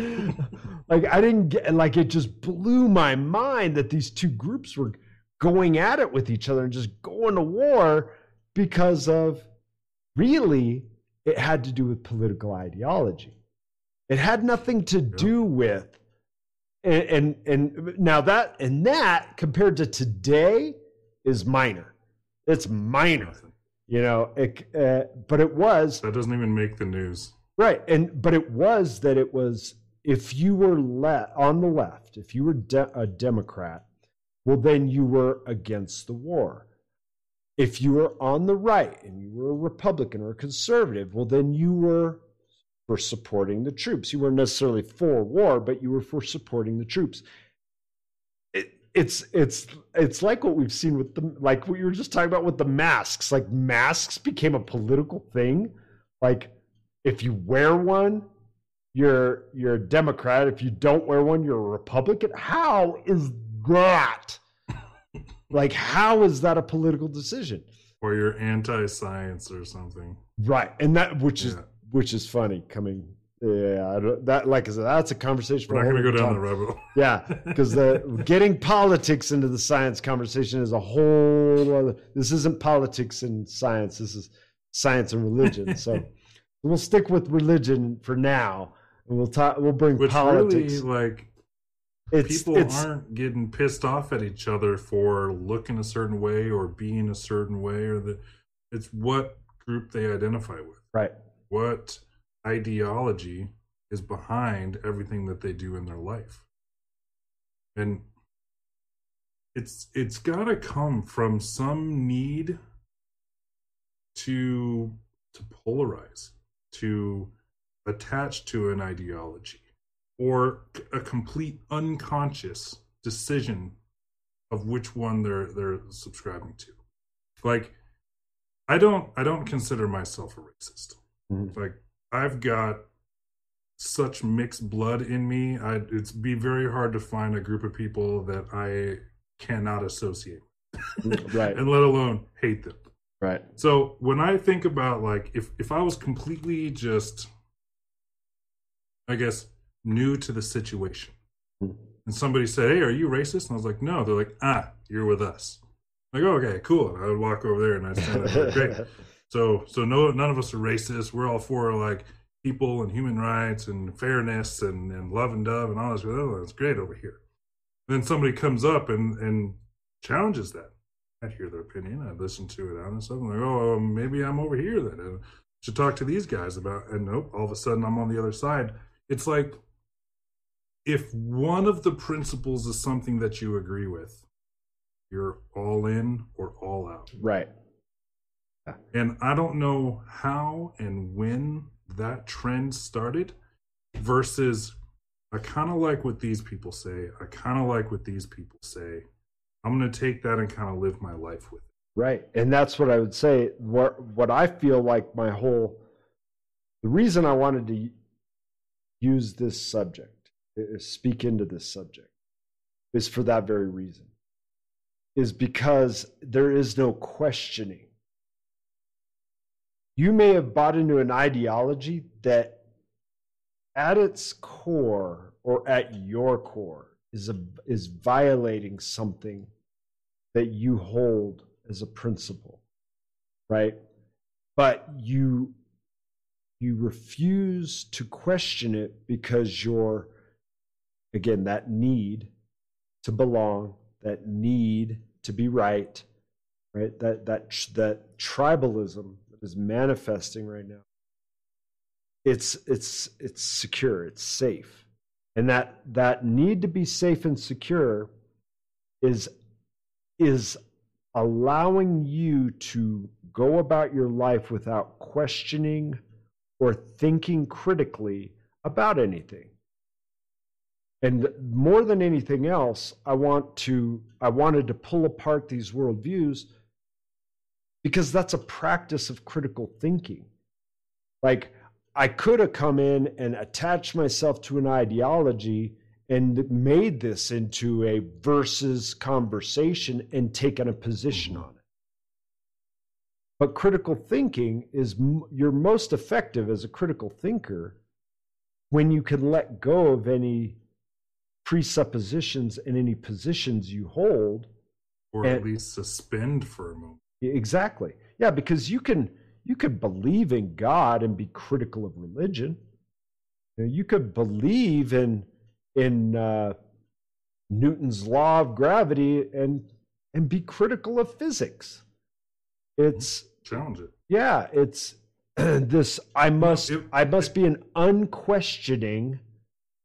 like I didn't get like it just blew my mind that these two groups were going at it with each other and just going to war because of really it had to do with political ideology. It had nothing to do with and, and and now that and that compared to today is minor. It's minor you know it, uh, but it was that doesn't even make the news right and but it was that it was if you were le- on the left if you were de- a democrat well then you were against the war. If you were on the right and you were a republican or a conservative well then you were for supporting the troops. You weren't necessarily for war but you were for supporting the troops. It's it's it's like what we've seen with the like what you were just talking about with the masks. Like masks became a political thing. Like if you wear one you're you're a democrat. If you don't wear one you're a republican. How is that like how is that a political decision or you're anti-science or something right and that which is which is funny coming yeah, that like I said, that's a conversation. We're not going to go down the rabbit hole. Yeah, because the *laughs* getting politics into the science conversation is a whole. Other, this isn't politics and science. This is science and religion. So *laughs* we'll stick with religion for now, and we'll talk. We'll bring Which politics. Really, like it's, people it's, aren't getting pissed off at each other for looking a certain way or being a certain way, or the. It's what group they identify with. Right. What ideology is behind everything that they do in their life and it's it's got to come from some need to to polarize to attach to an ideology or a complete unconscious decision of which one they're they're subscribing to like i don't i don't consider myself a racist mm-hmm. like I've got such mixed blood in me. I, it's be very hard to find a group of people that I cannot associate, right? *laughs* and let alone hate them, right? So when I think about like if if I was completely just, I guess, new to the situation, mm. and somebody said, "Hey, are you racist?" and I was like, "No," they're like, "Ah, you're with us." I'm like, oh, okay, cool. And I would walk over there and I'd stand there, great. *laughs* So so no none of us are racist. We're all for like people and human rights and fairness and, and love and dove and all this. Oh, that's great over here. And then somebody comes up and and challenges that. I hear their opinion. I listen to it out and stuff. I'm like, oh, maybe I'm over here then. I should talk to these guys about. And nope, all of a sudden I'm on the other side. It's like if one of the principles is something that you agree with, you're all in or all out. Right. And I don't know how and when that trend started versus I kind of like what these people say. I kind of like what these people say. I'm going to take that and kind of live my life with it. Right. And that's what I would say. What, what I feel like my whole, the reason I wanted to use this subject, speak into this subject, is for that very reason. Is because there is no questioning you may have bought into an ideology that at its core or at your core is a, is violating something that you hold as a principle right but you you refuse to question it because you're again that need to belong that need to be right right? That that that tribalism that is manifesting right now. It's it's it's secure it's safe. And that that need to be safe and secure is is allowing you to go about your life without questioning or thinking critically about anything and more than anything else i want to i wanted to pull apart these worldviews because that's a practice of critical thinking. Like i could have come in and attached myself to an ideology and made this into a versus conversation and taken a position on it. But critical thinking is you're most effective as a critical thinker when you can let go of any presuppositions and any positions you hold or and, at least suspend for a moment. Exactly. Yeah because you can you could believe in god and be critical of religion. You, know, you could believe in in uh, newton's law of gravity and and be critical of physics. It's challenge it. Yeah it's *clears throat* this i must it, i must be an unquestioning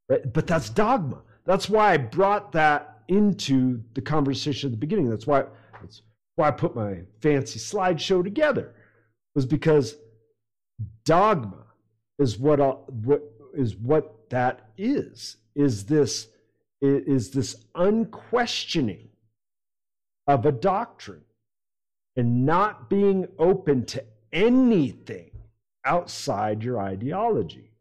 right? but that's dogma that's why I brought that into the conversation at the beginning. That's why that's why I put my fancy slideshow together was because dogma is what what is what that is is this is this unquestioning of a doctrine and not being open to anything outside your ideology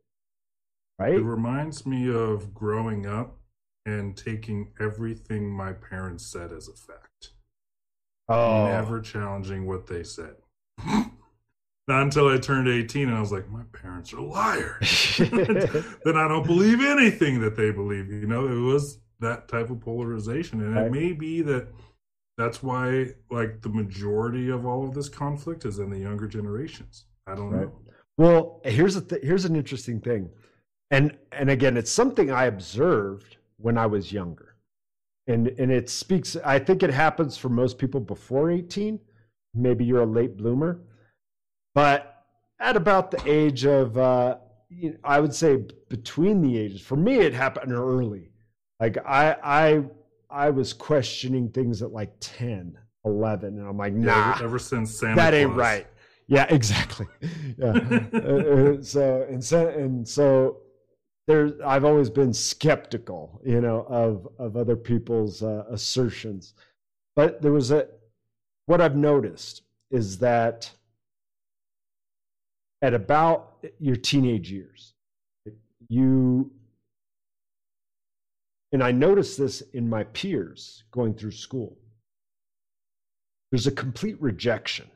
right it reminds me of growing up and taking everything my parents said as a fact. Oh. Never challenging what they said. *laughs* Not until I turned 18 and I was like, my parents are liars. *laughs* then I don't believe anything that they believe. You know, it was that type of polarization. And right. it may be that that's why, like, the majority of all of this conflict is in the younger generations. I don't right. know. Well, here's a th- here's an interesting thing, and and again, it's something I observed when I was younger. And and it speaks I think it happens for most people before 18. Maybe you're a late bloomer. But at about the age of uh, I would say between the ages. For me it happened early. Like I I I was questioning things at like 10, 11 and I'm like, "Nah." Yeah, ever since Santa That Claus. ain't right. Yeah, *laughs* exactly. Yeah. *laughs* uh, uh, so and so and so I've always been skeptical, you know, of of other people's uh, assertions. But there was a what I've noticed is that at about your teenage years, you and I noticed this in my peers going through school. There's a complete rejection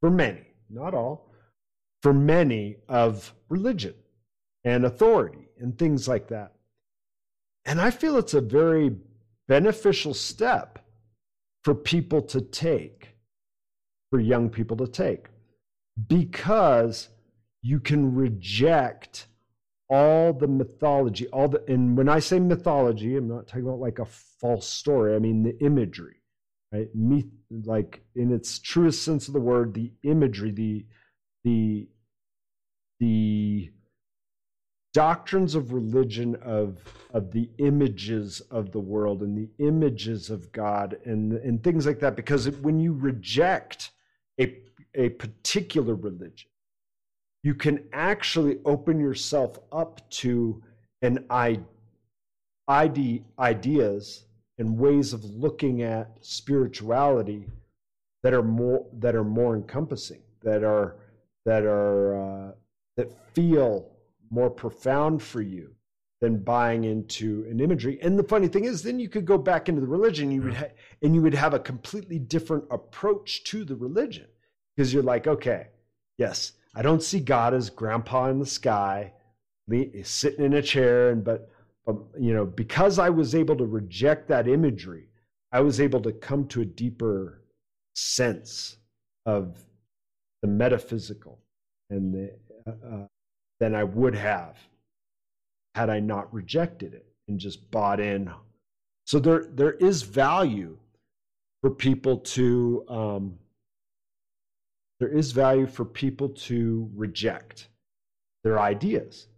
for many, not all, for many of religion and authority and things like that. And I feel it's a very beneficial step for people to take, for young people to take, because you can reject all the mythology, all the, and when I say mythology, I'm not talking about like a false story, I mean the imagery, right? Myth, like in its truest sense of the word, the imagery, the, the, the, doctrines of religion of of the images of the world and the images of God and and things like that. Because when you reject a a particular religion you can actually open yourself up to an id ideas and ways of looking at spirituality that are more that are more encompassing that are that are uh, that feel more profound for you than buying into an imagery. And the funny thing is, then you could go back into the religion, you would ha- and you would have a completely different approach to the religion because you're like, okay, yes, I don't see God as grandpa in the sky. sitting in a chair and but um, you know because i was able to reject that imagery i was able to come to a deeper sense of the metaphysical and the uh, uh, than i would have had i not rejected it and just bought in. So there there is value for people to um, there is value for people to reject their ideas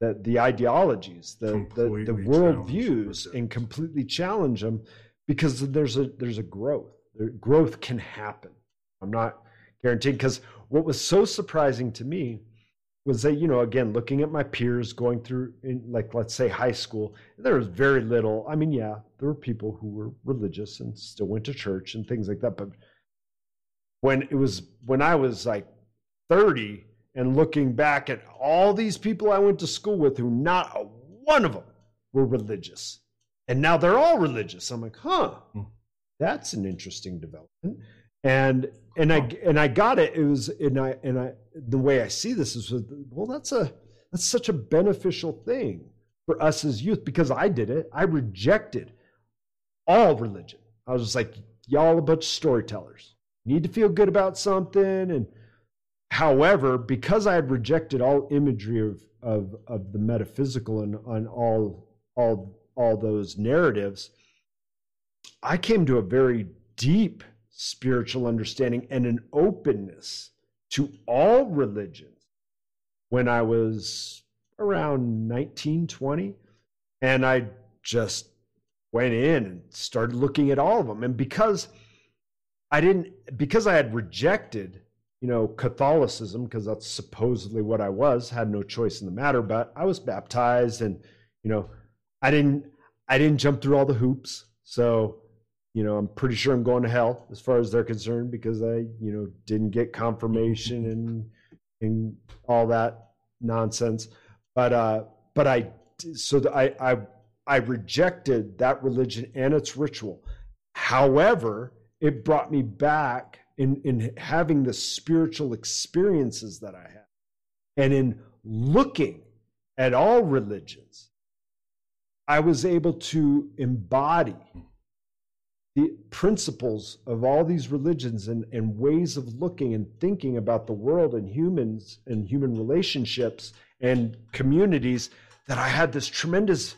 the, the ideologies the, the, the world views and completely challenge them because there's a there's a growth. There, growth can happen. I'm not guaranteed because what was so surprising to me was that you know again looking at my peers going through in like let's say high school there was very little i mean yeah there were people who were religious and still went to church and things like that but when it was when i was like 30 and looking back at all these people i went to school with who not a one of them were religious and now they're all religious i'm like huh hmm. that's an interesting development and and I and I got it. It was and I and I the way I see this is well, that's a that's such a beneficial thing for us as youth because I did it. I rejected all religion. I was just like, y'all a bunch of storytellers. Need to feel good about something. And however, because I had rejected all imagery of of of the metaphysical and on all all all those narratives, I came to a very deep spiritual understanding and an openness to all religions when I was around 19, 20. And I just went in and started looking at all of them. And because I didn't, because I had rejected, you know, Catholicism, because that's supposedly what I was, had no choice in the matter, but I was baptized and, you know, I didn't, I didn't jump through all the hoops. So you know, I'm pretty sure I'm going to hell as far as they're concerned because I, you know, didn't get confirmation *laughs* and and all that nonsense. But uh, but I so I I I rejected that religion and its ritual. However, it brought me back in in having the spiritual experiences that I had, and in looking at all religions, I was able to embody the principles of all these religions and, and ways of looking and thinking about the world and humans and human relationships and communities that I had this tremendous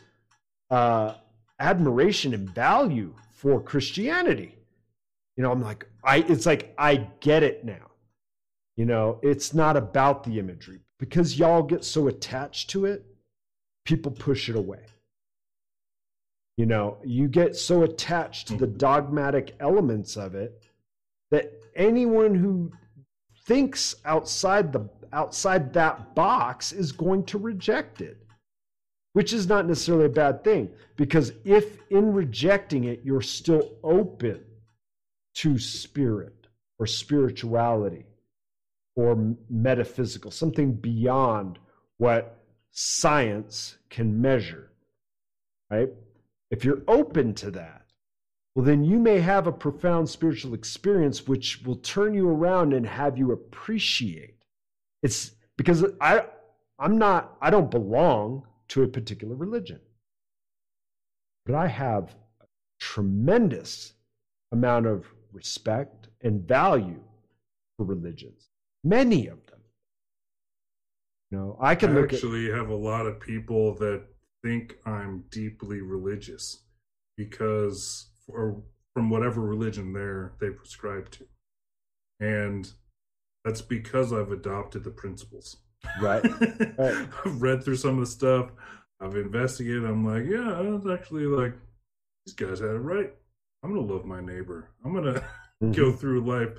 uh, admiration and value for Christianity. You know, I'm like, I it's like I get it now. You know, it's not about the imagery because y'all get so attached to it, people push it away. You know, you get so attached to the mm-hmm. dogmatic elements of it that anyone who thinks outside the outside that box is going to reject it. Which is not necessarily a bad thing because if in rejecting it you're still open to spirit or spirituality or metaphysical, something beyond what science can measure, right? If you're open to that, well, then you may have a profound spiritual experience which will turn you around and have you appreciate. It's because I, I'm not, I don't belong to a particular religion, but I have a tremendous amount of respect and value for religions, many of them. Know, I can I actually at, have a lot of people that think I'm deeply religious because or from whatever religion they're they prescribe to. And that's because I've adopted the principles. Right. *laughs* right. I've read through some of the stuff. I've investigated. I'm like, yeah, it's actually like these guys had it right. I'm gonna love my neighbor. I'm gonna mm-hmm. go through life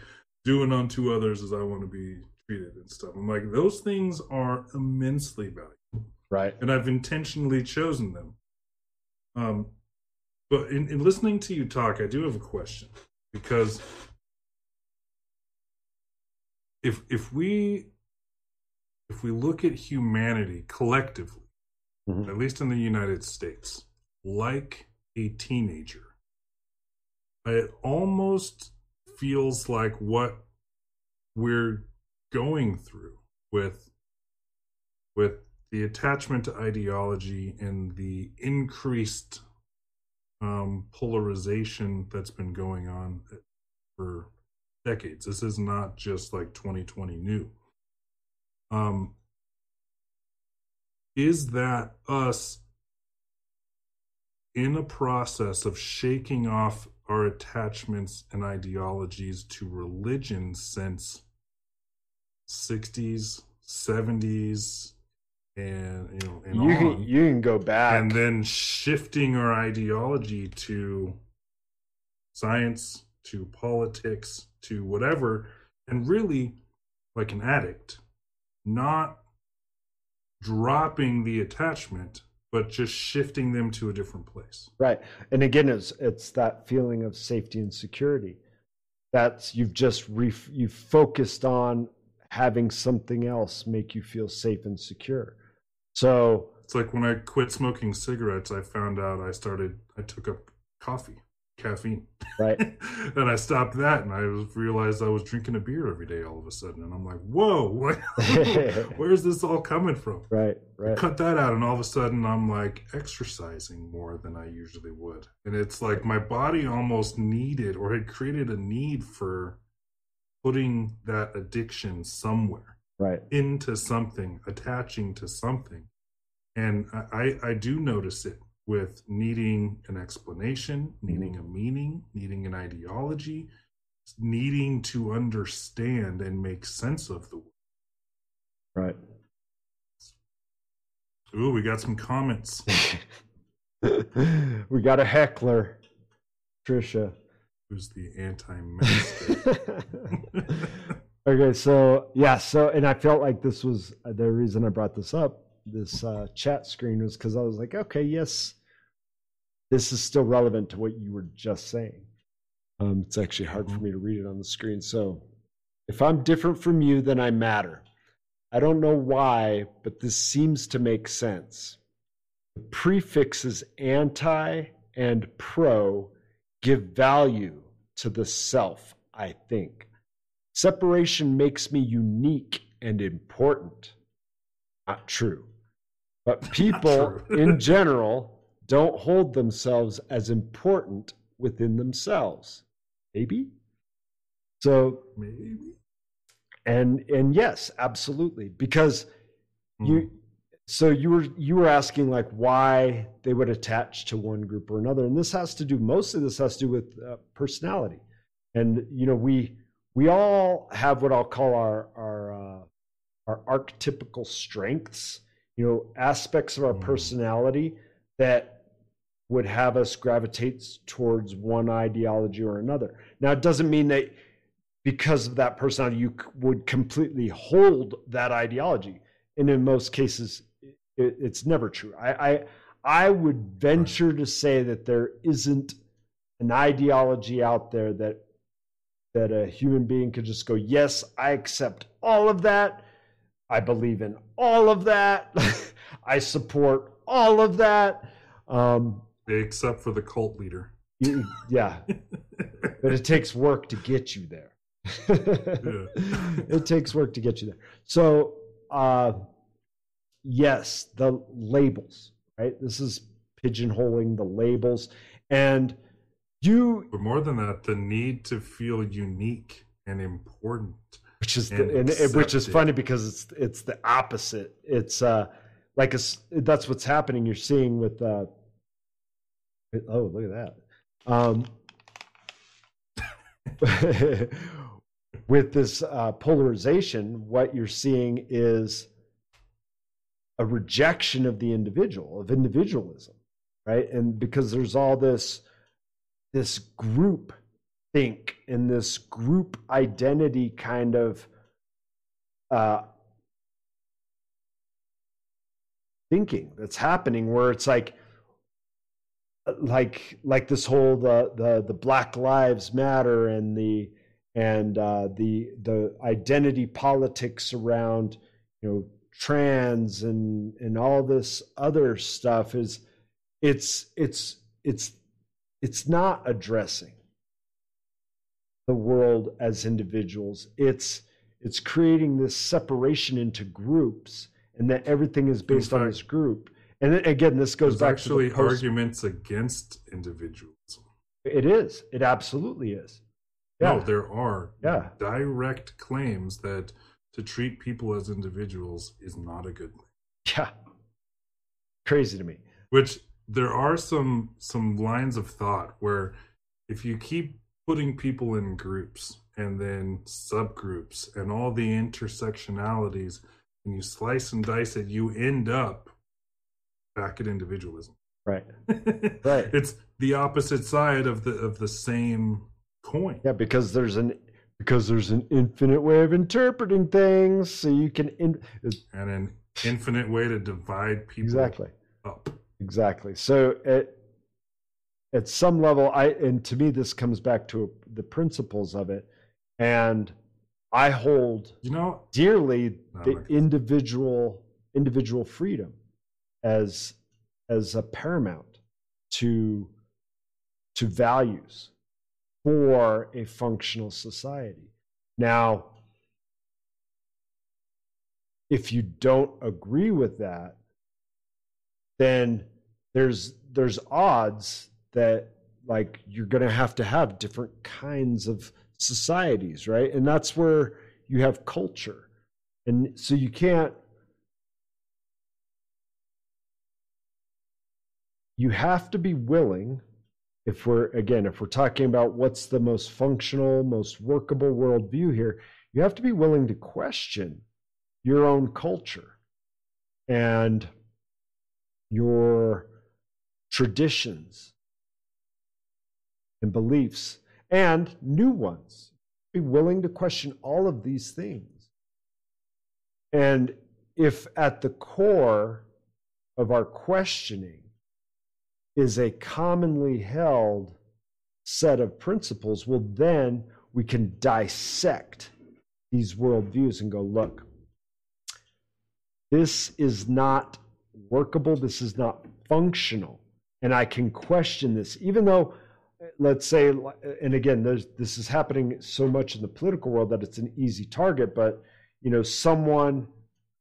doing unto others as I want to be treated and stuff. I'm like, those things are immensely valuable. Right. And I've intentionally chosen them. Um, but in, in listening to you talk, I do have a question because if if we if we look at humanity collectively, mm-hmm. at least in the United States, like a teenager, it almost feels like what we're going through with with the attachment to ideology and the increased um, polarization that's been going on for decades. This is not just like 2020 new. Um, is that us in a process of shaking off our attachments and ideologies to religion since 60s 70s and you know and you on, can you can go back. And then shifting our ideology to science to politics to whatever and really like an addict. Not dropping the attachment but just shifting them to a different place. Right. And again it's it's that feeling of safety and security. That's you've just ref, you've focused on having something else make you feel safe and secure so it's like when i quit smoking cigarettes i found out i started i took up coffee caffeine. Right. *laughs* and I stopped that and I realized I was drinking a beer every day all of a sudden. And I'm like, whoa, *laughs* *laughs* where's this all coming from? Right, right. Cut that out. And all of a sudden I'm like exercising more than I usually would. And it's like my body almost needed or had created a need for putting that addiction somewhere. Right. Into something, attaching to something. And I, I do notice it with needing an explanation, mm-hmm. needing a meaning, needing an ideology, needing to understand and make sense of the world. Right. Ooh, we got some comments. *laughs* we got a heckler, Trisha. Who's the anti-master? *laughs* *laughs* okay, so yeah, so and I felt like this was the reason I brought this up. This uh, chat screen was because I was like, okay, yes, this is still relevant to what you were just saying. Um, it's actually hard for mm-hmm. me to read it on the screen. So, if I'm different from you, then I matter. I don't know why, but this seems to make sense. The prefixes anti and pro give value to the self, I think. Separation makes me unique and important. Not true. But *laughs* people in *laughs* general don't hold themselves as important within themselves. Maybe. So maybe. And and yes, absolutely. Because mm. you so you were you were asking like why they would attach to one group or another and this has to do mostly this has to do with uh, personality and you know we we all have what i'll call our our uh, our archetypical strengths you know aspects of our mm. personality that would have us gravitate towards one ideology or another. Now, it doesn't mean that because of that personality, you would completely hold that ideology. And in most cases, it, it's never true. I, I, I would venture to say that there isn't an ideology out there that that a human being could just go, yes, I accept all of that. I believe in all of that. *laughs* I support all of that. Um, except for the cult leader. You, yeah, *laughs* but it takes work to get you there. *laughs* it takes work to get you there. So, uh, yes, the labels, right? This is pigeonholing the labels, and you. But more than that, the need to feel unique and important, which is the, and, and which is funny because it's it's the opposite. It's uh like a, that's what's happening. You're seeing with uh, Oh, look at that. Um, *laughs* with this uh, polarization, what you're seeing is a rejection of the individual, of individualism, right? And because there's all this this group think and this group identity kind of uh, thinking that's happening, where it's like like like this whole the the the Black Lives Matter and the and uh, the the identity politics around you know trans and and all this other stuff is it's it's it's it's not addressing the world as individuals it's it's creating this separation into groups and that everything is based on this group. And then, again, this goes back actually to the post- arguments against individualism. It is. It absolutely is. Yeah. No, there are Yeah. direct claims that to treat people as individuals is not a good thing. yeah. Crazy to me. Which there are some some lines of thought where if you keep putting people in groups and then subgroups and all the intersectionalities and you slice and dice it, you end up back at individualism. Right. *laughs* Right. It's the opposite side of the of the same coin. Yeah, because there's an because there's an infinite way of interpreting things, so you can in, And an infinite way to divide people exactly. up. Exactly. So at at some level, I and to me this comes back to the principles of it, and I hold You know, dearly No, the I'm not gonna- individual individual freedom as as a paramount to to values for a functional society. Now, if you don't agree with that, then there's there's odds that like you're going to have to have different kinds of societies, right? And that's where you have culture. And so you can't you have to be willing if we're again if we're talking about what's the most functional most workable worldview here you have to be willing to question your own culture and your traditions and beliefs and new ones. Be willing to question all of these things. And if at the core of our questioning is a commonly held set of principles, well, then we can dissect these worldviews and go, look, this is not workable, this is not functional. And I can question this, even though, let's say, and again, this is happening so much in the political world that it's an easy target, but, you know, someone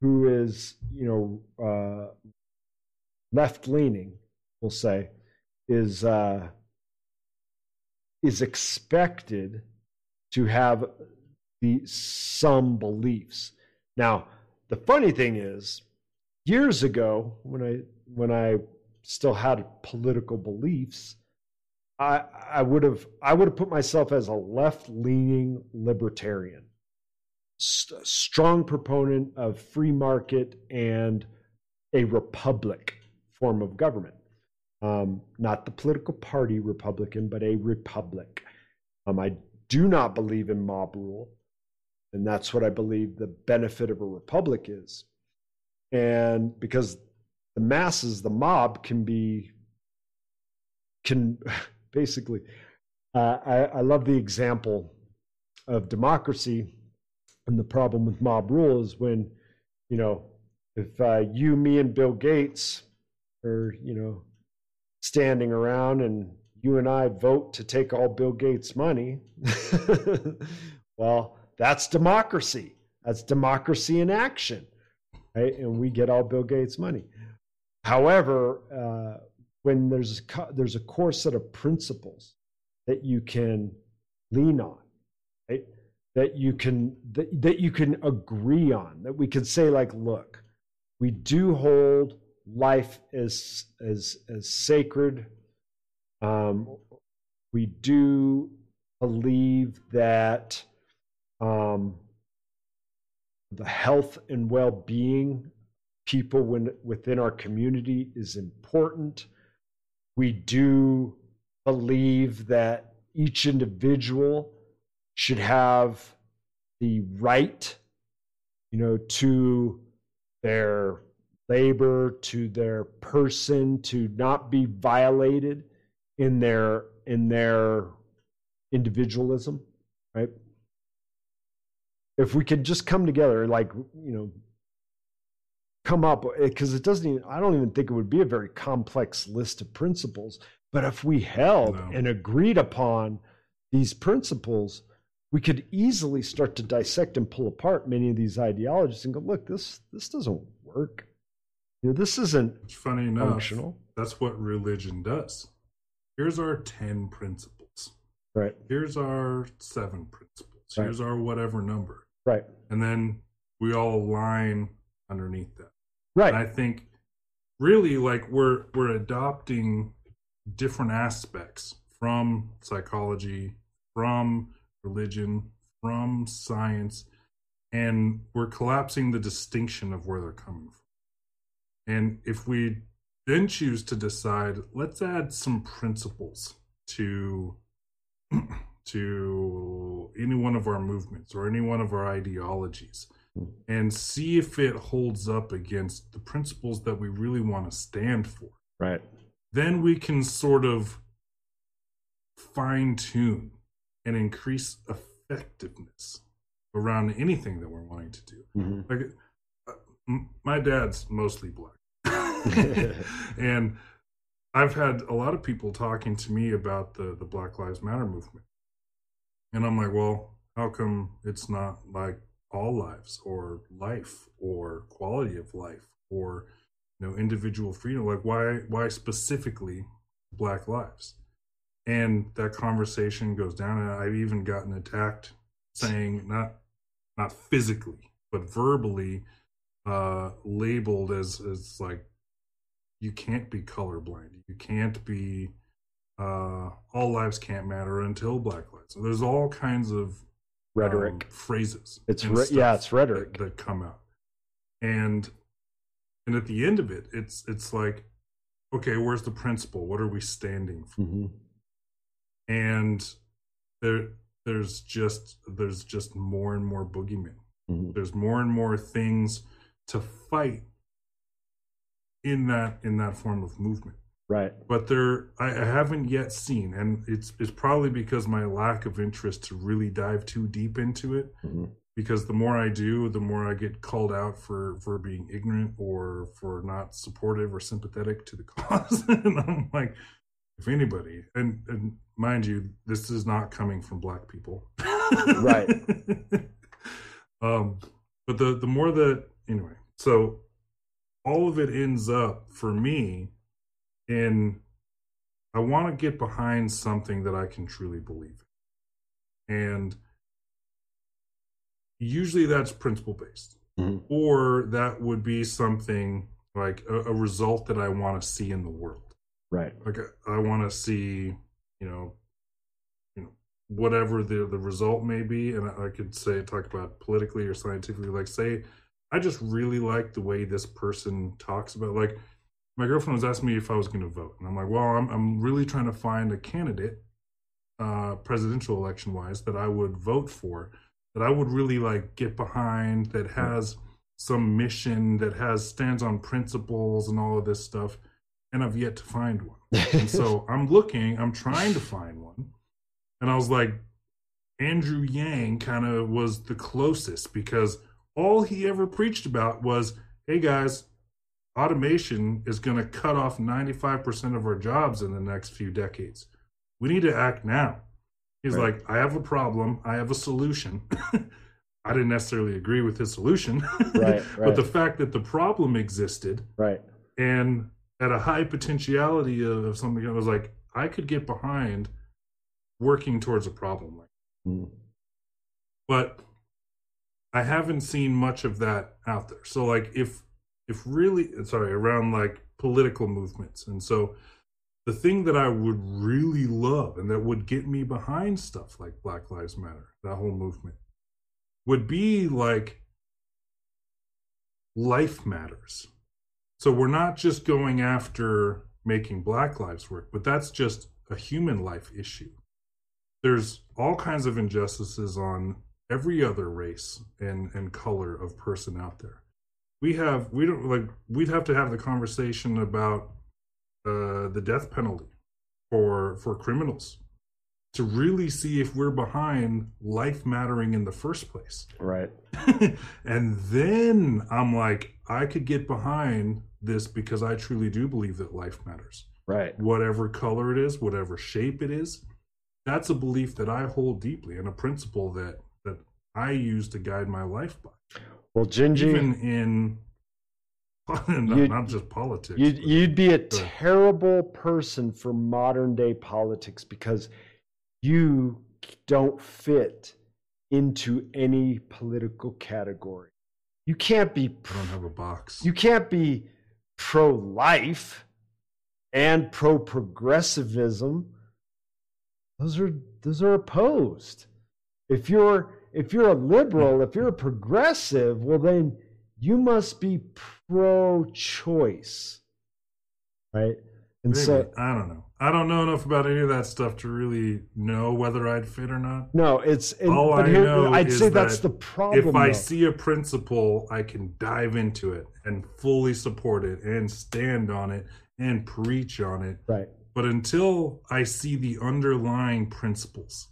who is, you know, uh, left leaning, we'll say, is uh, is expected to have the some beliefs. Now, the funny thing is, years ago when I when I still had political beliefs, I I would have I would have put myself as a left leaning libertarian, St- strong proponent of free market and a republic form of government. Um, not the political party Republican, but a republic. Um, I do not believe in mob rule, and that's what I believe the benefit of a republic is. And because the masses, the mob, can be can *laughs* basically. Uh, I, I love the example of democracy, and the problem with mob rule is when, you know, if uh, you, me, and Bill Gates are, you know, standing around and you and I vote to take all Bill Gates' money, *laughs* well, that's democracy. That's democracy in action, right? And we get all Bill Gates' money. However, uh, when there's a, there's a core set of principles that you can lean on, right? That you can that, that you can agree on. That we can say like, look, we do hold life as as as sacred. Um, we do believe that um, the health and well-being people when, within our community is important. We do believe that each individual should have the right, you know, to their labor, to their person, to not be violated in their in their individualism, right? If we could just come together, like you know, come up eh, because it doesn't even i don't even think it would be a very complex list of principles but if we held No. and agreed upon these principles we could easily start to dissect and pull apart many of these ideologies and go look this this doesn't work. You know, this isn't It's funny enough. functional. That's what religion does. Here's our 10 principles. Right. Here's our seven principles. Right. Here's our whatever number. Right. And then we all align underneath that. Right. And I think really like we're we're adopting different aspects from psychology, from religion, from science, and we're collapsing the distinction of where they're coming from. And if we then choose to decide, let's add some principles to *clears throat* to any one of our movements or any one of our ideologies and see if it holds up against the principles that we really want to stand for. right. Then we can sort of fine tune and increase effectiveness around anything that we're wanting to do. hmm Like, uh, my dad's mostly black. *laughs* and I've had a lot of people talking to me about the, the Black Lives Matter movement. And I'm like, well, how come it's not like all lives or life or quality of life or you know individual freedom? Like why why specifically black lives? And that conversation goes down and I've even gotten attacked saying not not physically, but verbally uh labeled as as like you can't be colorblind you can't be uh all lives can't matter until black lives. So there's all kinds of Rhetoric. um, phrases It's re- yeah, it's rhetoric. that, that come out. And and at the end of it it's it's like okay where's the principle? What are we standing for? Hmm and there there's just there's just more and more boogeymen. Hmm there's more and more things to fight in that in that form of movement Right. but there I, I haven't yet seen and it's it's probably because my lack of interest to really dive too deep into it hmm because the more i do the more i get called out for for being ignorant or for not supportive or sympathetic to the *laughs* cause and i'm like if anybody and and mind you this is not coming from black people Right. *laughs* um but the the more that anyway so all of it ends up for me in i want to get behind something that i can truly believe in and usually that's principle based Mhm. or that would be something like a, a result that i want to see in the world Right. like I, I want to see, you know, you know, whatever the the result may be, and I, I could say talk about politically or scientifically. Like, say, I just really like the way this person talks about. Like, my girlfriend was asking me if I was going to vote, and I'm like, well, I'm I'm really trying to find a candidate, uh, presidential election wise, that I would vote for, that I would really like get behind, that has some mission, that has stands on principles and all of this stuff and I've yet to find one. And so *laughs* I'm looking, I'm trying to find one. And I was like, Andrew Yang kind of was the closest because all he ever preached about was, hey guys, automation is going to cut off 95% of our jobs in the next few decades. We need to act now. He's Right. like, I have a problem, I have a solution. *laughs* I didn't necessarily agree with his solution. *laughs* Right, But the fact that the problem existed right. and at a high potentiality of, of something I was like, I could get behind working towards a problem like Mm. but I haven't seen much of that out there. So like if if really sorry, around like political movements. And so the thing that I would really love and that would get me behind stuff like Black Lives Matter, that whole movement, would be like life matters. So we're not just going after making black lives work, but that's just a human life issue. There's all kinds of injustices on every other race and, and color of person out there. We have we don't like we'd have to have the conversation about uh, the death penalty for for criminals to really see if we're behind life mattering in the first place. Right. *laughs* and then I'm like, I could get behind this because I truly do believe that life matters. Right. Whatever color it is, whatever shape it is, that's a belief that I hold deeply and a principle that that I use to guide my life by. Well, Gingy, Even in *laughs* not, not just politics. You'd, you'd be a terrible person for modern day politics because you don't fit into any political category. You can't be I don't have a box. you can't be pro life and pro progressivism. Those are those are opposed. If you're if you're a liberal, if you're a progressive, well then you must be pro choice. Right? And Maybe. so I don't know. I don't know enough about any of that stuff to really know whether I'd fit or not. no, it's All I here, know I'd say that's that the problem. if I though. see a principle, I can dive into it and fully support it and stand on it and preach on it. right. But until I see the underlying principles,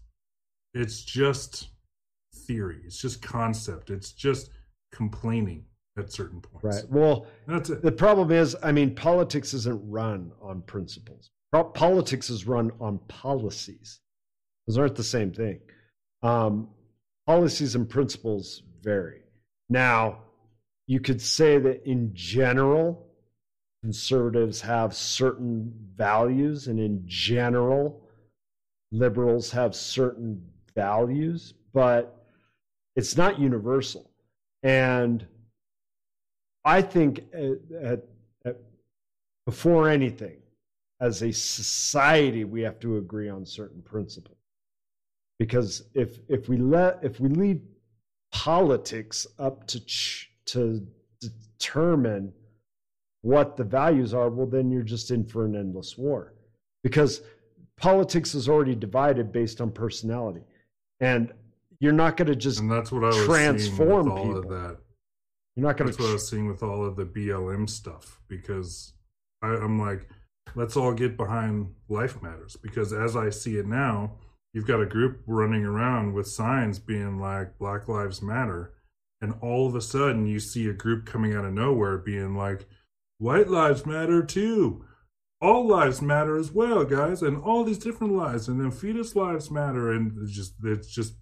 it's just theory. It's just concept. It's just complaining at certain points. Right. Well, That's it. The problem is, I mean, politics isn't run on principles. Politics is run on policies. Those aren't the same thing. Um, policies and principles vary. Now, you could say that in general, conservatives have certain values, and in general, liberals have certain values, but it's not universal. And I think at, at, before anything, as a society, we have to agree on certain principles. Because if if we let if we leave politics up to ch- to determine what the values are, well, then you're just in for an endless war. Because politics is already divided based on personality, and you're not going to just And that's what I was transform all people. of that. you're not going to. That's what I was seeing with all of the BLM stuff because I, I'm like, let's all get behind life matters because as I see it now, you've got a group running around with signs being like Black Lives Matter, and all of a sudden you see a group coming out of nowhere being like, White Lives Matter too. All lives matter as well, guys, and all these different lives, and then fetus lives matter, and it's just it's just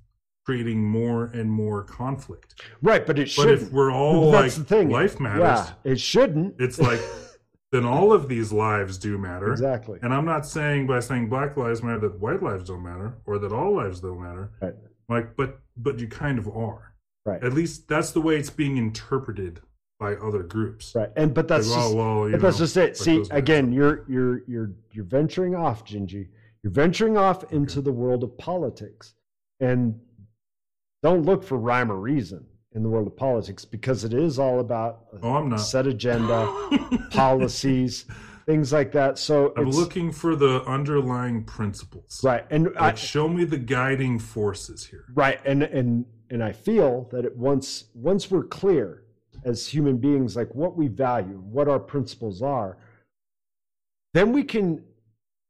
creating more and more conflict. right, but it But shouldn't. if we're all That's like the thing. life matters, Yeah, it shouldn't. it's like *laughs* then all of these lives do matter. exactly. And I'm not saying by saying black lives matter that white lives don't matter or that all lives don't matter. Right. Like, but but you kind of are. Right. At least that's the way it's being interpreted by other groups. Right, and but that's Like, just, well, but that's just it. See, again, you're you're you're you're venturing off, Gingy. You're venturing off into the world of politics, and don't look for rhyme or reason in the world of politics because it is all about a Oh, set agenda, *laughs* policies, things like that. So I'm looking for the underlying principles. right, and I, show me the guiding forces here. right and and and i feel that it once once we're clear as human beings like what we value what our principles are then we can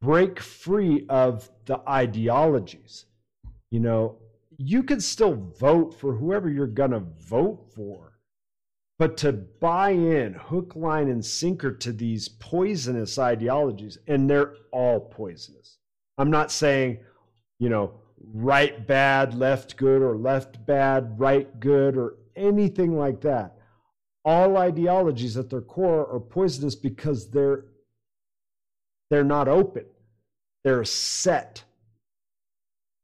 break free of the ideologies you know you can still vote for whoever you're going to vote for but to buy in hook line and sinker to these poisonous ideologies and they're all poisonous. I'm not saying you know right bad left good or left bad right good or anything like that. All ideologies at their core are poisonous because they're they're not open. They're set.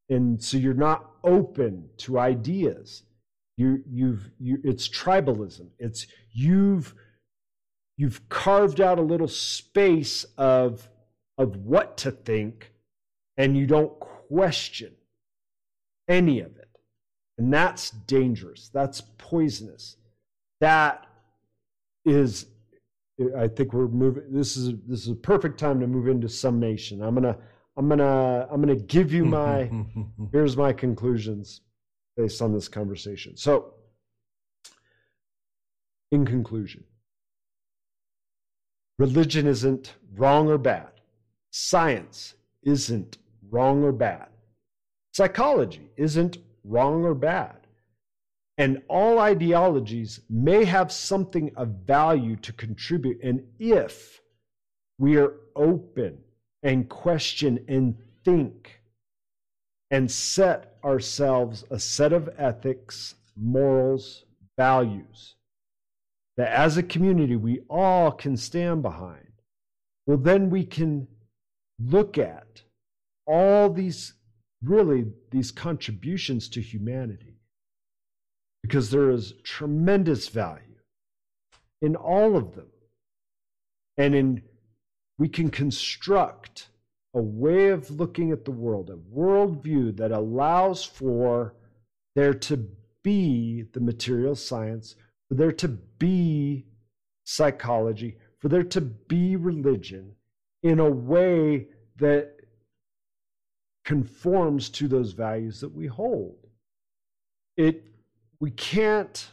And so you're not open to ideas. You you've you it's tribalism. It's you've you've carved out a little space of of what to think and you don't question any of it. And that's dangerous. That's poisonous. That is i think we're moving this is this is a perfect time to move into summation. I'm gonna i'm gonna i'm gonna give you my *laughs* here's my conclusions based on this conversation. So in conclusion religion isn't wrong or bad. Science isn't wrong or bad. Psychology isn't wrong or bad. And all ideologies may have something of value to contribute and if we are open and question and think and set ourselves a set of ethics morals values that as a community we all can stand behind, well, then we can look at all these really these contributions to humanity because there is tremendous value in all of them and in we can construct a way of looking at the world a worldview that allows for there to be the material science for there to be psychology for there to be religion in a way that conforms to those values that we hold. It we can't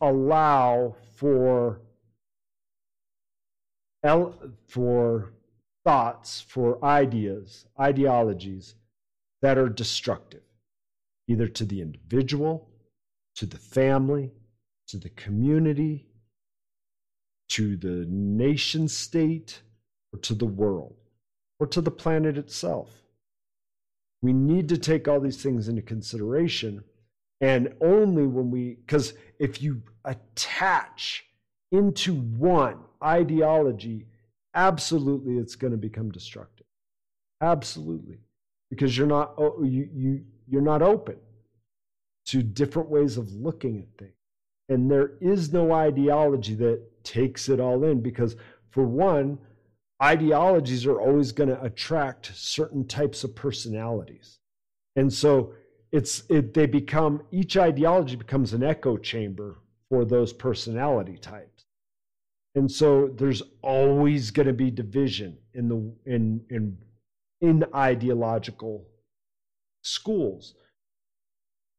allow for for thoughts, for ideas, ideologies that are destructive, either to the individual, to the family, to the community, to the nation state, or to the world, or to the planet itself. We need to take all these things into consideration. And only when we, because if you attach into one ideology, absolutely it's going to become destructive. Absolutely. Because you're not, you, you, you're not open to different ways of looking at things. And there is no ideology that takes it all in because, for one, ideologies are always going to attract certain types of personalities. And so it's it, they become each ideology becomes an echo chamber for those personality types. And so there's always going to be division in the in in in ideological schools.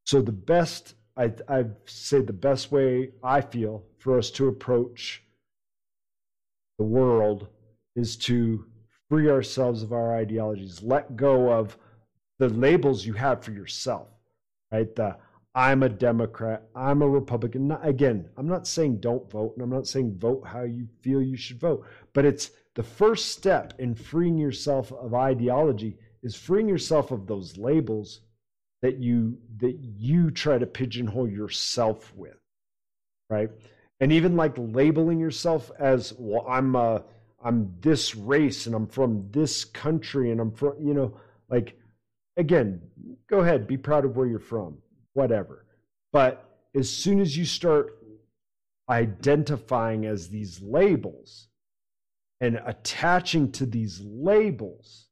So the best I I say the best way I feel for us to approach the world is to free ourselves of our ideologies, let go of the labels you have for yourself, right? The I'm a Democrat, I'm a Republican. Again, I'm not saying don't vote, and I'm not saying vote how you feel you should vote, but it's the first step in freeing yourself of ideology is freeing yourself of those labels that you that you try to pigeonhole yourself with, right? And even like labeling yourself as well, I'm a I'm this race and I'm from this country and I'm from, you know, like, again, go ahead, be proud of where you're from, whatever. But as soon as you start identifying as these labels and attaching to these labels,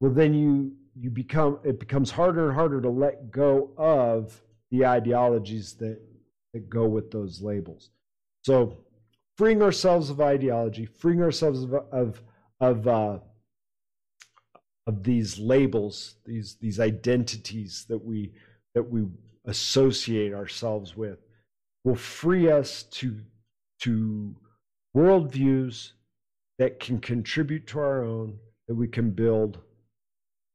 well, then you, you become, it becomes harder and harder to let go of the ideologies that, that go with those labels. So, freeing ourselves of ideology, freeing ourselves of of of, uh, of these labels, these these identities that we that we associate ourselves with, will free us to to worldviews that can contribute to our own, that we can build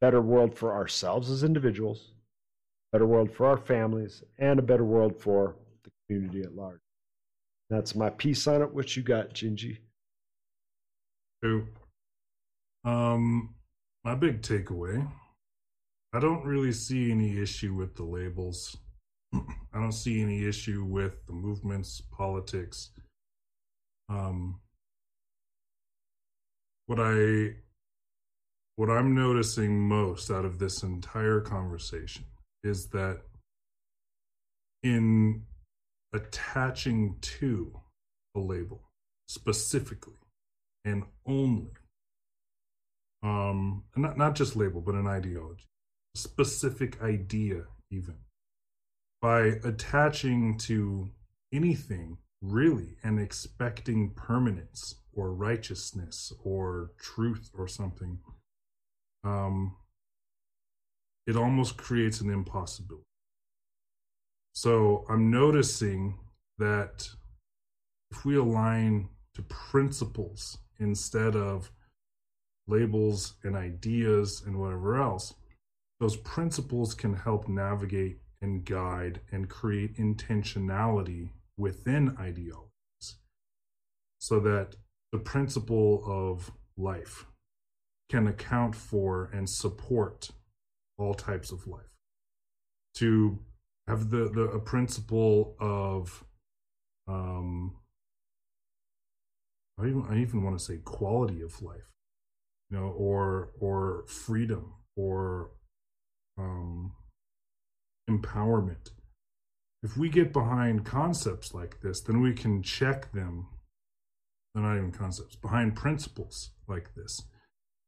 better world for ourselves as individuals, better world for our families, and a better world for the community at large. That's my piece on it. What you got, Gingy? Two. Um, my big takeaway. I don't really see any issue with the labels. *clears throat* I don't see any issue with the movements, politics. Um, what I what I'm noticing most out of this entire conversation is that in attaching to a label specifically and only um not not just label but an ideology specific idea even by attaching to anything really and expecting permanence or righteousness or truth or something um it almost creates an impossibility. So I'm noticing that if we align to principles instead of labels and ideas and whatever else, those principles can help navigate and guide and create intentionality within ideologies so that the principle of life can account for and support all types of life. To have the the a principle of um, I even I even want to say quality of life, you know, or or freedom or um, empowerment. If we get behind concepts like this, then we can check them. They're not even concepts, behind principles like this.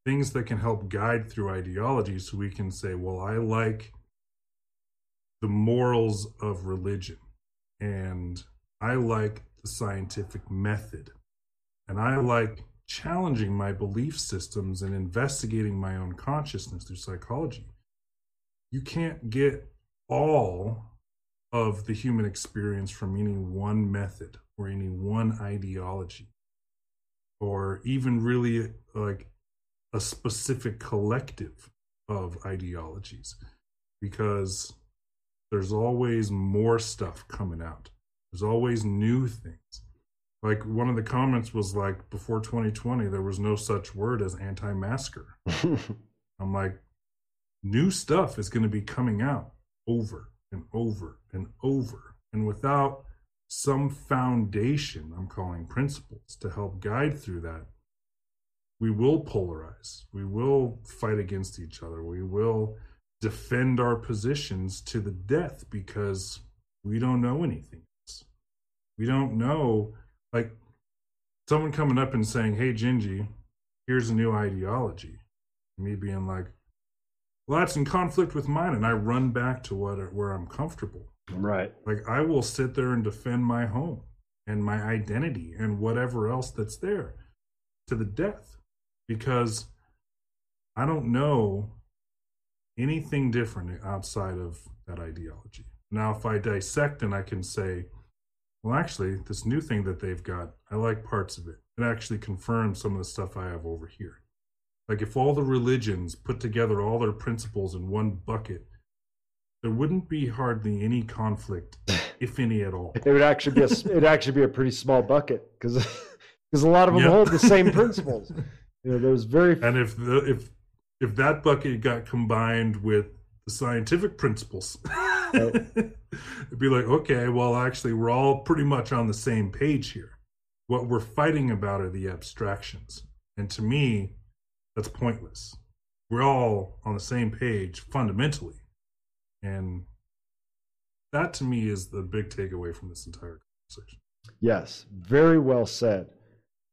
Things that can help guide through ideology so we can say, well, I like the morals of religion and I like the scientific method and I like challenging my belief systems and investigating my own consciousness through psychology. You can't get all of the human experience from any one method or any one ideology or even really like a specific collective of ideologies because there's always more stuff coming out. There's always new things. Like one of the comments was like, before 2020, there was no such word as anti masker. *laughs* I'm like, new stuff is going to be coming out over and over and over. And without some foundation, I'm calling principles to help guide through that, we will polarize. We will fight against each other. We will defend our positions to the death because we don't know anything else. We don't know, like someone coming up and saying, Hey, Gingy, here's a new ideology. Me being like, Well, that's in conflict with mine. And I run back to what where I'm comfortable. Right. Like I will sit there and defend my home and my identity and whatever else that's there to the death because I don't know anything different outside of that ideology. Now, if I dissect and I can say, well, actually, this new thing that they've got, I like parts of it. It actually confirms some of the stuff I have over here. Like if all the religions put together all their principles in one bucket, there wouldn't be hardly any conflict, *sighs* if any at all. It would actually be a, *laughs* it'd actually be a pretty small bucket because because *laughs* a lot of them yep. hold the same *laughs* principles. You know, there's very and if the, if if that bucket got combined with the scientific principles, it'd be like, okay, well, actually, we're all pretty much on the same page here. What we're fighting about are the abstractions. And to me, that's pointless. We're all on the same page fundamentally. And that to me is the big takeaway from this entire conversation. Yes, very well said.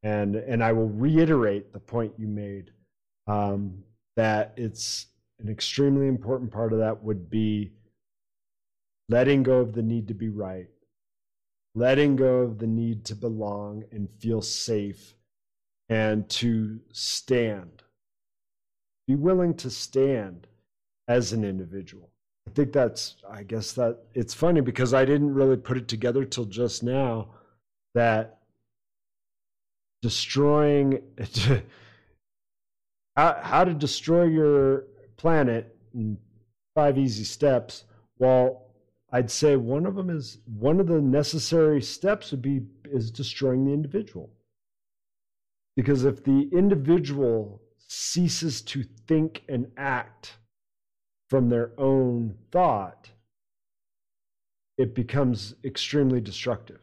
And and I will reiterate the point you made. Um, that it's an extremely important part of that would be letting go of the need to be right, letting go of the need to belong and feel safe, and to stand. Be willing to stand as an individual. I think that's, I guess that it's funny because I didn't really put it together till just now that destroying *laughs* how, how to destroy your planet in five easy steps. Well, I'd say one of them is one of the necessary steps would be is destroying the individual. Because if the individual ceases to think and act from their own thought, it becomes extremely destructive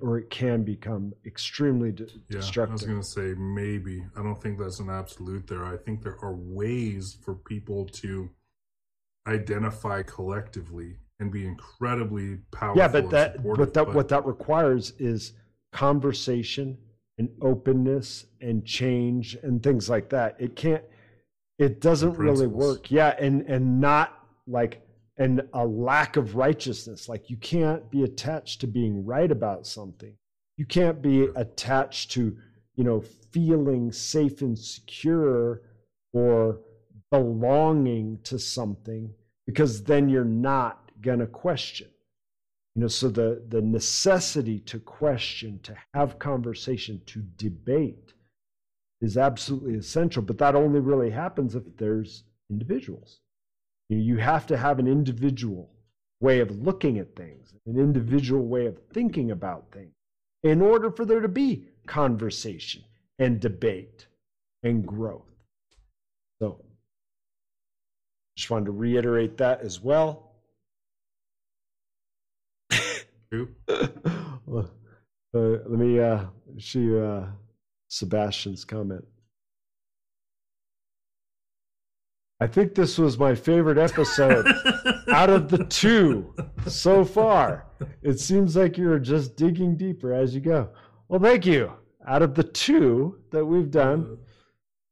or it can become extremely de- yeah, destructive. I was going to say maybe. I don't think that's an absolute there. I think there are ways for people to identify collectively and be incredibly powerful. Yeah, but that but that but, what that requires is conversation and openness and change and things like that. It can't it doesn't really work. Yeah, and and not like and a lack of righteousness. Like you can't be attached to being right about something. You can't be attached to, you know, feeling safe and secure or belonging to something because then you're not going to question. You know, so the the necessity to question, to have conversation, to debate is absolutely essential, but that only really happens if there's individuals. You you have to have an individual way of looking at things, an individual way of thinking about things in order for there to be conversation and debate and growth. So, just wanted to reiterate that as well. *laughs* Uh, let me uh, show you uh, Sebastian's comment. I think this was my favorite episode *laughs* out of the two so far. It seems like you're just digging deeper as you go. Well, thank you. Out of the two that we've done,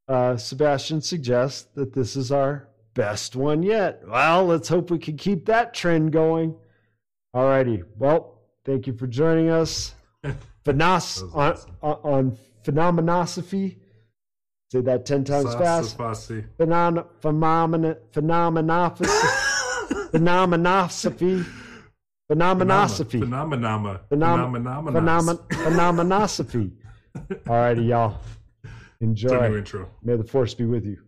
uh, Sebastian suggests that this is our best one yet. Well, let's hope we can keep that trend going. All righty. Well, thank you for joining us. *laughs* Phenos- on, awesome. on, on phenomenosophy. Say that 10 times fast. Phenom- phenomena- phenomenosophy. *laughs* phenomenosophy. Phenomenosophy. Phenomenama. Phenom- Phenomenon. phenomen- phenomenosophy. *laughs* All righty, y'all. It's our new Enjoy. intro. May the force be with you.